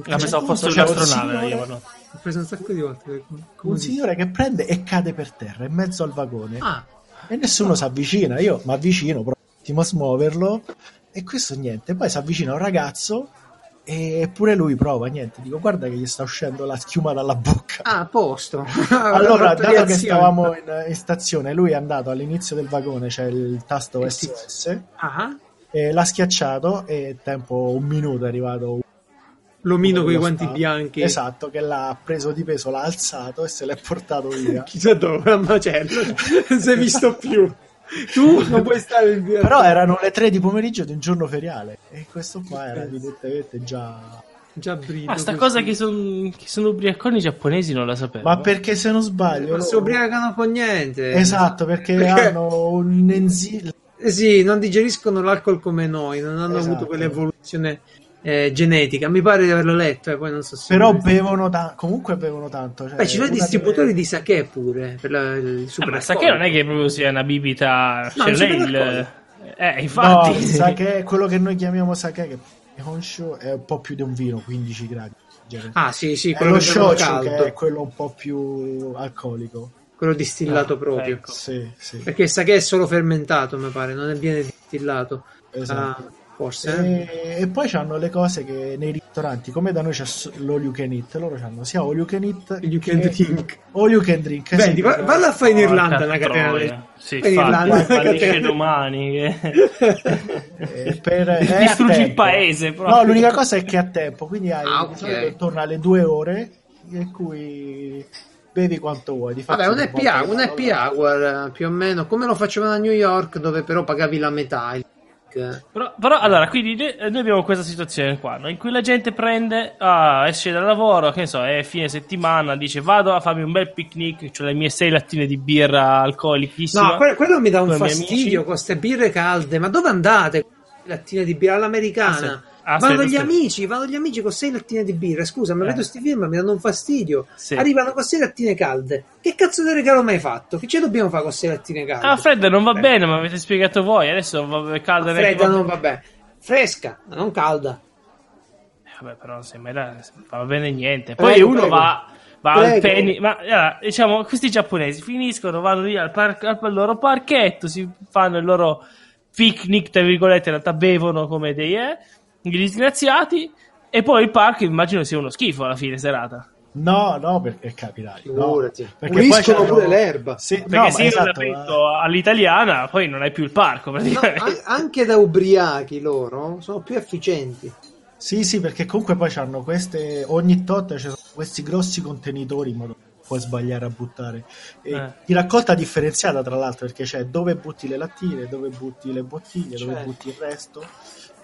La pensavo fosse un'astronave. ma no. Ho preso un sacco di volte. come Un dici? signore che prende e cade per terra in mezzo al vagone Ah, e nessuno si avvicina. Io mi avvicino, provo un attimo a smuoverlo e questo niente. Poi si avvicina un ragazzo e pure lui prova niente. Dico, guarda che gli sta uscendo la schiuma dalla bocca. ah, a posto. Allora, dato che reazione. stavamo in, in stazione, lui è andato all'inizio del vagone, c'è il tasto Il. SOS, Ah, l'ha schiacciato e tempo un minuto è arrivato l'omino con i guanti bianchi. Esatto, che l'ha preso di peso, l'ha alzato e se l'è portato via. Chissà dove, a macello. Non si è visto più. Tu non puoi stare in via. Però erano le 3 di pomeriggio di un giorno feriale e questo qua era evidentemente già... Già brido. Ah, sta così. cosa che sono che sono ubriaconi giapponesi non la sapevo. Ma perché se non sbaglio... Non si ubriacano con niente. Esatto, perché, Perché- hanno un enzima... Eh sì, non digeriscono l'alcol come noi, non hanno Esatto. avuto quell'evoluzione eh, genetica. Mi pare di averlo letto, e poi non so se. Però bevono tanto, comunque bevono tanto. Cioè, Beh, ci sono una distributori delle- di sake pure. Per la, il Eh, super ma sa che non è che proprio sia una bibita. No, cioè, il lei il. Eh, No, infatti. sake, quello che noi chiamiamo sake, che è Honshu, è un po' più di un vino, 15 gradi. genere. Ah, sì, sì, è quello lo che bevono shochu che è quello un po' più alcolico. quello distillato Ah, proprio. ecco. Sì, sì. Perché il sake è solo fermentato, mi pare, non è viene distillato. Esatto. Ah, forse. eh? E, e poi hanno le cose che nei ristoranti, come da noi c'è l'all you can eat, loro hanno sia all you can eat You can che drink. all you can drink. Vedi, sì, valla a fare in Irlanda una catena del- Sì, in Irlanda una fallisce catena- domani. che- Eh, per, a Distruggi il paese. proprio. No, l'unica cosa è che è a tempo, quindi hai Ah, di ok. solito intorno alle due ore in cui bevi quanto vuoi. Difatti Vabbè, un happy hour, un happy hour più o meno, come lo facevano a New York, dove però pagavi la metà. Però, però, allora, quindi noi noi abbiamo questa situazione qua, no? in cui la gente prende, ah, esce dal lavoro, che ne so, è fine settimana, dice vado a farmi un bel picnic, ho le mie sei lattine di birra alcolichissima. No, que- quello mi dà un fastidio con queste birre calde. Ma dove andate? Lattine di birra all'americana. Ah, sì. Ah, vanno sì, gli sì. amici, vanno gli amici con sei lattine di birra. Scusa, ma Eh. vedo sti film, mi danno un fastidio. Sì. Arrivano con sei lattine calde. Che cazzo di regalo mi hai fatto? Che ce dobbiamo fare con sei lattine calde? Ah, fredda non va Eh. bene, ma avete spiegato voi, adesso va calda Fredda non va bene. Fresca, ma non calda. Eh, Vabbè, però non sembra da- va bene niente. Poi Prego, uno prego. va, va al penny. Ma allora, diciamo, questi giapponesi finiscono, vanno lì al, par- al loro parchetto, si fanno il loro picnic, tra virgolette, in realtà bevono come dei eh, gli disgraziati. E poi il parco immagino sia uno schifo alla fine serata. No, no, perché capirai. no. Perché Puliscono poi pure l'erba. Sì, Perché no, ma se io esatto, la metto all'italiana, poi non hai più il parco No, anche da ubriachi loro sono più efficienti. Sì, sì, perché comunque poi hanno queste. Ogni tot ci sono questi grossi contenitori in modo che puoi sbagliare a buttare. E Eh. Di raccolta differenziata, tra l'altro, perché c'è dove butti le lattine, dove butti le bottiglie, dove Certo. butti il resto.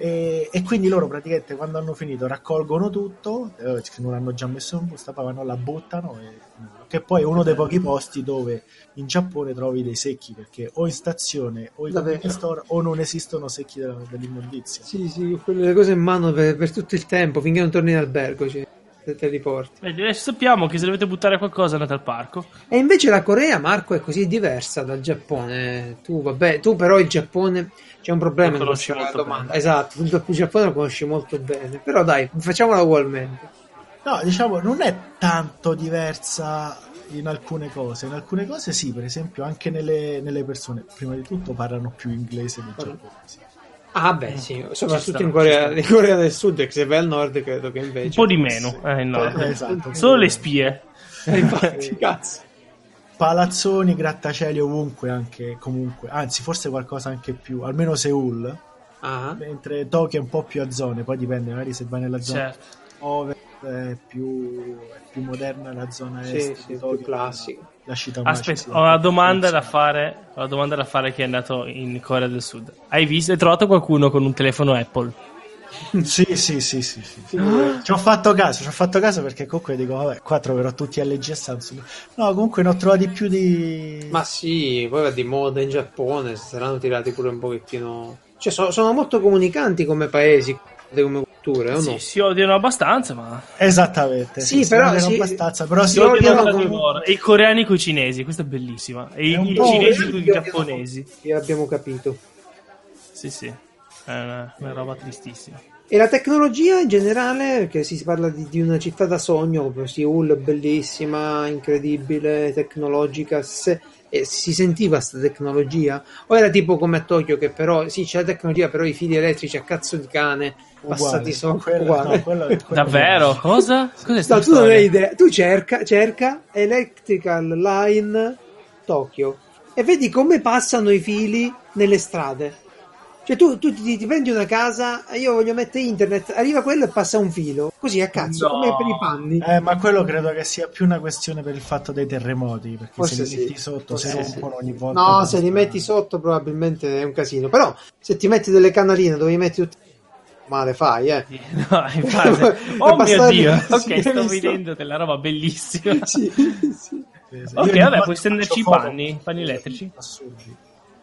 E, e quindi loro praticamente quando hanno finito raccolgono tutto, eh, che non hanno già messo in busta, poi vanno la buttano. E, che poi è uno dei pochi posti dove in Giappone trovi dei secchi, perché o in stazione o in Davvero? store o non esistono secchi della- dell'immondizia. Sì, sì, quelle cose in mano per, per tutto il tempo, finché non torni in albergo, cioè, te, te li porti. Adesso sappiamo che se dovete buttare qualcosa andate al parco. E invece la Corea, Marco, è così diversa dal Giappone. Tu, vabbè, tu però il Giappone c'è un problema in questa domanda. bene. Esatto, il Giappone lo conosci molto bene. Però dai, facciamola ugualmente. No, diciamo, non è tanto diversa in alcune cose. In alcune cose sì, per esempio, anche nelle, nelle persone, prima di tutto, parlano più inglese del giapponese. Ah, beh, sì, soprattutto sta, in, Corea, in Corea del Sud, che se vai al nord credo che invece... Un po' di meno. Eh, no. Eh, esatto. Solo le spie. Eh, infatti, cazzo. Palazzoni, grattacieli ovunque, anche comunque. Anzi, forse qualcosa anche più, almeno Seoul. Ah, Mentre Tokyo è un po' più a zone, poi dipende, magari se vai nella zona Certo. ovest è più, è più moderna la zona Sì, est sì, di più Tokyo, classica. La città Aspetta, ho una domanda da fare. Ho una domanda da fare a chi è andato in Corea del Sud. Hai visto? Hai trovato qualcuno con un telefono Apple? Sì, sì, sì, sì, sì. Ci ho fatto caso, ci ho fatto caso perché comunque dico, vabbè, qua troverò tutti LG e Samsung. No, comunque ne ho trovati più di... Ma sì, poi va di moda in Giappone, si saranno tirati pure un pochettino... Cioè, sono, sono molto comunicanti come paesi, come addirittura, o Sì, no? si odiano abbastanza, ma Esattamente. Sì, si però odiano sì. abbastanza, però si si odiano odiano come-. E i coreani con i cinesi, questa è bellissima. E i, i cinesi con i giapponesi. Sì, abbiamo capito. Sì, sì. È una, una roba tristissima. E la tecnologia in generale, perché si parla di, di una città da sogno, Seoul, bellissima, incredibile, tecnologica, se- e si sentiva questa tecnologia? O era tipo come a Tokyo che però, sì c'è la tecnologia, però i fili elettrici a cazzo di cane, passati uguali. sopra, uguale. no, quello- quello- Davvero? Cosa? Cos'è sta No, tu non hai idea. Tu cerca, cerca Electrical Line Tokyo e vedi come passano i fili nelle strade. Cioè tu, tu ti, ti prendi una casa, io voglio mettere internet, arriva quello e passa un filo, così a cazzo, No. come per i panni. Eh, ma quello credo che sia più una questione per il fatto dei terremoti, perché Forse se li sì. metti sotto Forse si sì. rompono ogni volta. No, se li metti sotto probabilmente è un casino, però se ti metti delle canaline dove li metti tutti male fai, eh. No, infatti. Oh mio Dio, sì, ok, hai sto vedendo della roba bellissima. Sì, sì. Sì, sì. Ok, vabbè, puoi stenderci i panni, panni elettrici. Assurdi.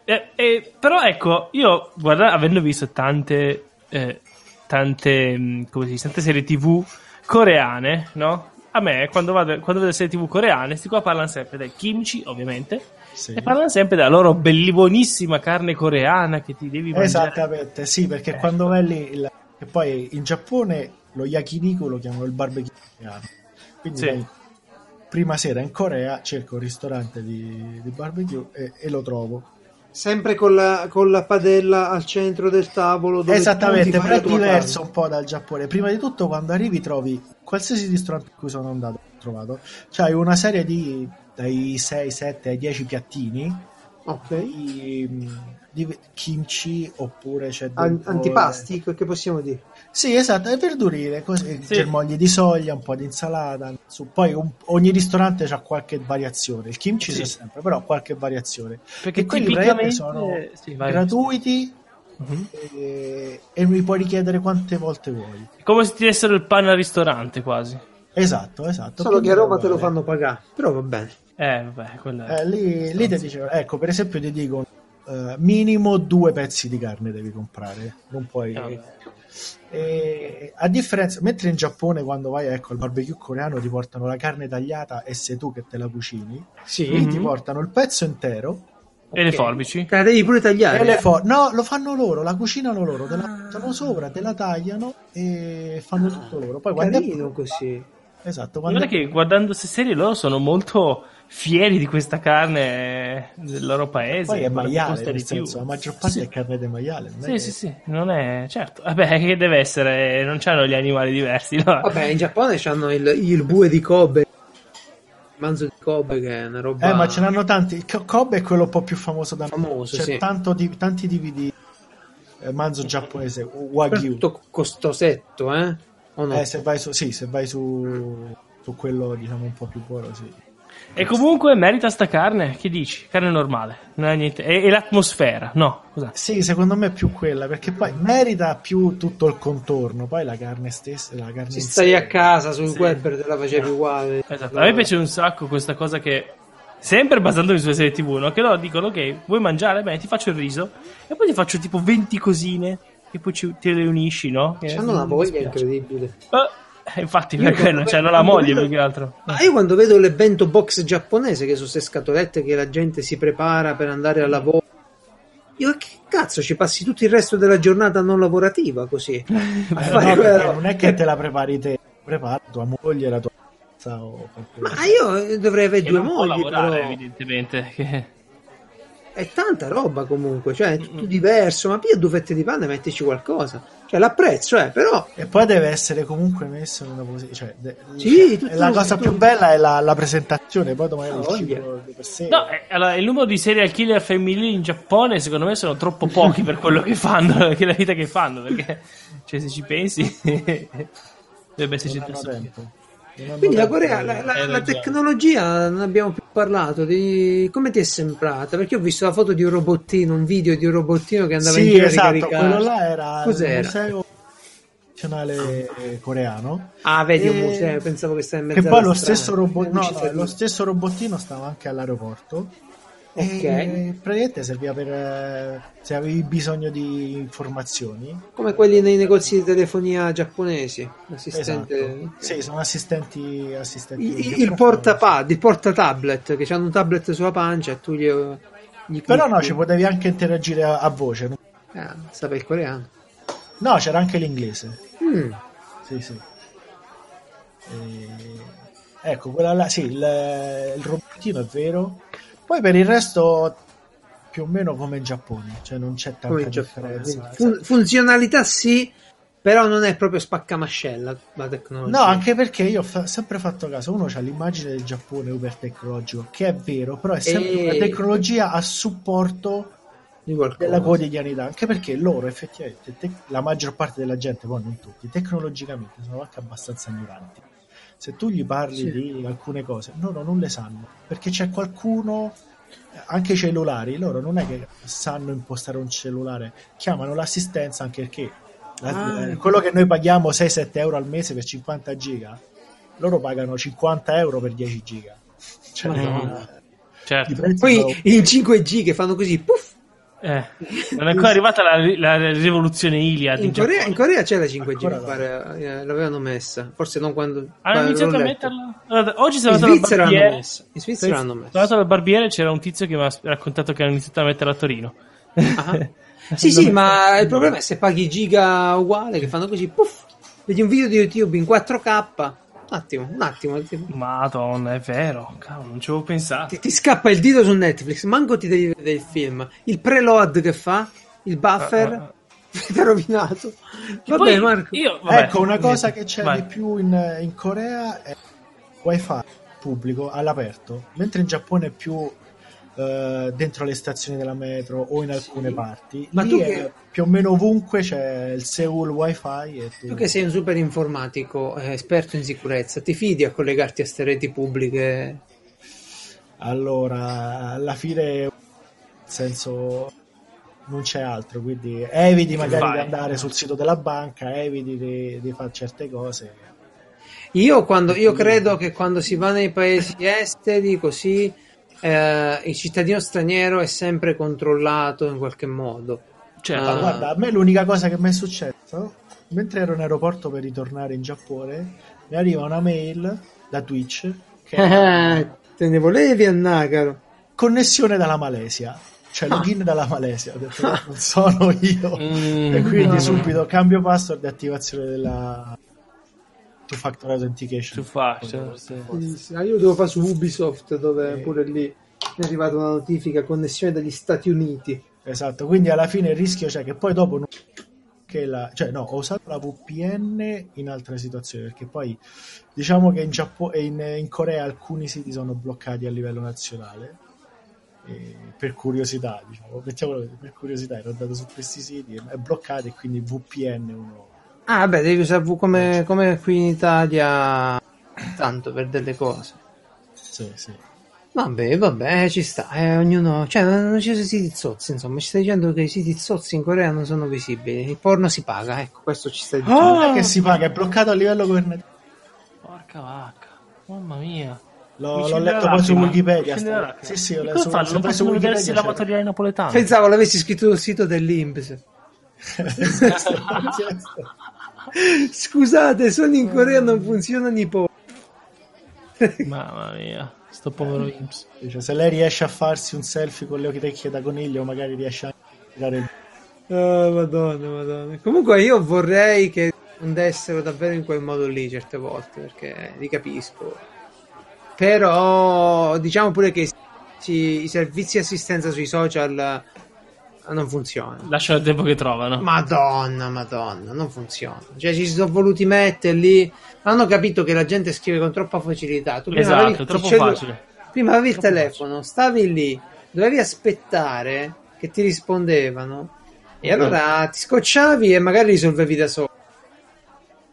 Eh, eh, però ecco, io guarda, avendo visto tante, eh, tante, mh, come si dice, tante serie tv coreane, no? A me, quando, vado, quando vedo serie tv coreane, questi qua parlano sempre del kimchi, ovviamente, Sì. e parlano sempre della loro belli- buonissima carne coreana che ti devi mangiare. Esattamente, sì, perché Eh. quando vai lì, il- e poi in Giappone lo yakiniku lo chiamano il barbecue coreano. Quindi Sì. vai prima sera in Corea cerco un ristorante di, di barbecue e, e lo trovo. Sempre con la, con la padella al centro del tavolo. Esattamente, però è diverso carne. un po' dal Giappone. Prima di tutto, quando arrivi, trovi qualsiasi ristorante in cui sono andato, ho trovato, c'hai una serie di dai 6, 7 ai 10 piattini Ok. di, di kimchi oppure c'è dentro- antipasti, che possiamo dire? Sì, esatto, è verdurine, così, Sì. germogli di soglia, un po' di insalata. su- poi un- ogni ristorante ha qualche variazione. Il kimchi Sì. c'è sempre, però qualche variazione. Perché e quelli tipicamente praticamente sono sì, vai. gratuiti Mhm. e, e mi puoi richiedere quante volte vuoi. È come se ti dessero il pane al ristorante quasi. Esatto, esatto. Solo che a Roma te lo fanno pagare. Però va bene. Eh, vabbè, quella è... Eh, lì, lì ti dicevo, ecco, per esempio ti dico eh, minimo due pezzi di carne devi comprare, non puoi... Eh. E a differenza, mentre in Giappone quando vai ecco, al barbecue coreano ti portano la carne tagliata e sei tu che te la cucini, Sì. lì ti portano il pezzo intero E le forbici? Te la devi pure tagliare. e le fo- no, lo fanno loro, la cucinano loro, te la mettono sopra, te la tagliano e fanno tutto loro. Poi quando è Carino pronta- così. esatto, Guarda è- che guardando queste serie loro sono molto fieri di questa carne del loro paese. poi è maiale, nel di più. senso, la maggior parte Sì. è carne di maiale. non è Sì, sì, sì, non è certo. Vabbè, che deve essere, non c'hanno gli animali diversi, no? Vabbè, in Giappone hanno il, il bue di Kobe. Il manzo di Kobe che è una roba... Eh, ma ce n'hanno tanti. Kobe è quello un po' più famoso da Famoso, C'è sì. tanto di- tanti tipi di eh, manzo giapponese, Wagyu. Tutto costosetto, eh? O no? Eh, se vai su, sì, se vai su, su quello diciamo un po' più buono, sì. E comunque merita sta carne, che dici? Carne normale, non è niente. E, e l'atmosfera, no? Cos'è? Sì, secondo me è più quella, perché poi merita più tutto il contorno, poi la carne stessa, la carne Se stai a casa sul Sì. web te la facevi uguale. Esatto. A me piace un sacco questa cosa che. Sempre basandomi sulle serie TV, no? Che loro dicono: Ok, vuoi mangiare? Bene, ti faccio il riso. E poi ti faccio tipo 20 cosine. E poi ci, te le unisci, no? Che Hanno una mi voglia incredibile. Eh, infatti, Io perché non c'hanno la moglie vedo- più che altro. Ma io quando vedo le bento box giapponese, che sono queste scatolette che la gente si prepara per andare al lavoro, io che cazzo ci passi tutto il resto della giornata non lavorativa così? No, roba. non è che te la prepari te, prepara tua moglie, la tua o. Ma io dovrei avere Che due mogli, lavorare, però evidentemente. Che... è tanta roba comunque, cioè è tutto diverso, ma pia due fette di pane e mettici qualcosa. Cioè l'apprezzo, eh, però E poi deve essere comunque messo in una posizione. Cioè, de- Sì, tutto- la cosa tutto- più bella è la, la presentazione, poi domani Ah, il cibo di per sé. No, eh, allora, il numero di serial killer femminili in Giappone secondo me sono troppo pochi per quello che fanno, che la vita che fanno, perché cioè, se ci pensi dovrebbe esserci tanto tempo. Quindi la Corea, la, la- la tecnologia non abbiamo più parlato di come ti è sembrata? Perché ho visto la foto di un robottino, un video di un robottino che andava in Sì, giro a esatto, ricaricare. quello là era Cos'era? il museo nazionale coreano. Ah, vedi un E- museo, pensavo che stai in mezzo Che poi lo stesso, robot- no, no, lo stesso robottino stava anche all'aeroporto. Ok. E praticamente serviva per eh, se avevi bisogno di informazioni. Come quelli nei negozi di telefonia giapponesi. L'assistente. Esatto. Sì, sono assistenti, assistenti Il, di il portapad, il portatablet, che hanno un tablet sulla pancia e tu gli, gli Però no, ci potevi anche interagire a, a voce. Ah, sape il coreano. No, c'era anche l'inglese. Mm. Sì, sì. E- Ecco, quella là, sì, il, il robottino è vero. Poi per il resto più o meno come in Giappone, cioè non c'è tanta differenza. quindi fun- funzionalità sì, però non è proprio spaccamascella la tecnologia. No, anche perché io ho fa- sempre fatto caso, uno ha l'immagine del Giappone super tecnologico, che è vero, però è sempre E- una tecnologia a supporto della quotidianità, anche perché loro effettivamente, te- la maggior parte della gente, poi non tutti, tecnologicamente sono anche abbastanza ignoranti. Se tu gli parli Sì. di alcune cose, loro non le sanno, perché c'è qualcuno, anche i cellulari, loro non è che sanno impostare un cellulare, chiamano l'assistenza anche perché la- Ah. eh, quello che noi paghiamo 6-7 euro al mese per 50 giga, loro pagano 50 euro per 10 giga. Cioè, Madonna. eh, i Certo. Poi sono- in 5G che fanno così, puff, Eh, non è ancora arrivata la, la rivoluzione Iliad in, in Corea, in Corea c'è la 5G, Ancora mi pare, eh, l'avevano messa, forse non quando... Hanno quando iniziato a metterla. Allora, oggi sono In andato al Svizzera l'hanno barbiere. messa, in Svizzera l'hanno Sono messa. andato al barbiere c'era un tizio che mi ha raccontato che hanno iniziato a metterla a Torino. Ah. Sì, sì, ma il problema è se paghi giga uguale, che fanno così, puff, vedi un video di YouTube in 4K, un attimo, un attimo, ti, Madonna, è vero. Cavolo, non ci avevo pensato. ti scappa il dito su Netflix, manco ti devi vedere il film, il preload che fa, il buffer, ah, ti ha rovinato. Vabbè poi Marco, Io, vabbè, ecco, una cosa niente, che c'è vai. di più in, in Corea è wifi pubblico all'aperto, mentre in Giappone è più eh, dentro le stazioni della metro o in alcune parti. Ma Lì tu è che- più o meno ovunque c'è il Seoul wifi e tu... tu che sei un super informatico, eh, esperto in sicurezza, ti fidi a collegarti a ste reti pubbliche? Allora, alla fine, nel senso, non c'è altro, quindi eviti magari fai? di andare sul sito della banca, eviti di, di fare certe cose. Io, quando, io credo che quando si va nei paesi esteri, così, eh, il cittadino straniero è sempre controllato in qualche modo. Cioè, Ah. Ma guarda, a me l'unica cosa che mi è successo, mentre ero in aeroporto per ritornare in Giappone, mi arriva una mail da Twitch che Eh, te ne volevi andare, caro? connessione dalla Malesia, cioè login dalla Malesia. Ho detto, "No, non sono io. Mm. e quindi no. subito cambio password e attivazione della two factor authentication. Two factor, sì. Sì, sì, ah, Io devo fare su Ubisoft, dove Sì. pure lì è arrivata una notifica connessione dagli Stati Uniti. Esatto, quindi alla fine il rischio c'è che poi dopo non- che la, cioè no, ho usato la VPN in altre situazioni perché poi diciamo che in, Giappo- e in, in Corea alcuni siti sono bloccati a livello nazionale e per curiosità, diciamo, mettiamolo per curiosità ero andato su questi siti è bloccato e quindi VPN uno Ah, vabbè, devi usare V come, come qui in Italia, tanto per delle cose. sì, sì. Vabbè, vabbè, ci sta, eh, ognuno, cioè non ci sono siti zozzi, insomma, ci stai dicendo che i siti zozzi in Corea non sono visibili, il porno si paga, ecco, questo ci stai dicendo. Non è che si paga, è bloccato a livello governativo. Porca vacca. Mamma mia. L'ho, Mi l'ho letto poi su Wikipedia. sta-. Sì, sì, ho letto fanno? Non possono Wikipedia. vedersi la batteria napoletana. Pensavo l'avessi scritto sul sito dell'Inps. Scusate, sono in Corea, non funzionano i porno. Mamma mia, sto povero Imps. Dice, se lei riesce a farsi un selfie con le orecchie da coniglio, magari riesce a tirare il... Oh, madonna, madonna. Comunque io vorrei che andessero davvero in quel modo lì certe volte, perché li capisco. Però diciamo pure che i servizi di assistenza sui social eh, non funzionano. Lasciano il tempo che trovano. Madonna, madonna, non funziona. Cioè, ci si sono voluti mettere lì. Hanno capito che la gente scrive con troppa facilità. Tu prima Esatto, avevi troppo cellu- facile. Prima avevi il telefono, stavi lì, dovevi aspettare che ti rispondevano. E allora ti scocciavi e magari risolvevi da solo.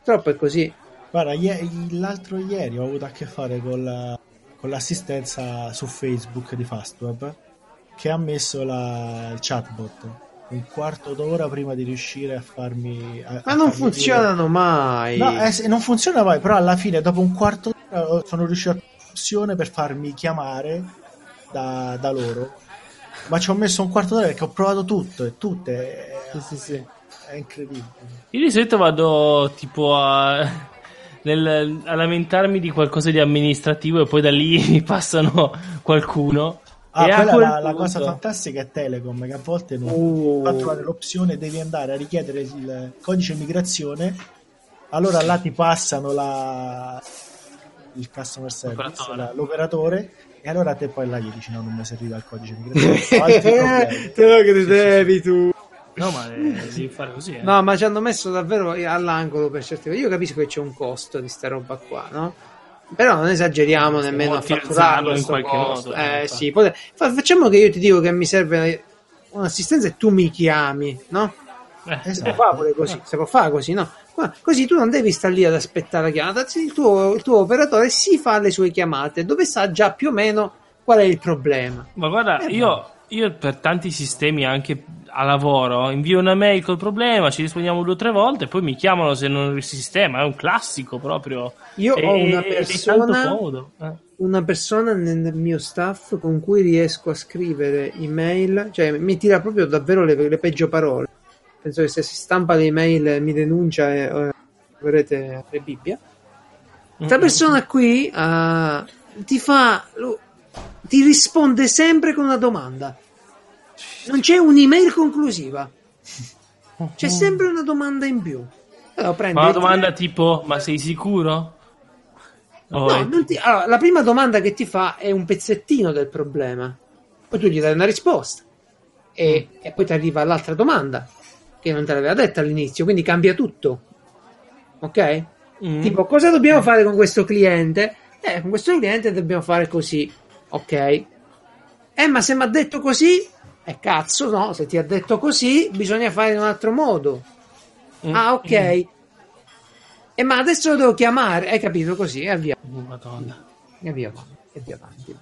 Purtroppo è così. Guarda, ie- l'altro ieri ho avuto a che fare con, la- con l'assistenza su Facebook di Fastweb che ha messo la, il chatbot un quarto d'ora prima di riuscire a farmi... a- Ma non farmi funzionano mai. dire- No, eh, non funziona mai, però alla fine dopo un quarto d'ora sono riuscito a opzione per farmi chiamare da, da loro Ma ci ho messo un quarto d'ora perché ho provato tutto e tutte. È, Sì, sì, sì. è incredibile. Io di solito vado tipo a, nel- a lamentarmi di qualcosa di amministrativo e poi da lì mi passano qualcuno. Ah, e a quella quel la, la cosa fantastica è Telecom, che a volte non Uh. fa trovare l'opzione, devi andare a richiedere il codice migrazione, allora là ti passano la, il customer service, L'operatore. la- l'operatore, e allora te poi là gli dici no, non mi serviva il codice migrazione. Te lo credevi tu. No, ma eh, devi fare così. Eh. No, ma ci hanno messo davvero all'angolo per certe cose. Io capisco che c'è un costo di sta roba qua, no? Però non esageriamo nemmeno a fatturarlo in qualche costo. modo, Eh infatti. sì, fa- facciamo che io ti dico che mi serve un'assistenza e tu mi chiami, no? Eh, Si Esatto. può fare pure così, si può fare così, no? Ma così tu non devi stare lì ad aspettare la chiamata, il tuo, il tuo operatore si fa le sue chiamate dove sa già più o meno qual è il problema. Ma guarda, io, io per tanti sistemi anche a lavoro invio una mail col problema, ci rispondiamo due o tre volte, poi mi chiamano se non il sistema, è un classico proprio. Io E- ho una persona- eh. una persona nel mio staff con cui riesco a scrivere email, cioè mi tira proprio davvero le, le peggio parole. Penso che se si stampa le email mi denuncia e eh, avrete le Bibbia. Questa persona qui ah, ti fa, lo- ti risponde sempre con una domanda. Non c'è un'email conclusiva, c'è sempre una domanda in più. Allora, Ma una domanda telefono- tipo, ma sei sicuro? No, Poi- non ti- allora, la prima domanda che ti fa è un pezzettino del problema, poi tu gli dai una risposta e, e poi ti arriva l'altra domanda che non te l'aveva detta all'inizio, quindi cambia tutto. Ok? Mm. Tipo, cosa dobbiamo fare con questo cliente? Eh, con questo cliente dobbiamo fare così. Ok. Eh, ma se mi ha detto così, eh cazzo, no, se ti ha detto così, bisogna fare in un altro modo. Mm. Ah, ok. E ma adesso lo devo chiamare, hai capito così? E via. Oh, Madonna. E via, e via avanti.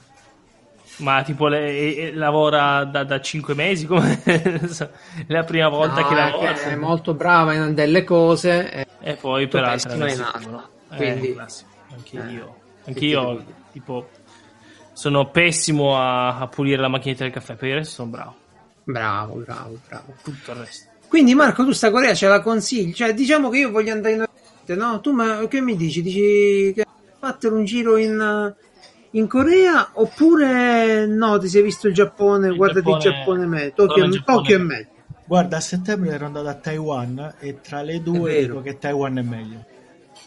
Ma tipo le- e- e lavora da, da 5 mesi come è la prima volta No, che è lavora che è molto brava in delle cose. eh, e poi per altre è. Quindi- Eh, classico. anche Eh, io che anche io tipo sono pessimo a, a pulire la macchinetta del caffè per il resto sono bravo Bravo, bravo, bravo. tutto il resto Quindi Marco, tu sta Corea ce la consigli? Cioè, diciamo che io voglio andare in Oriente, no? Tu ma, che mi dici? Dici che fatelo un giro in, in Corea oppure no, ti sei visto il Giappone, Il guardati il Giappone- Giappone meglio, solo Tokyo, il Giappone. Tokyo è meglio. Guarda, a settembre ero andato a Taiwan e tra le due dico che Taiwan è meglio.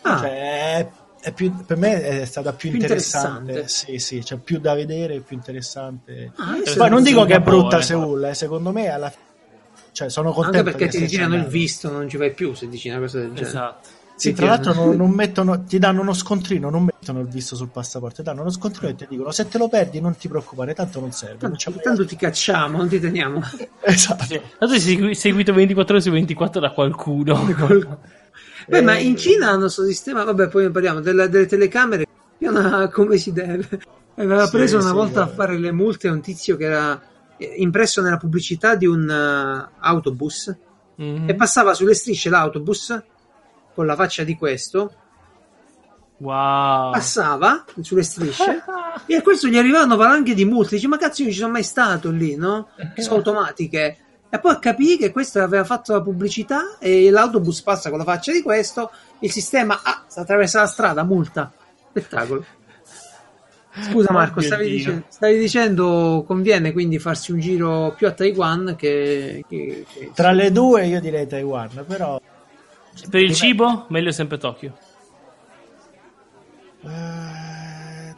Ah, Cioè, è più, per me è stata più, Più interessante. interessante. Sì, sì, c'è più da vedere, più interessante. ah, Poi non dico che è brutta Seoul, eh, secondo me alla fine cioè, sono anche contento perché che ti ritirano il visto, non ci vai più se dici una cosa del genere. esatto Sì, tra l'altro non, non mettono, ti danno uno scontrino, non mettono il visto sul passaporto, ti danno uno scontrino e ti dicono se te lo perdi non ti preoccupare, tanto non serve. Non c'è Tanto, tanto ti cacciamo, non ti teniamo. Esatto. tanto sei segui- seguito 24 ore su 24 da qualcuno Beh, ma Eh, in Cina hanno questo sistema, vabbè, poi ne parliamo, delle, delle telecamere, come si deve. Aveva Sì, preso una sì, volta a vabbè. fare le multe a un tizio che era eh, impresso nella pubblicità di un eh, autobus Mhm. e passava sulle strisce l'autobus con la faccia di questo, wow passava sulle strisce e a questo gli arrivavano valanghe di multe. Dice, ma cazzo, io ci sono mai stato lì, no? Sono automatiche. E poi capì che questo aveva fatto la pubblicità e l'autobus passa con la faccia di questo, il sistema ah, attraversa la strada, multa. Spettacolo. Scusa Marco, Oh mio stavi, dicendo, stavi dicendo conviene quindi farsi un giro più a Taiwan che... che- che- Tra le due io direi Taiwan, però per il cibo meglio sempre Tokyo eh,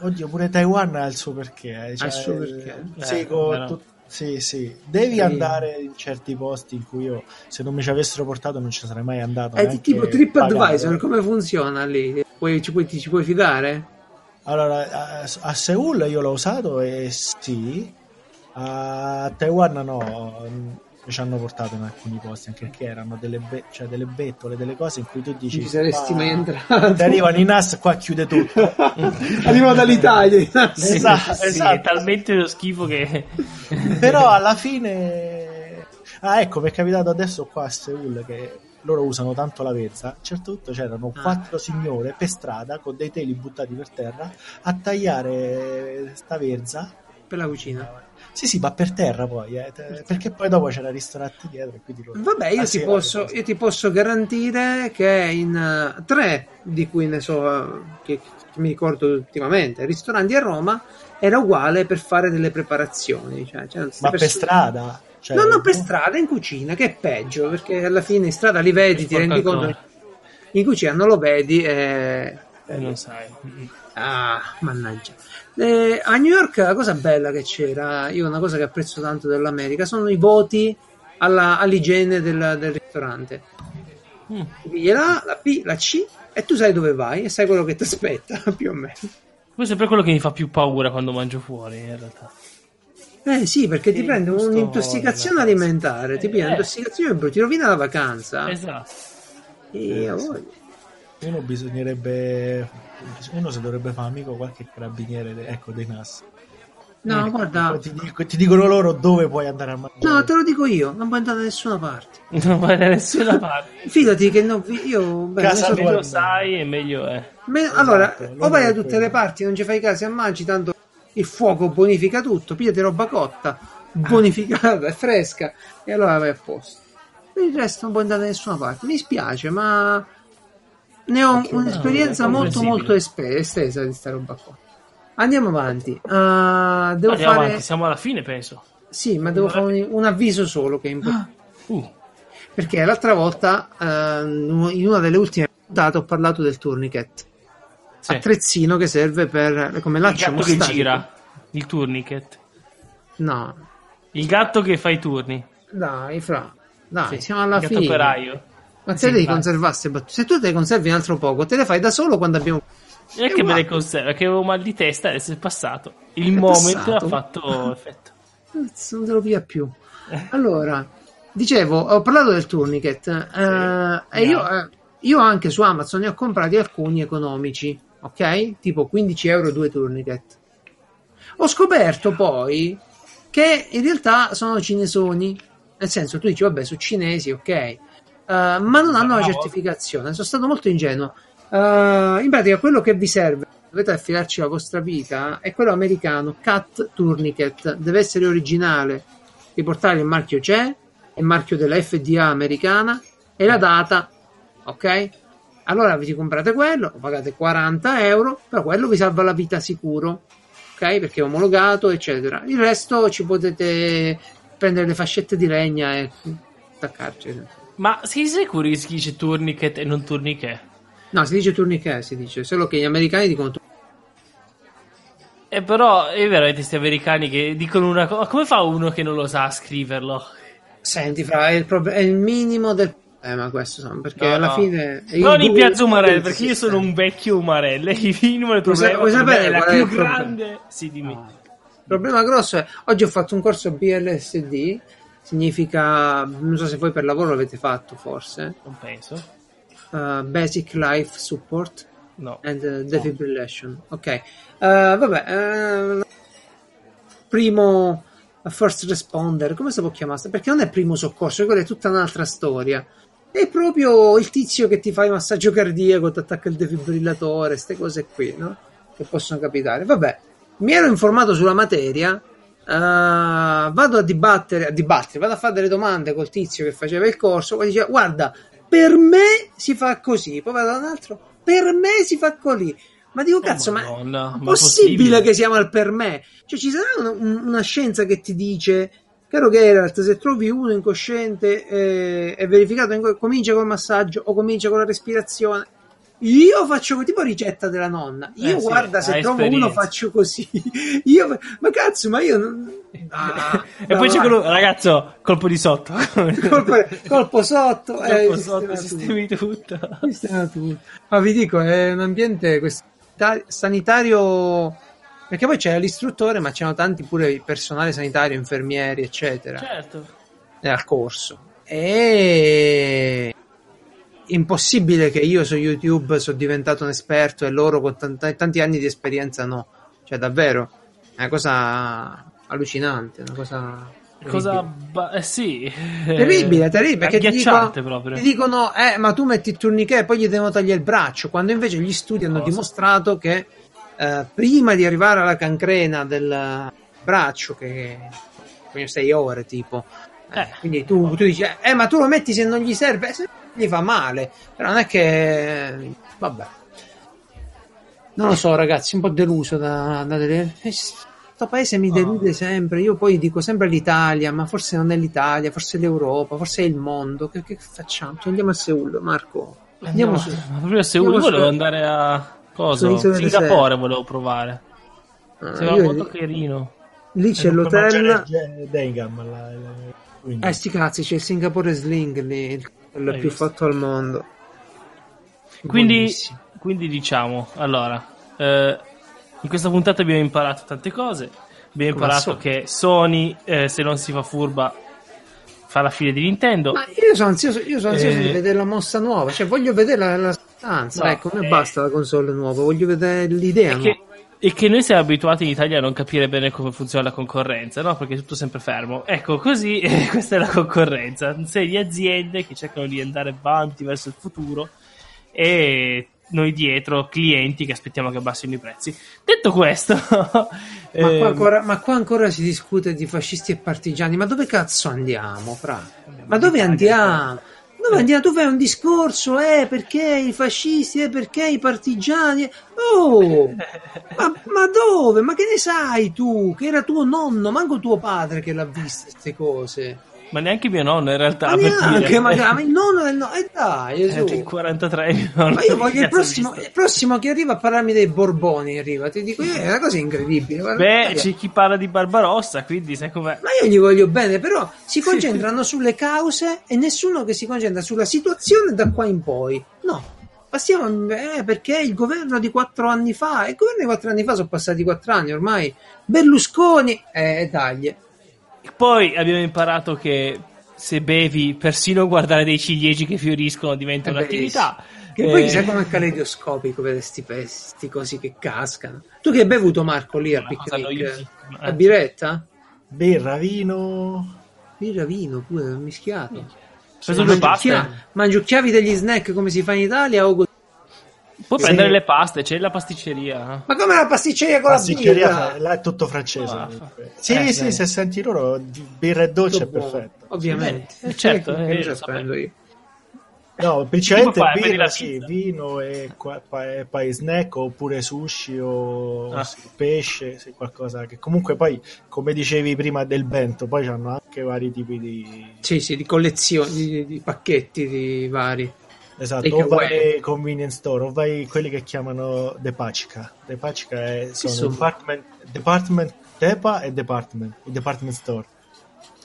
oddio, pure Taiwan ha il suo perché. eh, cioè, il suo perché. Sì, Eh, con vero. tu- sì, sì. Devi Sì. andare in certi posti in cui io, se non mi ci avessero portato, non ci sarei mai andato. È neanche tipo TripAdvisor, come funziona lì? Puoi- ci, puoi, ti ci puoi fidare? Allora, a, a Seoul io l'ho usato e sì, a Taiwan no, ci hanno portato in alcuni posti, anche perché erano delle, be- cioè delle bettole, delle cose in cui tu dici... Ci saresti "Qua- mai entrato? Ti arrivano i NAS, qua chiude tutto. Arrivano dall'Italia. Sì, Esatto, sì, esatto. è talmente lo schifo che Però alla fine... Ah, ecco, mi è capitato adesso qua a Seoul che loro usano tanto la vezza. A un certo punto c'erano Ah. quattro signore per strada con dei teli buttati per terra a tagliare sta verza per la cucina. Sì, sì, ma per terra poi, eh, perché poi dopo c'era il ristorante dietro. e Quindi lo- Vabbè, io, Ah, ti sì, posso, vabbè, io ti posso garantire che in eh, tre di cui ne so, eh, che, che mi ricordo ultimamente, ristoranti a Roma, era uguale per fare delle preparazioni. Cioè, queste Ma per persone- strada? Cioè, No, no, per strada, in cucina, che è peggio, perché alla fine in strada li vedi, ti rendi conto. In cucina non lo vedi e... Eh, non sai. Ah, mannaggia. Eh, a New York la cosa bella che c'era, io una cosa che apprezzo tanto dell'America, sono i voti alla- all'igiene del, del ristorante. Mm. Ti pigli la, la P, la C e tu sai dove vai e sai quello che ti aspetta, più o meno. Questo è sempre quello che mi fa più paura quando mangio fuori, in realtà. Eh sì, perché ti Sì, prende un'intossicazione alimentare, ti Eh, piglia eh. un'intossicazione, ti rovina la vacanza. Esatto. E voglia. Uno bisognerebbe. Uno si dovrebbe fare amico qualche carabiniere, de- ecco, dei NAS. No, Poi guarda, Ti, dico- ti dicono loro dove puoi andare a mangiare. no, te lo dico io, non puoi andare da nessuna parte. Non vai da nessuna parte. Fidati che non vi- io beh, Casa so- tua. Meglio sai e meglio è. Me- Esatto, allora, o vai da tutte quello. le parti, non ci fai caso e mangi, tanto il fuoco bonifica tutto, pigliati roba cotta, bonificata e fresca, e allora vai a posto. Per il resto non puoi andare da nessuna parte. Mi spiace, ma ne ho Perché un'esperienza no, molto molto espe- estesa di sta roba qua. Andiamo avanti. Ah, devo Andiamo fare... avanti, siamo alla fine, penso. Sì, ma devo fare un, un avviso solo che è importante. Uh, Perché l'altra volta, eh, in una delle ultime puntate, ho parlato del tourniquet. sì. Attrezzino che serve per come Il laccio gatto che gira. Il tourniquet. No, Il gatto che fa i turni. dai, fra. Dai, Sì, siamo alla il fine. operaio. Ma te Sì, devi vai. conservare battute. Se tu te le conservi un altro poco, te le fai da solo quando abbiamo. E È che me le conserva? Che avevo mal di testa adesso è passato. Il È moment passato. ha fatto effetto. Non te lo piglia più. Allora, dicevo, ho parlato del tourniquet. eh, e io, eh, io anche su Amazon ne ho comprati alcuni economici, ok? Tipo 15 euro due tourniquet. Ho scoperto poi che in realtà sono cinesoni. Nel senso, tu dici, vabbè, sono cinesi, ok. Eh, ma non hanno la certificazione. Sono stato molto ingenuo. Eh, in pratica, quello che vi serve, dovete affidarci la vostra vita, è quello americano, Cat Tourniquet. Deve essere originale. Riportare il marchio c'è, il marchio della FDA americana e la data, ok? Allora vi comprate quello, lo pagate 40 euro, però quello vi salva la vita sicuro, ok? Perché è omologato, eccetera. Il resto ci potete prendere le fascette di legna e attaccarci. Ma sei sicuro che si dice tourniquet e non tourniquet? No, si dice tourniquet, si dice, solo che gli americani dicono tourniquet. E però è vero che questi americani che dicono una cosa. Come fa uno che non lo sa a scriverlo? Senti, fra, è il, prob- è il minimo del problema questo, insomma, perché No, alla no. fine... Non in piazza Umarell, Google perché io sono un vecchio Umarell. E il minimo del problema vuoi sapere è la più il problema? grande. Sì, dimmi. Il problema grosso è oggi ho fatto un corso BLSD, significa non so se voi per lavoro l'avete fatto forse, Non penso. uh, Basic Life Support No. and uh, Defibrillation. Ok, Uh, vabbè, eh, primo first responder, come si può chiamare? Perché non è primo soccorso, quella è tutta un'altra storia. È proprio il tizio che ti fa il massaggio cardiaco, ti attacca il defibrillatore, queste cose qui, no? Che possono capitare. Vabbè, mi ero informato sulla materia. Eh, vado a dibattere, a dibattere, vado a fare delle domande col tizio che faceva il corso. Poi diceva: Guarda, per me si fa così. Poi vado da un altro, per me si fa così. Ma dico, cazzo, ma Oh, Madonna, è ma possibile, possibile? che siamo al per me? Cioè, ci sarà una, un- una scienza che ti dice, caro Geralt, se trovi uno incosciente eh, è verificato, in- comincia col massaggio o comincia con la respirazione. Io faccio tipo ricetta della nonna. Io Eh sì, guarda, se hai trovo uno esperienza. faccio così. Io, ma cazzo, ma io non... Ah, e poi c'è quello, ragazzo, colpo di sotto. colpo, colpo sotto, eh, colpo sotto, sistema tutto. sistemi tutto. Sistema tutto. Ma vi dico, è un ambiente questo sanitario. Perché poi c'è l'istruttore, ma c'erano tanti pure il personale sanitario, infermieri, eccetera, Certo. eh, al corso. E impossibile che io su YouTube sono diventato un esperto e loro con tant- tanti anni di esperienza no. Cioè, davvero, è una cosa allucinante, una cosa. Cosa... terribile. ba- eh sì. Terribile, terribile, perché ti, dicono, proprio. ti dicono, eh, ma tu metti il tourniquet e poi gli devono tagliare il braccio, quando invece gli studi hanno Cosa? dimostrato che eh, prima di arrivare alla cancrena del, braccio che vogliono sei ore tipo. Eh, Eh. Quindi tu, tu dici, eh, ma tu lo metti se non gli serve, Eh, se gli fa male, però non è che, vabbè. Non lo so, ragazzi, un po' deluso da, da delle... Questo paese mi delude sempre. Io poi dico sempre l'Italia, ma forse non è l'Italia, forse è l'Europa, forse è il mondo. Che, che facciamo? Andiamo a Seul, Marco. Andiamo No, su. proprio a Seul andiamo volevo su- andare a cosa? Singapore volevo provare. Ah, Sembra io- molto carino. lì c'è l'hotel. Degam, la- la- quindi- Eh, sti cazzi, c'è il Singapore Sling lì, il quello Hai più visto? fatto al mondo. Quindi, quindi diciamo, allora, eh, in questa puntata abbiamo imparato tante cose. Abbiamo Come imparato solito. che Sony, eh, se non si fa furba, fa la fine di Nintendo. Ma io sono ansioso, io sono ansioso Eh. di vedere la mossa nuova, cioè voglio vedere la, la sostanza. No, ecco, non eh. basta la console nuova, voglio vedere l'idea nuova. che, e che noi siamo abituati in Italia a non capire bene come funziona la concorrenza, no? Perché è tutto sempre fermo. Ecco, così eh, questa è la concorrenza. Una serie di aziende che cercano di andare avanti verso il futuro e noi dietro clienti che aspettiamo che abbassino i prezzi. Detto questo, Ma ehm, qua, ancora, ma qua ancora si discute di fascisti e partigiani. Ma dove cazzo andiamo, fra? Ma dove andiamo? Andiamo? Tu fai un discorso, eh, perché i fascisti, eh, perché i partigiani? Oh, ma, ma dove? Ma che ne sai tu? Che era tuo nonno, manco tuo padre che l'ha viste queste cose. Ma neanche mio nonno in realtà. Ma neanche, dire. magari, nonno del nonno. E dai, Eh, Gesù. del 43 mio nonno. Ma io voglio il prossimo, il prossimo che arriva a parlarmi dei Borboni. Arriva, ti dico, è una cosa incredibile. guarda, Beh, guarda. c'è chi parla di Barbarossa, quindi sai com'è. Ma io gli voglio bene, però si concentrano sulle cause e nessuno che si concentra sulla situazione da qua in poi. No, passiamo eh, perché il governo di quattro anni fa, il governo di quattro anni fa sono passati quattro anni ormai. Berlusconi, eh, dai. Poi abbiamo imparato che se bevi, persino guardare dei ciliegi che fioriscono diventa Eh un'attività. Che poi Eh, chissà come è caleidoscopico vedere sti pesti così che cascano. Tu che hai bevuto, Marco, lì cosa picnic? eh. A biretta? Birra, vino. Birra, vino, pure, mischiato. Mangiucchia-. Mangiucchiavi degli snack come si fa in Italia o... Puoi Sì. prendere le paste, c'è la pasticceria. Ma come la pasticceria con la Pasticceria, birra? fa- là è tutto francese. Ah, sì, eh, sì, beh. se senti loro, birra e dolce è Tutto buono, perfetto. Ovviamente. Eh, certo, eh, sapevo. prendo io? No, principalmente fai, birra, la sì, vino e pa- poi snack oppure sushi o Ah. sì, pesce, sì, qualcosa che comunque poi, come dicevi prima del bento, poi hanno anche vari tipi di... Sì, sì, di collezioni, di, di pacchetti di vari. Esatto, Take o vai ai convenience store o vai quelli che chiamano Depacica. Depacica è, sono sono? department, department Depa e department, il department store.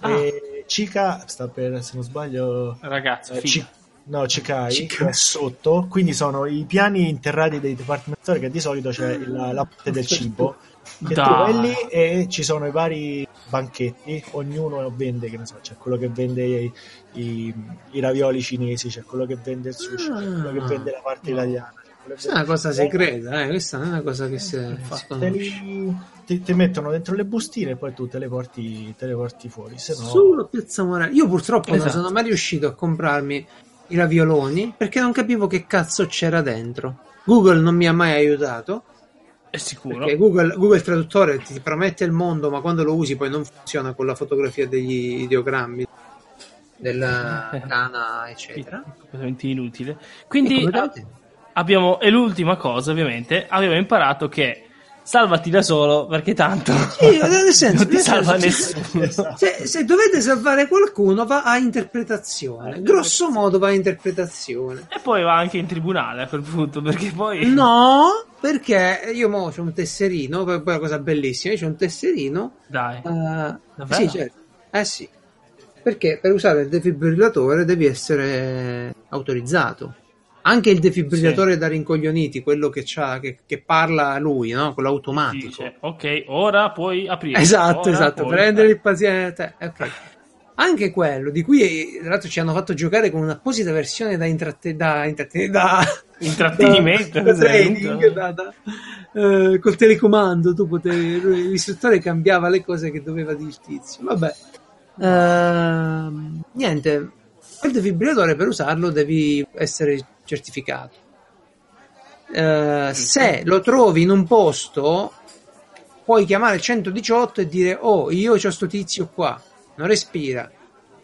Ah. E Cica sta per, se non sbaglio, Ragazzi, eh. Ci- no, Cicai, Cica. che è sotto, quindi sono i piani interrati dei department store che di solito c'è la, la parte del cibo. Che tu vai lì e ci sono i vari banchetti, ognuno vende, che ne so, c'è quello che vende i, i- i ravioli cinesi, c'è quello che vende il sushi, c'è quello che Ah. vende la parte italiana. quello che Questa è una cosa segreta, eh? questa non è una cosa che si, si Te, conosce. li, ti, ti mettono dentro le bustine e poi tu te le porti, te le porti fuori. Se no, Solo Piazza Morelli. Io purtroppo non Esatto. sono mai riuscito a comprarmi i ravioloni perché non capivo che cazzo c'era dentro. Google non mi ha mai aiutato È sicuro. perché Google, Google Traduttore ti promette il mondo, ma quando lo usi poi non funziona con la fotografia degli ideogrammi della cana, eccetera. completamente inutile. Quindi a- abbiamo, e l'ultima cosa, ovviamente, abbiamo imparato che salvati da solo perché tanto Sì, nel senso, non ti salva senso, nessuno. Esatto. Se, se dovete salvare qualcuno, va a interpretazione. Grosso modo va a interpretazione. E poi va anche in tribunale a quel punto perché poi No, perché io mo c'ho un tesserino, poi una cosa bellissima, io c'ho un tesserino. dai. eh, Davvero? sì, certo. Eh sì. Perché per usare il defibrillatore devi essere autorizzato. Anche il defibrillatore da rincoglioniti, quello che, c'ha, che, che parla lui, no? Quello automatico. Dice, ok, ora puoi aprire. Esatto, Ora esatto, prendere il paziente. ok. Anche quello, di cui tra l'altro ci hanno fatto giocare con un'apposita versione da, intratte- da, intratte- da- Intrattenimento, da, training, da- da- eh, col telecomando. Tu potevi, lui- l'istruttore cambiava le cose che doveva dire il tizio. Vabbè, Ehm, niente. Il defibrillatore per usarlo devi essere certificato. Eh, se lo trovi in un posto puoi chiamare il 118 e dire oh io ho sto tizio qua non respira.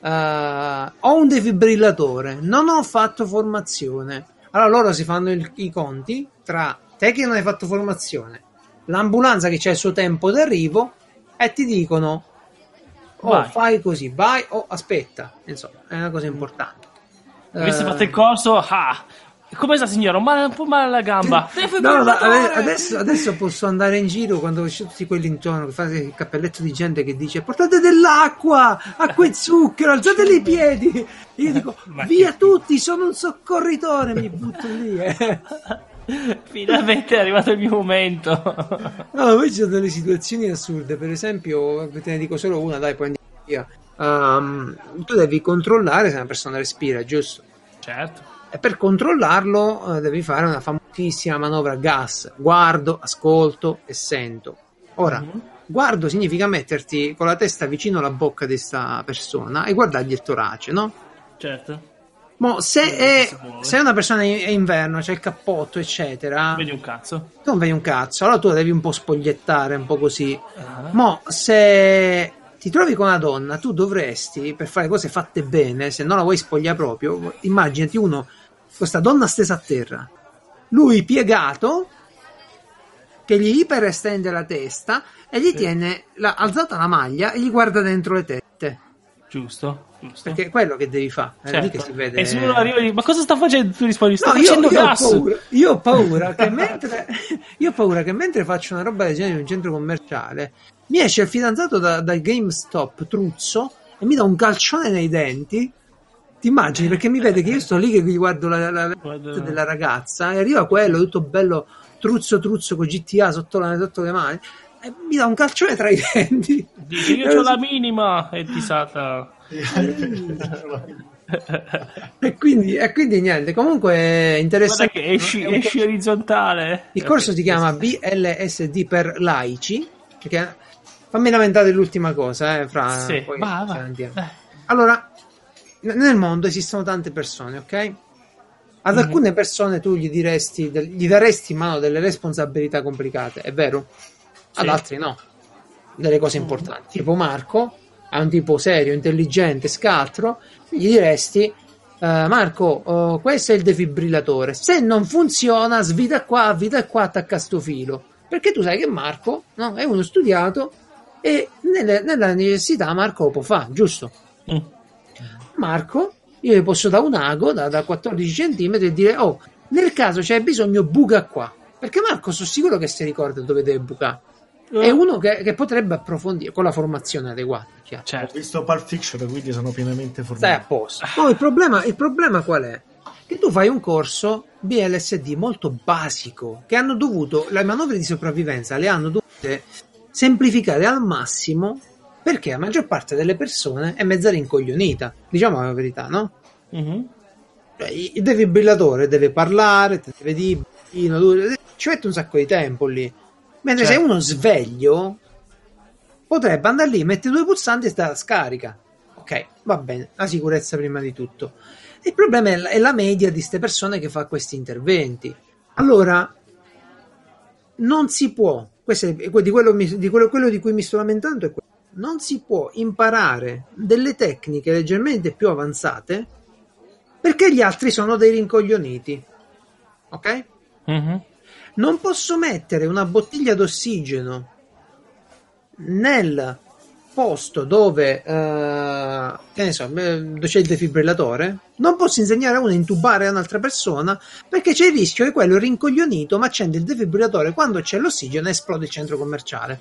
Eh, ho un defibrillatore non ho fatto formazione. Allora loro si fanno il- i conti tra te che non hai fatto formazione l'ambulanza che c'è il suo tempo d'arrivo e ti dicono oh Vai. fai così vai o aspetta. Insomma è una cosa importante Avessi fatto il corso, ah, come sta signora? Un, male- un po' male alla gamba. No, adesso, adesso posso andare in giro quando c'è tutti quelli intorno che fanno il cappelletto di gente che dice portate dell'acqua, acqua e zucchero, alzateli i piedi. Io dico Ma via che- tutti, sono un soccorritore, mi butto lì. eh. Finalmente è arrivato il mio momento. No, poi ci sono delle situazioni assurde, per esempio, te ne dico solo una, dai, poi andiamo via. Ehm, tu devi controllare se una persona respira, giusto? certo. E per controllarlo eh, devi fare una famosissima manovra a gas. Guardo, ascolto e sento. Ora, Mhm. guardo significa metterti con la testa vicino alla bocca di questa persona e guardargli il torace, no? Certo. Mo, se, è, se una persona è inverno, c'è il cappotto, eccetera, Vedi un cazzo. tu non vedi un cazzo. Allora tu la devi un po' spogliettare, un po' così. Ah. Mo, se ti trovi con una donna, tu dovresti, per fare cose fatte bene, se non la vuoi spogliare proprio, immaginati uno, questa donna stesa a terra, lui piegato, che gli iperestende la testa e gli tiene la- alzata la maglia e gli guarda dentro le tette. Giusto, giusto. Perché è quello che devi fare, è lì Certo. che si vede. E se uno arriva e dice, ma cosa sta facendo? Tu rispondi, sta No, io, facendo io ho gas. paura, io ho paura che mentre io ho paura che mentre faccio una roba del genere in un centro commerciale mi esce il fidanzato da, dal GameStop truzzo e mi dà un calcione nei denti. Ti immagini perché mi vede che io sto lì che gli guardo la, la, la Guarda- della ragazza e arriva quello tutto bello truzzo truzzo con GTA sotto, la- sotto le mani e mi dà un calcione tra i denti. Dice, io ho la minima e ti sata. E quindi, e quindi niente, comunque è Guarda interessante. che esci, esci orizzontale. Il corso si chiama BLSD per laici. Perché fammi lamentare l'ultima cosa, eh, fra Sì, poi va, va. Allora, nel mondo esistono tante persone, ok? Ad Mhm. alcune persone tu gli diresti, gli daresti in mano delle responsabilità complicate, è vero? Ad Sì. altri no. Delle cose importanti. Tipo Marco, è un tipo serio, intelligente, scaltro, gli diresti eh, Marco, oh, questo è il defibrillatore. Se non funziona, svita qua, svita qua, attacca sto filo. Perché tu sai che Marco no, è uno studiato e nelle- nella necessità Marco lo può fare, giusto? Mm. Marco, io gli posso dare un ago da, da 14 cm e dire, oh, nel caso c'è bisogno, buca qua. Perché Marco sono sicuro che si ricorda dove deve bucare. È uno che, che potrebbe approfondire con la formazione adeguata. chiaro. Ho Certo. visto Pulp Fiction, quindi sono pienamente Stai a formato. posto. Poi il problema, il problema qual è? Che tu fai un corso BLSD molto basico, che hanno dovuto, le manovre di sopravvivenza le hanno dovute semplificare al massimo perché la maggior parte delle persone è mezza rincoglionita. Diciamo la verità, no? Mhm. Cioè, il defibrillatore deve parlare, deve dire, "Bambino, tu-" ci mette un sacco di tempo lì. Mentre Certo. se uno sveglio potrebbe andare lì, mette due pulsanti e sta scarica. Ok, va bene, la sicurezza prima di tutto. Il problema è la, è la media di queste persone che fa questi interventi. Allora, non si può, questo è, di quello, di quello- quello di cui mi sto lamentando è questo, non si può imparare delle tecniche leggermente più avanzate perché gli altri sono dei rincoglioniti. Ok? Mhm. Non posso mettere una bottiglia d'ossigeno nel posto dove, eh, che ne so, eh, dove c'è il defibrillatore. Non posso insegnare a uno a intubare un'altra persona perché c'è il rischio che quello rincoglionito ma accende il defibrillatore quando c'è l'ossigeno e esplode il centro commerciale.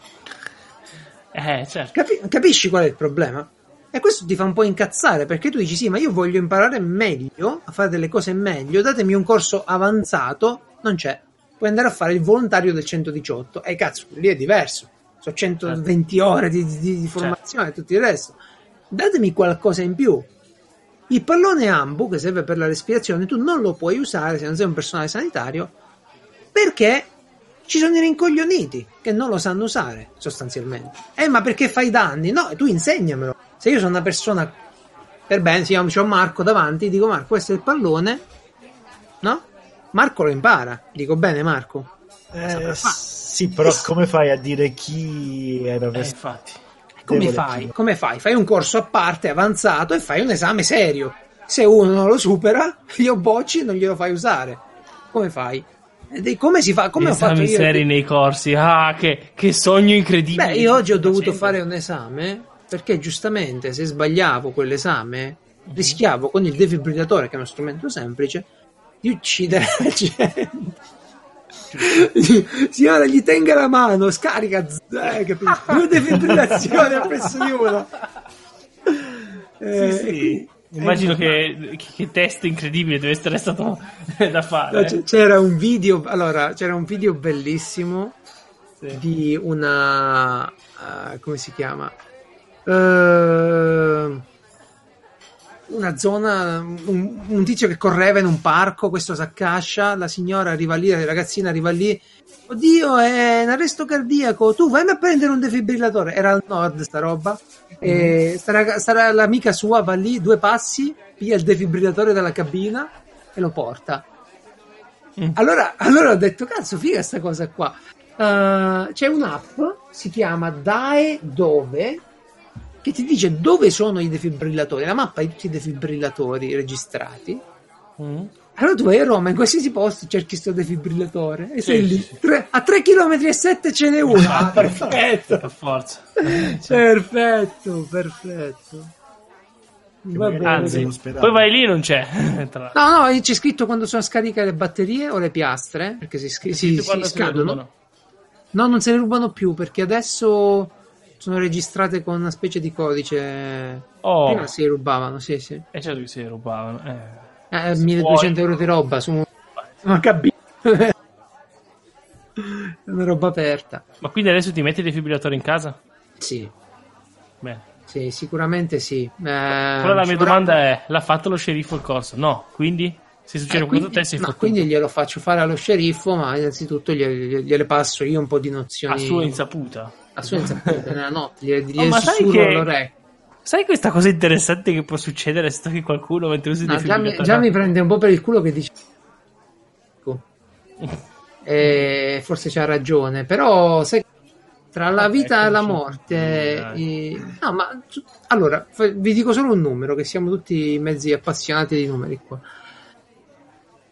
Eh, certo. Capi- capisci qual è il problema? E questo ti fa un po' incazzare perché tu dici: Sì, ma io voglio imparare meglio, a fare delle cose meglio. Datemi un corso avanzato. Non c'è. Puoi andare a fare il volontario del 118. E cazzo, lì è diverso. Sono 120 ore di, di- di formazione e tutto il resto. Datemi qualcosa in più. Il pallone ambu, che serve per la respirazione, tu non lo puoi usare se non sei un personale sanitario perché ci sono i rincoglioniti che non lo sanno usare sostanzialmente. Eh, ma perché fai danni? No, tu insegnamelo. Se io sono una persona per bene, sì, c'ho Marco davanti, dico Marco, questo è il pallone, no? Marco lo impara. Dico bene, Marco. Eh. Sì, però come fai a dire chi era Eh, infatti. Come fai? Come fai? Fai un corso a parte avanzato e fai un esame serio. Se uno non lo supera, io bocci e non glielo fai usare. Come fai? È- Come si fa? Come ho fatto Esami io? seri nei corsi. Ah, che, che sogno incredibile. Beh, io oggi ho dovuto Facendo. fare un esame perché giustamente se sbagliavo quell'esame rischiavo con il defibrillatore, che è uno strumento semplice, di uccidere la gente. Signora, gli tenga la mano, scarica, eh? Due defibrillazioni al pezzo di uno. Eh, Sì, sì. e quindi- Immagino eh, che, che, test incredibile deve essere stato da fare. No, c- c'era un video, allora, c'era un video bellissimo Sì. di una eh, come si chiama? Eh, una zona, un, un tizio che correva in un parco, questo si accascia, la signora arriva lì, la ragazzina arriva lì, oddio è un arresto cardiaco, tu vai a prendere un defibrillatore, era al nord sta roba, e sta, raga- sta- l'amica sua va lì, due passi, piglia il defibrillatore dalla cabina e lo porta. Mm. Allora, allora ho detto, cazzo, figa sta cosa qua. Uh, c'è un'app, si chiama Dae Dove, che ti dice dove sono i defibrillatori, la mappa di tutti i defibrillatori registrati. Mm. Allora tu vai a Roma, in qualsiasi posto cerchi sto defibrillatore e Sì, sei lì. sì, sì. Tre- a 3 km e 7 ce n'è uno. Ah, perfetto. Per forza. Perfetto, perfetto. Va magari- bene. Anzi, poi vai lì e non c'è. No, no, c'è scritto quando sono scaricate le batterie o le piastre, perché si, scri- si- si ne scadono. No, non se ne rubano più perché adesso sono registrate con una specie di codice. Oh, Prima si rubavano, sì, sì. e certo che si rubavano. Eh. Eh, 1200 euro di roba su una cabina. Una roba aperta. Ma quindi adesso ti metti il defibrillatore in casa? Sì, Bene. sì, sicuramente sì. Eh, Però la mia domanda è: l'ha fatto lo sceriffo il corso? No, quindi se succede Eh, a quindi, te sei fottuto. quindi glielo faccio fare allo sceriffo, ma innanzitutto gliele, gliele passo io un po' di a nozioni sua insaputa. A sua insaputa nella notte. Gliele, gliele Oh, ma sai che- all'orecchio. Sai questa cosa interessante che può succedere se tocchi qualcuno mentre usi No, già, mi, già mi prende un po' per il culo che dice. Eh, forse c'ha ragione, però sai, tra la vita e la morte, eh, no, ma allora vi dico solo un numero, che siamo tutti mezzi appassionati di numeri qua.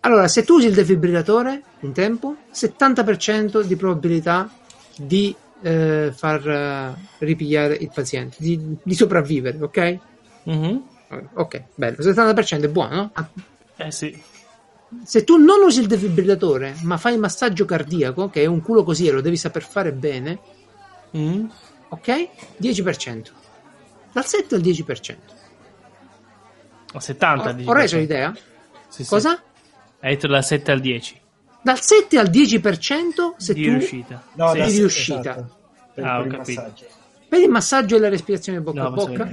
Allora, se tu usi il defibrillatore in tempo, 70% di probabilità di eh, far eh, ripigliare il paziente, di, di sopravvivere, ok? Mhm. Ok, bello, 70% è buono, no? Ah, Eh sì. se tu non usi il defibrillatore, ma fai il massaggio cardiaco, che è un culo così e lo devi saper fare bene, Mm. ok? 10%. Dal 7 al 10%. A 70 Ho, ho reso l'idea? Sì, sì. Cosa? Hai detto dal 7 al 10 Dal 7 al 10% se di tu riuscita. No, sé, riuscita. esatto, per, Ah, per ho capito. massaggio. per il massaggio e la respirazione bocca No, a bocca.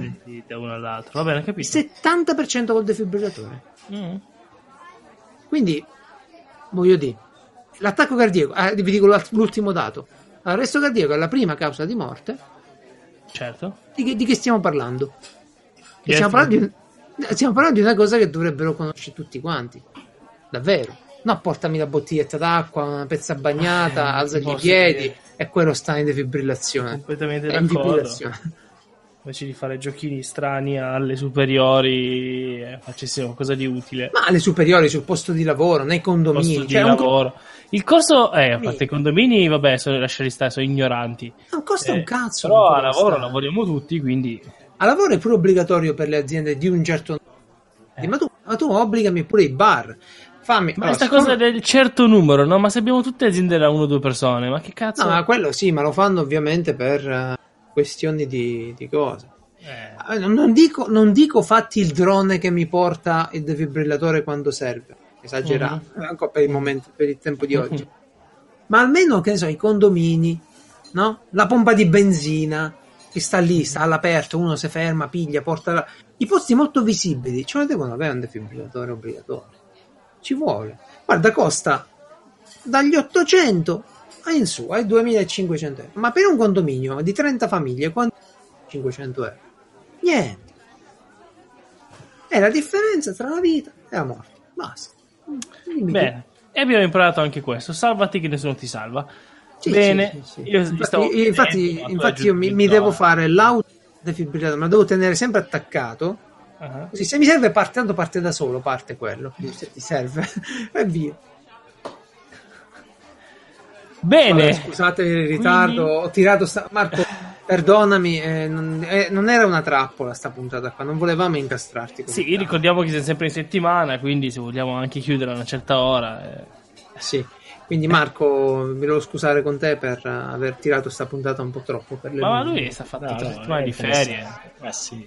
da uno all'altro. Va bene, capito. 70% col defibrillatore. Mm. Quindi, voglio dire, l'attacco cardiaco, ah, vi dico l'ultimo dato. L'arresto cardiaco è la prima causa di morte. Certo. Di che, di che stiamo parlando? Che stiamo, parlando di, stiamo parlando di una cosa che dovrebbero conoscere tutti quanti. Davvero. No, portami la bottiglietta d'acqua, una pezza bagnata, Eh, alzagli i piedi dire. e quello sta in defibrillazione. Completamente È in d'accordo. Invece di fare giochini strani alle superiori, eh, facessi qualcosa di utile. Ma alle superiori, sul posto di lavoro, nei condomini. Posto di cioè, co- lavoro. Il corso, eh, a parte i condomini, vabbè, sono, lasciali stare, sono ignoranti. non costa Eh, un cazzo. Però a lavoro lavoriamo tutti, quindi A lavoro è pure obbligatorio per le aziende di un certo. Ma, tu, ma tu obbligami pure i bar. Fammi. Ma allora, questa siccome- cosa del certo numero, no? Ma se abbiamo tutte aziende da uno o due persone, ma che cazzo? No, ma quello sì, ma lo fanno ovviamente per eh, questioni di, di cose. Eh, Eh, Non, dico, non dico fatti il drone che mi porta il defibrillatore quando serve, esagerato, Mhm. eh, ancora per il momento, per il tempo di oggi. Ma almeno, che ne so, i condomini, no? La pompa di benzina che sta lì, sta all'aperto, uno si ferma, piglia, porta la... I posti molto visibili, ce lo devono avere un defibrillatore obbligatorio. Ci vuole. Guarda, costa dagli 800 a in su, ai 2500 euro. Ma per un condominio di 30 famiglie, quanto 500 euro? Niente. È la differenza tra la vita e la morte. Basta. Dimmi. Bene, e abbiamo imparato anche questo. Salvati che nessuno ti salva. Sì, Bene, sì, sì, io infatti, infatti, ma infatti io mi, mi devo fare l'autodefibrillato, ma lo devo tenere sempre attaccato. Ah. Così se mi serve parte, tanto parte da solo, parte quello. Se ti serve, e via. Bene, Vabbè, scusate il ritardo, Quindi- ho tirato sta- Marco, perdonami, eh, non, eh, non era una trappola sta puntata qua, non volevamo incastrarti. sì, tanto. ricordiamo che siamo sempre in settimana, quindi se vogliamo anche chiudere a una certa ora... eh, Sì. Quindi Marco, mi devo scusare con te per aver tirato sta puntata un po' troppo per le Ma, ma lui sta fatto No, settimane di ferie, Eh sì.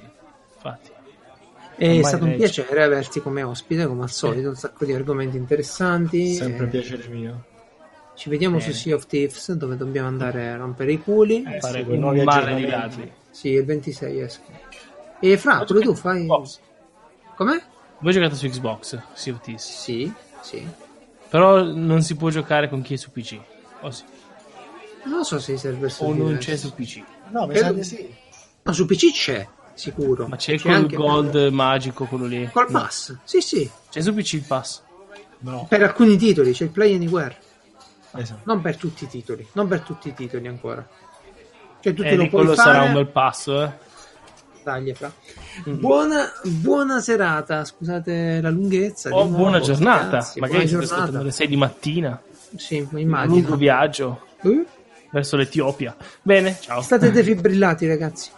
infatti. È ormai stato un piacere averti come ospite, come al solito, un sacco di argomenti interessanti. Sempre eh, piacere mio. Ci vediamo Bene. su Sea of Thieves, dove dobbiamo andare a rompere i culi. Eh, Fare con nuovi un mare di aggiornamenti. Sì, il 26 esco. E Fra, pure tu fai... Xbox. Com'è? Voi giocate su Xbox, Sea of Thieves. Sì, sì. Però non si può giocare con chi è su PC. O, sì. Non so se i server sono O non c'è su PC. No, mi Credo- sa di sì. No, su PC c'è, sicuro. Ma c'è, quel anche- gold magico, quello lì. Col pass? Sì, sì. C'è su PC il pass. No. Per alcuni titoli c'è il Play Anywhere. Esatto. Non per tutti i titoli. Non per tutti i titoli ancora. Cioè tu te Eh, lo puoi quello fare... sarà un bel passo, eh. Taglia, Fra. Mm. Buona, buona serata, scusate la lunghezza. di Oh, nuovo, buona giornata. ragazzi, Magari buona giornata. alle 6 di mattina. Sì, mi Un immagino. lungo viaggio Eh? verso l'Etiopia. Bene, ciao. State defibrillati, ragazzi.